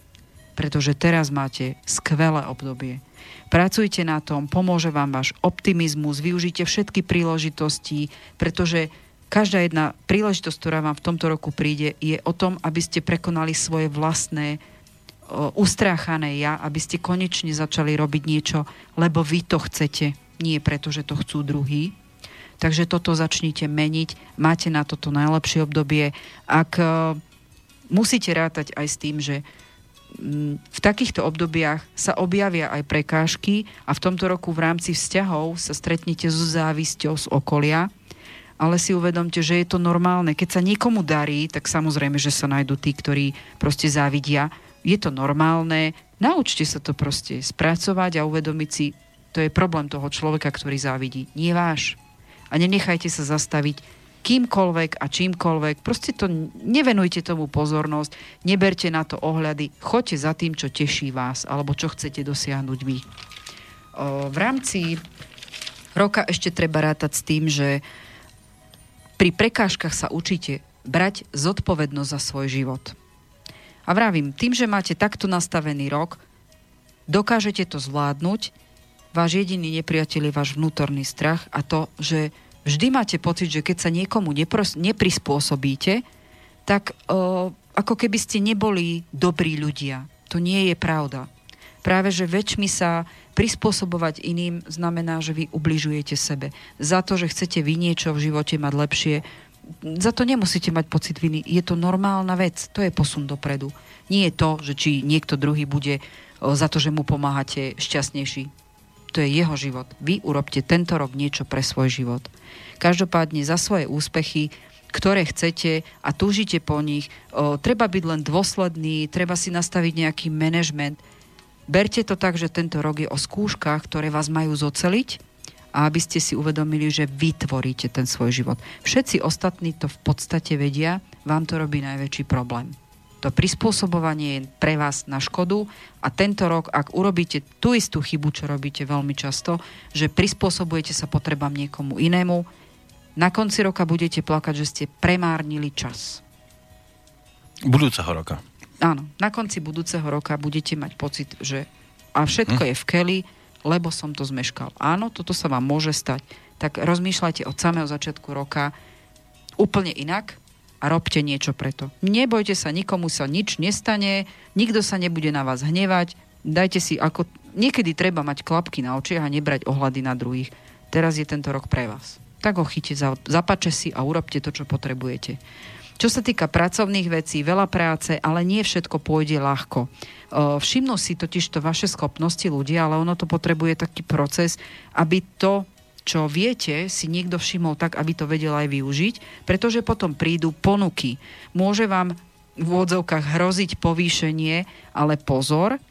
Speaker 2: pretože teraz máte skvelé obdobie. Pracujte na tom, pomôže vám váš optimizmus, využite všetky príležitosti, pretože každá jedna príležitosť, ktorá vám v tomto roku príde, je o tom, aby ste prekonali svoje vlastné ustráchané ja, aby ste konečne začali robiť niečo, lebo vy to chcete, nie preto, že to chcú druhý. Takže toto začnite meniť, máte na toto najlepšie obdobie. Ak musíte rátať aj s tým, že v takýchto obdobiach sa objavia aj prekážky a v tomto roku v rámci vzťahov sa stretnete so závisťou z okolia, ale si uvedomte, že je to normálne. Keď sa niekomu darí, tak samozrejme, že sa nájdú tí, ktorí proste závidia. Je to normálne, naučte sa to proste spracovať a uvedomiť si, to je problém toho človeka, ktorý závidí, nie váš. A nenechajte sa zastaviť kýmkoľvek a čímkoľvek. Proste to nevenujte tomu pozornosť, neberte na to ohľady, choďte za tým, čo teší vás, alebo čo chcete dosiahnuť vy. V rámci roka ešte treba rátať s tým, že pri prekážkach sa učíte brať zodpovednosť za svoj život. A vravím, tým, že máte takto nastavený rok, dokážete to zvládnuť, váš jediný nepriateľ je váš vnútorný strach a to, že vždy máte pocit, že keď sa niekomu nepros- neprispôsobíte, tak o, ako keby ste neboli dobrí ľudia. To nie je pravda. Práve, že väčšmi sa prispôsobovať iným znamená, že vy ubližujete sebe. Za to, že chcete vy niečo v živote mať lepšie, za to nemusíte mať pocit viny. Je to normálna vec. To je posun dopredu. Nie je to, že či niekto druhý bude za to, že mu pomáhate šťastnejší. To je jeho život. Vy urobte tento rok niečo pre svoj život. Každopádne za svoje úspechy ktoré chcete a túžite po nich. O, treba byť len dôsledný, treba si nastaviť nejaký manažment. Berte to tak, že tento rok je o skúškach, ktoré vás majú zoceliť a aby ste si uvedomili, že vytvoríte ten svoj život. Všetci ostatní to v podstate vedia, vám to robí najväčší problém. To prispôsobovanie je pre vás na škodu a tento rok, ak urobíte tú istú chybu, čo robíte veľmi často, že prispôsobujete sa potrebám niekomu inému, na konci roka budete plakať, že ste premárnili čas.
Speaker 1: Budúceho roka.
Speaker 2: Áno, na konci budúceho roka budete mať pocit, že a všetko hm. je v keli, lebo som to zmeškal. Áno, toto sa vám môže stať. Tak rozmýšľajte od samého začiatku roka úplne inak a robte niečo preto. Nebojte sa, nikomu sa nič nestane, nikto sa nebude na vás hnevať, dajte si ako... Niekedy treba mať klapky na očiach a nebrať ohľady na druhých. Teraz je tento rok pre vás. Tak ho chyte, zapače si a urobte to, čo potrebujete. Čo sa týka pracovných vecí, veľa práce, ale nie všetko pôjde ľahko. Všimnú si totiž to vaše schopnosti ľudia, ale ono to potrebuje taký proces, aby to, čo viete, si niekto všimol tak, aby to vedel aj využiť, pretože potom prídu ponuky. Môže vám v úvodzovkách hroziť povýšenie, ale pozor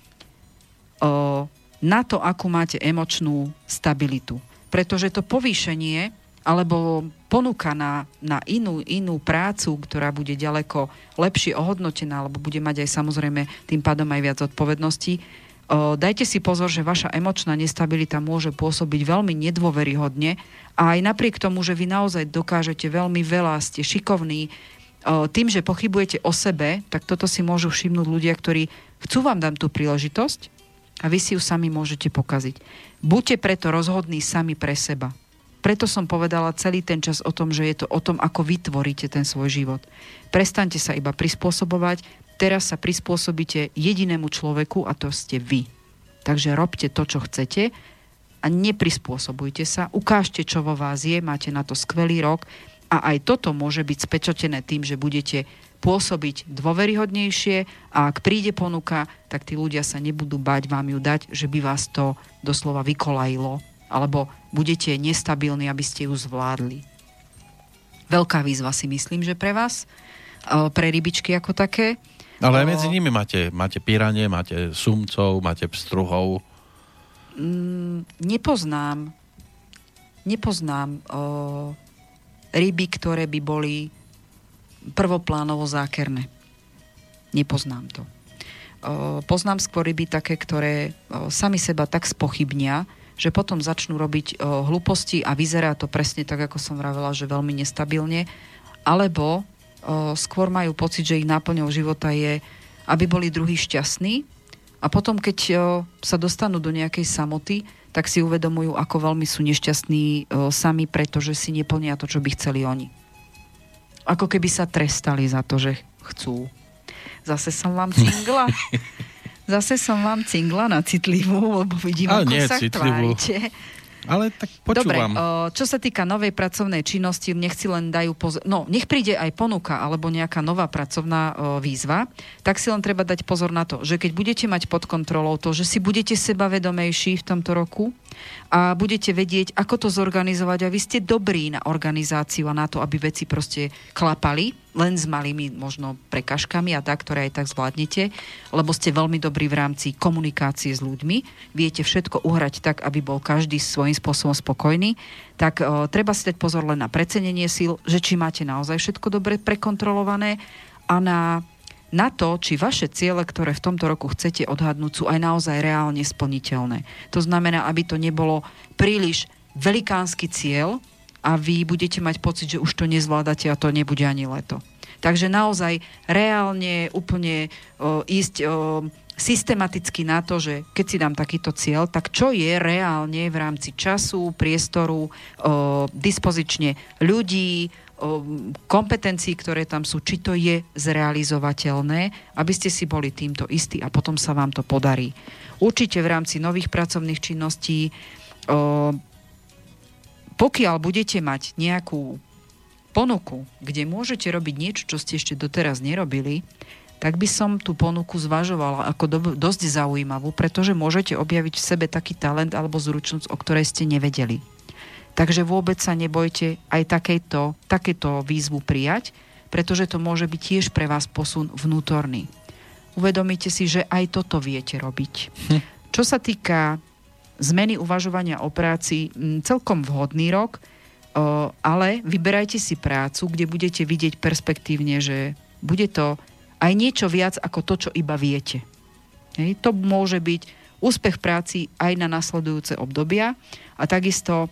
Speaker 2: na to, akú máte emočnú stabilitu. Pretože to povýšenie alebo ponuka na, na inú, inú prácu, ktorá bude ďaleko lepšie ohodnotená, alebo bude mať aj samozrejme tým pádom aj viac odpovedností, o, dajte si pozor, že vaša emočná nestabilita môže pôsobiť veľmi nedôveryhodne a aj napriek tomu, že vy naozaj dokážete veľmi veľa, ste šikovní, o, tým, že pochybujete o sebe, tak toto si môžu všimnúť ľudia, ktorí chcú vám dať tú príležitosť a vy si ju sami môžete pokaziť. Buďte preto rozhodní sami pre seba preto som povedala celý ten čas o tom, že je to o tom, ako vytvoríte ten svoj život. Prestaňte sa iba prispôsobovať, teraz sa prispôsobíte jedinému človeku a to ste vy. Takže robte to, čo chcete a neprispôsobujte sa, ukážte, čo vo vás je, máte na to skvelý rok a aj toto môže byť spečatené tým, že budete pôsobiť dôveryhodnejšie a ak príde ponuka, tak tí ľudia sa nebudú bať vám ju dať, že by vás to doslova vykolajilo alebo budete nestabilní, aby ste ju zvládli. Veľká výzva si myslím, že pre vás, pre rybičky ako také.
Speaker 1: Ale aj medzi nimi máte, máte píranie, máte sumcov, máte pstruhov.
Speaker 2: Mm, nepoznám nepoznám o, ryby, ktoré by boli prvoplánovo zákerné. Nepoznám to. O, poznám skôr ryby také, ktoré o, sami seba tak spochybnia, že potom začnú robiť o, hlúposti a vyzerá to presne tak, ako som vravela, že veľmi nestabilne, alebo o, skôr majú pocit, že ich náplňou života je, aby boli druhí šťastní a potom, keď o, sa dostanú do nejakej samoty, tak si uvedomujú, ako veľmi sú nešťastní o, sami, pretože si neplnia to, čo by chceli oni. Ako keby sa trestali za to, že chcú. Zase som vám cingla. Zase som vám cingla na citlivú, lebo vidím, Ale ako nie sa citlivú. tvárite.
Speaker 1: Ale tak počúvam.
Speaker 2: Dobre, čo sa týka novej pracovnej činnosti, nech si len dajú pozor, no nech príde aj ponuka alebo nejaká nová pracovná výzva, tak si len treba dať pozor na to, že keď budete mať pod kontrolou to, že si budete sebavedomejší v tomto roku, a budete vedieť, ako to zorganizovať a vy ste dobrí na organizáciu a na to, aby veci proste klapali, len s malými možno prekažkami a tak, ktoré aj tak zvládnete, lebo ste veľmi dobrí v rámci komunikácie s ľuďmi, viete všetko uhrať tak, aby bol každý svojím spôsobom spokojný, tak o, treba si dať pozor len na precenenie síl, že či máte naozaj všetko dobre prekontrolované a na na to, či vaše ciele, ktoré v tomto roku chcete odhadnúť, sú aj naozaj reálne splniteľné. To znamená, aby to nebolo príliš velikánsky cieľ a vy budete mať pocit, že už to nezvládate a to nebude ani leto. Takže naozaj reálne úplne o, ísť o, systematicky na to, že keď si dám takýto cieľ, tak čo je reálne v rámci času, priestoru, o, dispozične ľudí, kompetencií, ktoré tam sú, či to je zrealizovateľné, aby ste si boli týmto istí a potom sa vám to podarí. Určite v rámci nových pracovných činností, pokiaľ budete mať nejakú ponuku, kde môžete robiť niečo, čo ste ešte doteraz nerobili, tak by som tú ponuku zvažovala ako do, dosť zaujímavú, pretože môžete objaviť v sebe taký talent alebo zručnosť, o ktorej ste nevedeli. Takže vôbec sa nebojte aj takéto, takéto výzvu prijať, pretože to môže byť tiež pre vás posun vnútorný. Uvedomíte si, že aj toto viete robiť. Hm. Čo sa týka zmeny uvažovania o práci celkom vhodný rok, ale vyberajte si prácu, kde budete vidieť perspektívne, že bude to aj niečo viac ako to, čo iba viete. Hej, to môže byť úspech práci aj na nasledujúce obdobia a takisto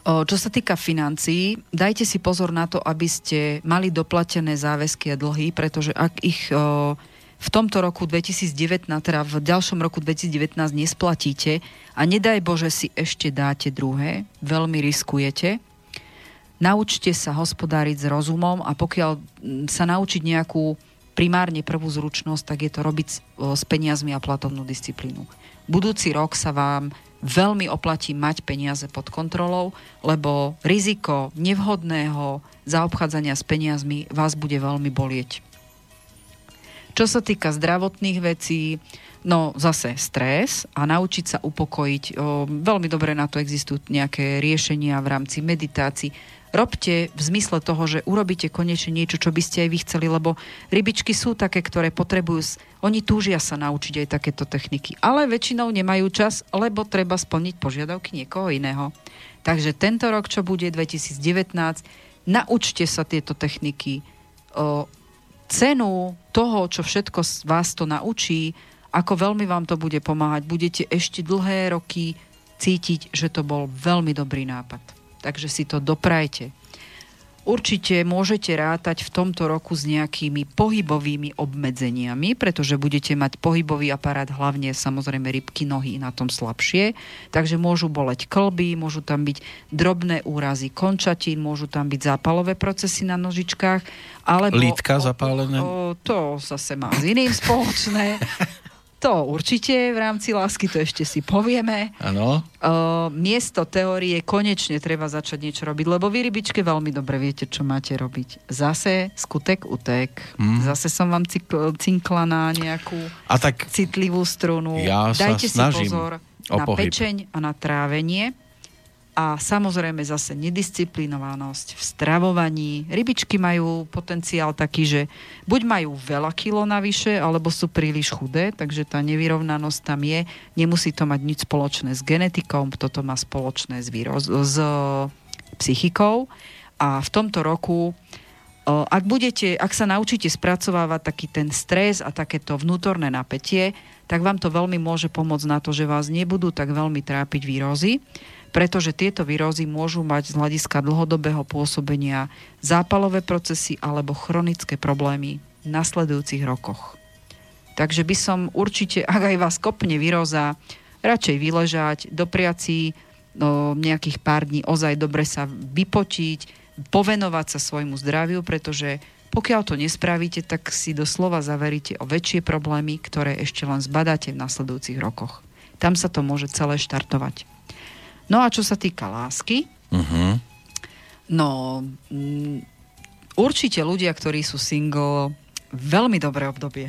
Speaker 2: čo sa týka financií, dajte si pozor na to, aby ste mali doplatené záväzky a dlhy, pretože ak ich v tomto roku 2019, teda v ďalšom roku 2019 nesplatíte a nedaj Bože si ešte dáte druhé, veľmi riskujete. Naučte sa hospodáriť s rozumom a pokiaľ sa naučiť nejakú primárne prvú zručnosť, tak je to robiť s peniazmi a platovnú disciplínu. Budúci rok sa vám veľmi oplatí mať peniaze pod kontrolou, lebo riziko nevhodného zaobchádzania s peniazmi vás bude veľmi bolieť. Čo sa týka zdravotných vecí, no zase stres a naučiť sa upokojiť. O, veľmi dobre na to existujú nejaké riešenia v rámci meditácií robte v zmysle toho, že urobíte konečne niečo, čo by ste aj vy chceli, lebo rybičky sú také, ktoré potrebujú, oni túžia sa naučiť aj takéto techniky, ale väčšinou nemajú čas, lebo treba splniť požiadavky niekoho iného. Takže tento rok, čo bude 2019, naučte sa tieto techniky. Cenu toho, čo všetko vás to naučí, ako veľmi vám to bude pomáhať, budete ešte dlhé roky cítiť, že to bol veľmi dobrý nápad takže si to doprajte. Určite môžete rátať v tomto roku s nejakými pohybovými obmedzeniami, pretože budete mať pohybový aparát, hlavne samozrejme rybky, nohy na tom slabšie. Takže môžu boleť klby, môžu tam byť drobné úrazy končatín, môžu tam byť zápalové procesy na nožičkách. Alebo
Speaker 1: Lítka zapálené?
Speaker 2: O, to zase má s iným spoločné. To určite v rámci lásky, to ešte si povieme.
Speaker 1: Áno.
Speaker 2: Uh, miesto teórie konečne treba začať niečo robiť, lebo vy rybičke veľmi dobre viete, čo máte robiť. Zase skutek utek. Mm. Zase som vám cinkla na nejakú
Speaker 1: a tak
Speaker 2: citlivú strunu.
Speaker 1: Ja
Speaker 2: Dajte
Speaker 1: si
Speaker 2: pozor
Speaker 1: na
Speaker 2: pečeň a na trávenie a samozrejme zase nedisciplinovanosť v stravovaní. Rybičky majú potenciál taký, že buď majú veľa kilo navyše, alebo sú príliš chudé, takže tá nevyrovnanosť tam je. Nemusí to mať nič spoločné s genetikou, toto má spoločné s, výroz- s psychikou. A v tomto roku ak, budete, ak sa naučíte spracovávať taký ten stres a takéto vnútorné napätie, tak vám to veľmi môže pomôcť na to, že vás nebudú tak veľmi trápiť výrozy pretože tieto výrozy môžu mať z hľadiska dlhodobého pôsobenia zápalové procesy alebo chronické problémy v nasledujúcich rokoch. Takže by som určite, ak aj vás kopne výroza, radšej vyležať, dopriať si no, nejakých pár dní ozaj dobre sa vypočiť, povenovať sa svojmu zdraviu, pretože pokiaľ to nespravíte, tak si doslova zaveríte o väčšie problémy, ktoré ešte len zbadáte v nasledujúcich rokoch. Tam sa to môže celé štartovať. No a čo sa týka lásky, uh-huh. no m, mm, určite ľudia, ktorí sú single, veľmi dobré obdobie.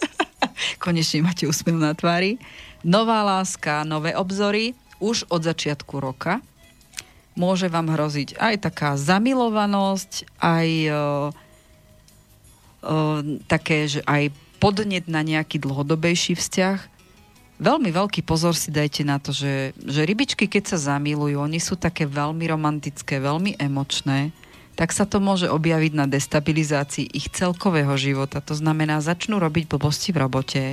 Speaker 2: Konečne máte úsmev na tvári. Nová láska, nové obzory, už od začiatku roka. Môže vám hroziť aj taká zamilovanosť, aj o, o, také, že aj podnet na nejaký dlhodobejší vzťah Veľmi veľký pozor si dajte na to, že, že rybičky, keď sa zamilujú, oni sú také veľmi romantické, veľmi emočné, tak sa to môže objaviť na destabilizácii ich celkového života. To znamená, začnú robiť blbosti v robote,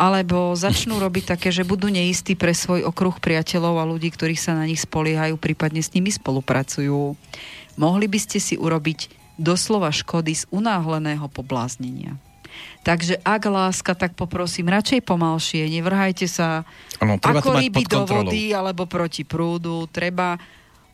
Speaker 2: alebo začnú robiť také, že budú neistí pre svoj okruh priateľov a ľudí, ktorých sa na nich spoliehajú, prípadne s nimi spolupracujú. Mohli by ste si urobiť doslova škody z unáhleného pobláznenia. Takže ak láska, tak poprosím radšej pomalšie, nevrhajte sa
Speaker 1: ano, ako
Speaker 2: ryby do vody alebo proti prúdu. Treba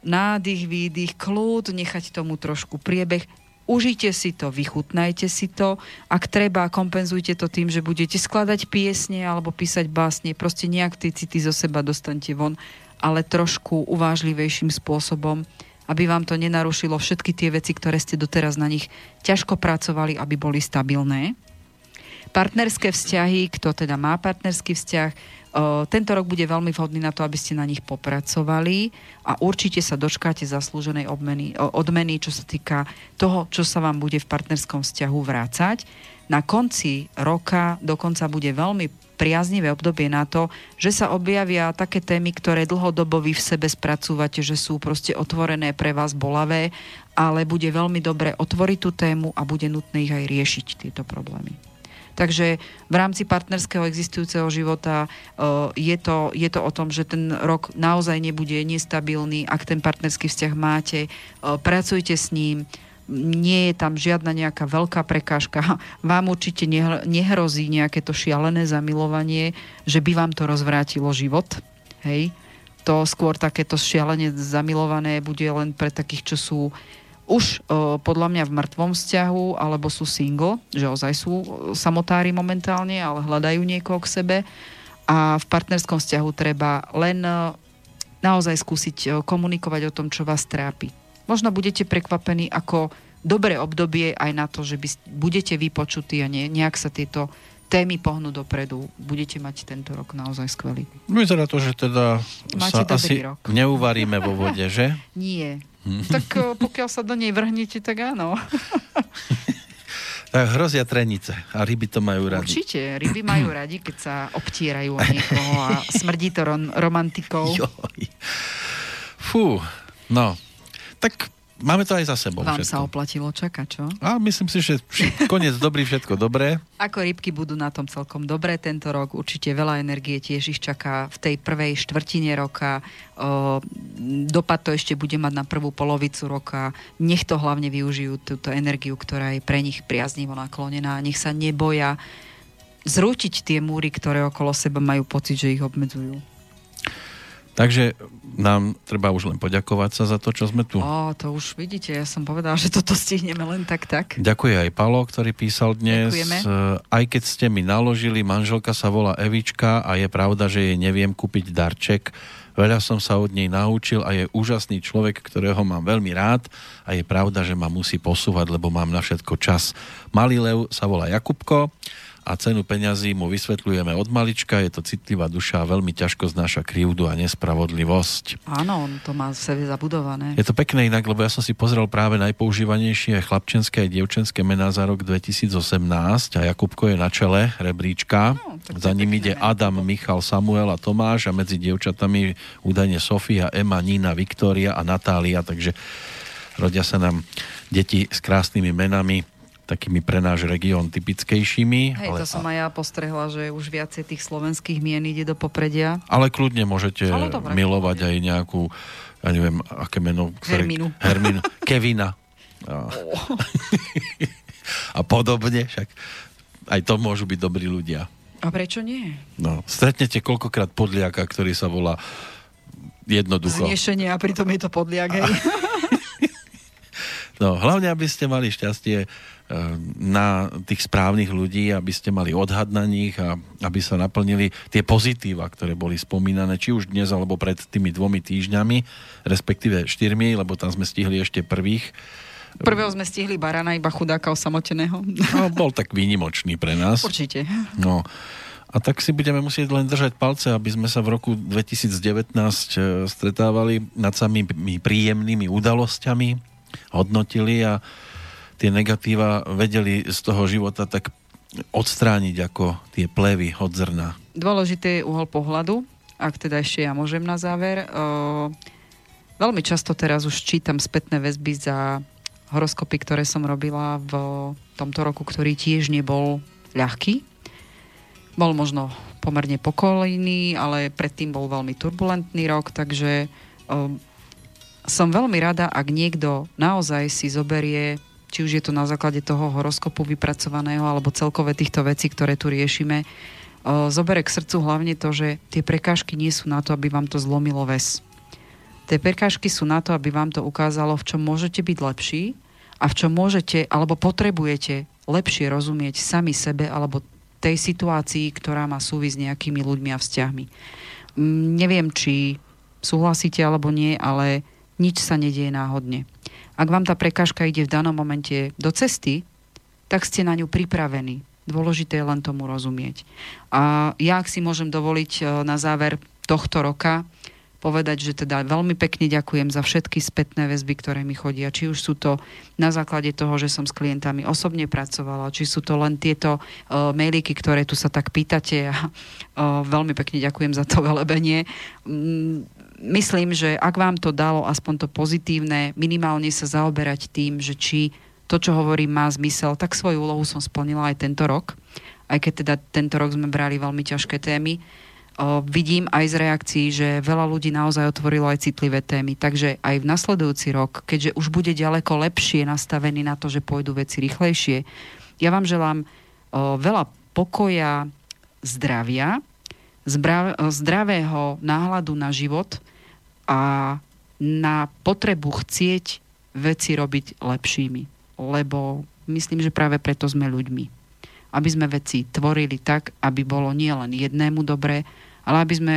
Speaker 2: nádych, výdych, kľud, nechať tomu trošku priebeh. Užite si to, vychutnajte si to. Ak treba, kompenzujte to tým, že budete skladať piesne alebo písať básne. Proste nejak tie city zo seba dostanete von, ale trošku uvážlivejším spôsobom, aby vám to nenarušilo všetky tie veci, ktoré ste doteraz na nich ťažko pracovali, aby boli stabilné. Partnerské vzťahy, kto teda má partnerský vzťah, tento rok bude veľmi vhodný na to, aby ste na nich popracovali a určite sa dočkáte zaslúženej odmeny, odmeny, čo sa týka toho, čo sa vám bude v partnerskom vzťahu vrácať. na konci roka dokonca bude veľmi priaznivé obdobie na to, že sa objavia také témy, ktoré dlhodobo vy v sebe spracúvate, že sú proste otvorené pre vás bolavé, ale bude veľmi dobre otvoriť tú tému a bude nutné ich aj riešiť, tieto problémy. Takže v rámci partnerského existujúceho života uh, je, to, je to o tom, že ten rok naozaj nebude nestabilný, ak ten partnerský vzťah máte, uh, pracujte s ním, nie je tam žiadna nejaká veľká prekážka. Vám určite nehrozí nejaké to šialené zamilovanie, že by vám to rozvrátilo život. Hej. To skôr takéto šialene zamilované bude len pre takých, čo sú už o, podľa mňa v mŕtvom vzťahu, alebo sú single, že ozaj sú samotári momentálne, ale hľadajú niekoho k sebe. A v partnerskom vzťahu treba len naozaj skúsiť komunikovať o tom, čo vás trápi možno budete prekvapení ako dobré obdobie aj na to, že by budete vypočutí a nie, nejak sa tieto témy pohnú dopredu. Budete mať tento rok naozaj skvelý.
Speaker 1: Vyzerá to, že teda Máte sa asi rok. neuvaríme vo vode, že?
Speaker 2: Nie. Tak eh, pokiaľ sa do nej vrhnete, tak áno.
Speaker 1: Tak hrozia trenice a ryby to majú radi.
Speaker 2: Určite, ryby majú radi, keď sa obtierajú o niekoho a smrdí to ron- romantikou. Joj.
Speaker 1: Fú, no, tak máme to aj za sebou.
Speaker 2: Vám všetko. sa oplatilo čakať, čo?
Speaker 1: A myslím si, že koniec dobrý, všetko dobré.
Speaker 2: Ako rybky budú na tom celkom dobré tento rok, určite veľa energie tiež ich čaká v tej prvej štvrtine roka. O, dopad to ešte bude mať na prvú polovicu roka. Nech to hlavne využijú túto energiu, ktorá je pre nich priaznivo naklonená. Nech sa neboja zrútiť tie múry, ktoré okolo seba majú pocit, že ich obmedzujú.
Speaker 1: Takže nám treba už len poďakovať sa za to, čo sme tu.
Speaker 2: Ó, to už vidíte, ja som povedal, že toto stihneme len tak, tak.
Speaker 1: Ďakujem aj Palo, ktorý písal dnes. Ďakujeme. Aj keď ste mi naložili, manželka sa volá Evička a je pravda, že jej neviem kúpiť darček. Veľa som sa od nej naučil a je úžasný človek, ktorého mám veľmi rád a je pravda, že ma musí posúvať, lebo mám na všetko čas. Malý lev sa volá Jakubko a cenu peňazí mu vysvetľujeme od malička. Je to citlivá duša a veľmi ťažko znáša krivdu a nespravodlivosť.
Speaker 2: Áno, on to má v sebe zabudované.
Speaker 1: Je to pekné inak, lebo ja som si pozrel práve najpoužívanejšie chlapčenské a dievčenské mená za rok 2018 a Jakubko je na čele rebríčka. No, za ním ide Adam, Michal, Samuel a Tomáš a medzi dievčatami údajne Sofia, Ema, Nina, Viktória a Natália, takže rodia sa nám deti s krásnymi menami takými pre náš región typickejšími.
Speaker 2: Hej, ale, to som aj ja postrehla, že už viacej tých slovenských mien ide do popredia.
Speaker 1: Ale kľudne môžete dobre, milovať aj nejakú, ja neviem, aké meno.
Speaker 2: Ktoré, Herminu.
Speaker 1: Herminu. Kevina. A, a podobne, však aj to môžu byť dobrí ľudia.
Speaker 2: A prečo nie?
Speaker 1: No, stretnete koľkokrát podliaka, ktorý sa volá jednoducho.
Speaker 2: Znešenie a pritom je to podliak, hej.
Speaker 1: no, hlavne, aby ste mali šťastie na tých správnych ľudí, aby ste mali odhad na nich a aby sa naplnili tie pozitíva, ktoré boli spomínané, či už dnes alebo pred tými dvomi týždňami, respektíve štyrmi, lebo tam sme stihli ešte prvých.
Speaker 2: Prvého sme stihli barana, iba chudáka osamoteného.
Speaker 1: No, bol tak výnimočný pre nás.
Speaker 2: Určite.
Speaker 1: No. A tak si budeme musieť len držať palce, aby sme sa v roku 2019 e, stretávali nad samými príjemnými udalosťami, hodnotili a tie negatíva vedeli z toho života tak odstrániť ako tie plevy od zrna.
Speaker 2: Dôležitý je uhol pohľadu, ak teda ešte ja môžem na záver. Veľmi často teraz už čítam spätné väzby za horoskopy, ktoré som robila v tomto roku, ktorý tiež nebol ľahký. Bol možno pomerne pokojný, ale predtým bol veľmi turbulentný rok, takže som veľmi rada, ak niekto naozaj si zoberie či už je to na základe toho horoskopu vypracovaného, alebo celkové týchto vecí, ktoré tu riešime, zobere k srdcu hlavne to, že tie prekážky nie sú na to, aby vám to zlomilo ves. Tie prekážky sú na to, aby vám to ukázalo, v čom môžete byť lepší a v čom môžete alebo potrebujete lepšie rozumieť sami sebe alebo tej situácii, ktorá má súvisť s nejakými ľuďmi a vzťahmi. Mm, neviem, či súhlasíte alebo nie, ale nič sa nedieje náhodne. Ak vám tá prekážka ide v danom momente do cesty, tak ste na ňu pripravení. Dôležité je len tomu rozumieť. A ja, ak si môžem dovoliť e, na záver tohto roka povedať, že teda veľmi pekne ďakujem za všetky spätné väzby, ktoré mi chodia. Či už sú to na základe toho, že som s klientami osobne pracovala, či sú to len tieto uh, mailiky, ktoré tu sa tak pýtate a uh, veľmi pekne ďakujem za to velebenie. Mm, myslím, že ak vám to dalo aspoň to pozitívne, minimálne sa zaoberať tým, že či to, čo hovorím, má zmysel, tak svoju úlohu som splnila aj tento rok. Aj keď teda tento rok sme brali veľmi ťažké témy o, vidím aj z reakcií, že veľa ľudí naozaj otvorilo aj citlivé témy. Takže aj v nasledujúci rok, keďže už bude ďaleko lepšie nastavený na to, že pôjdu veci rýchlejšie, ja vám želám o, veľa pokoja, zdravia, zdravého náhľadu na život a na potrebu chcieť veci robiť lepšími. Lebo myslím, že práve preto sme ľuďmi. Aby sme veci tvorili tak, aby bolo nielen jednému dobré, ale aby sme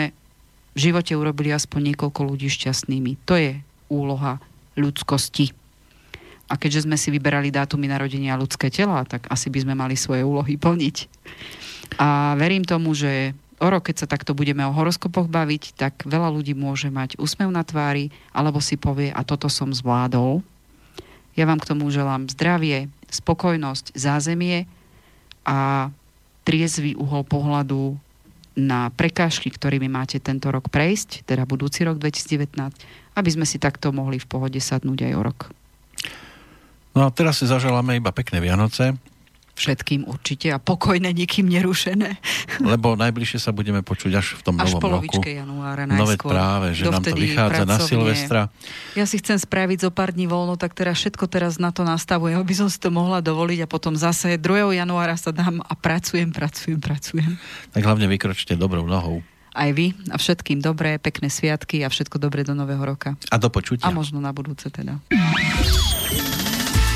Speaker 2: v živote urobili aspoň niekoľko ľudí šťastnými. To je úloha ľudskosti. A keďže sme si vyberali dátumy narodenia ľudské tela, tak asi by sme mali svoje úlohy plniť. A verím tomu, že o rok, keď sa takto budeme o horoskopoch baviť, tak veľa ľudí môže mať úsmev na tvári, alebo si povie, a toto som zvládol. Ja vám k tomu želám zdravie, spokojnosť, zázemie a triezvý uhol pohľadu na prekážky, ktorými máte tento rok prejsť, teda budúci rok 2019, aby sme si takto mohli v pohode sadnúť aj o rok.
Speaker 1: No a teraz si zaželáme iba pekné Vianoce,
Speaker 2: Všetkým určite a pokojné, nikým nerušené.
Speaker 1: Lebo najbližšie sa budeme počuť až v tom
Speaker 2: až
Speaker 1: novom roku.
Speaker 2: januára najskôr.
Speaker 1: Nové práve, že nám to vychádza pracovne. na Silvestra.
Speaker 2: Ja si chcem spraviť zo pár dní voľno, tak teraz všetko teraz na to nastavujem, aby som si to mohla dovoliť a potom zase 2. januára sa dám a pracujem, pracujem, pracujem.
Speaker 1: Tak hlavne vykročte dobrou nohou.
Speaker 2: Aj vy a všetkým dobré, pekné sviatky a všetko dobré do nového roka.
Speaker 1: A do počutia.
Speaker 2: A možno na budúce teda.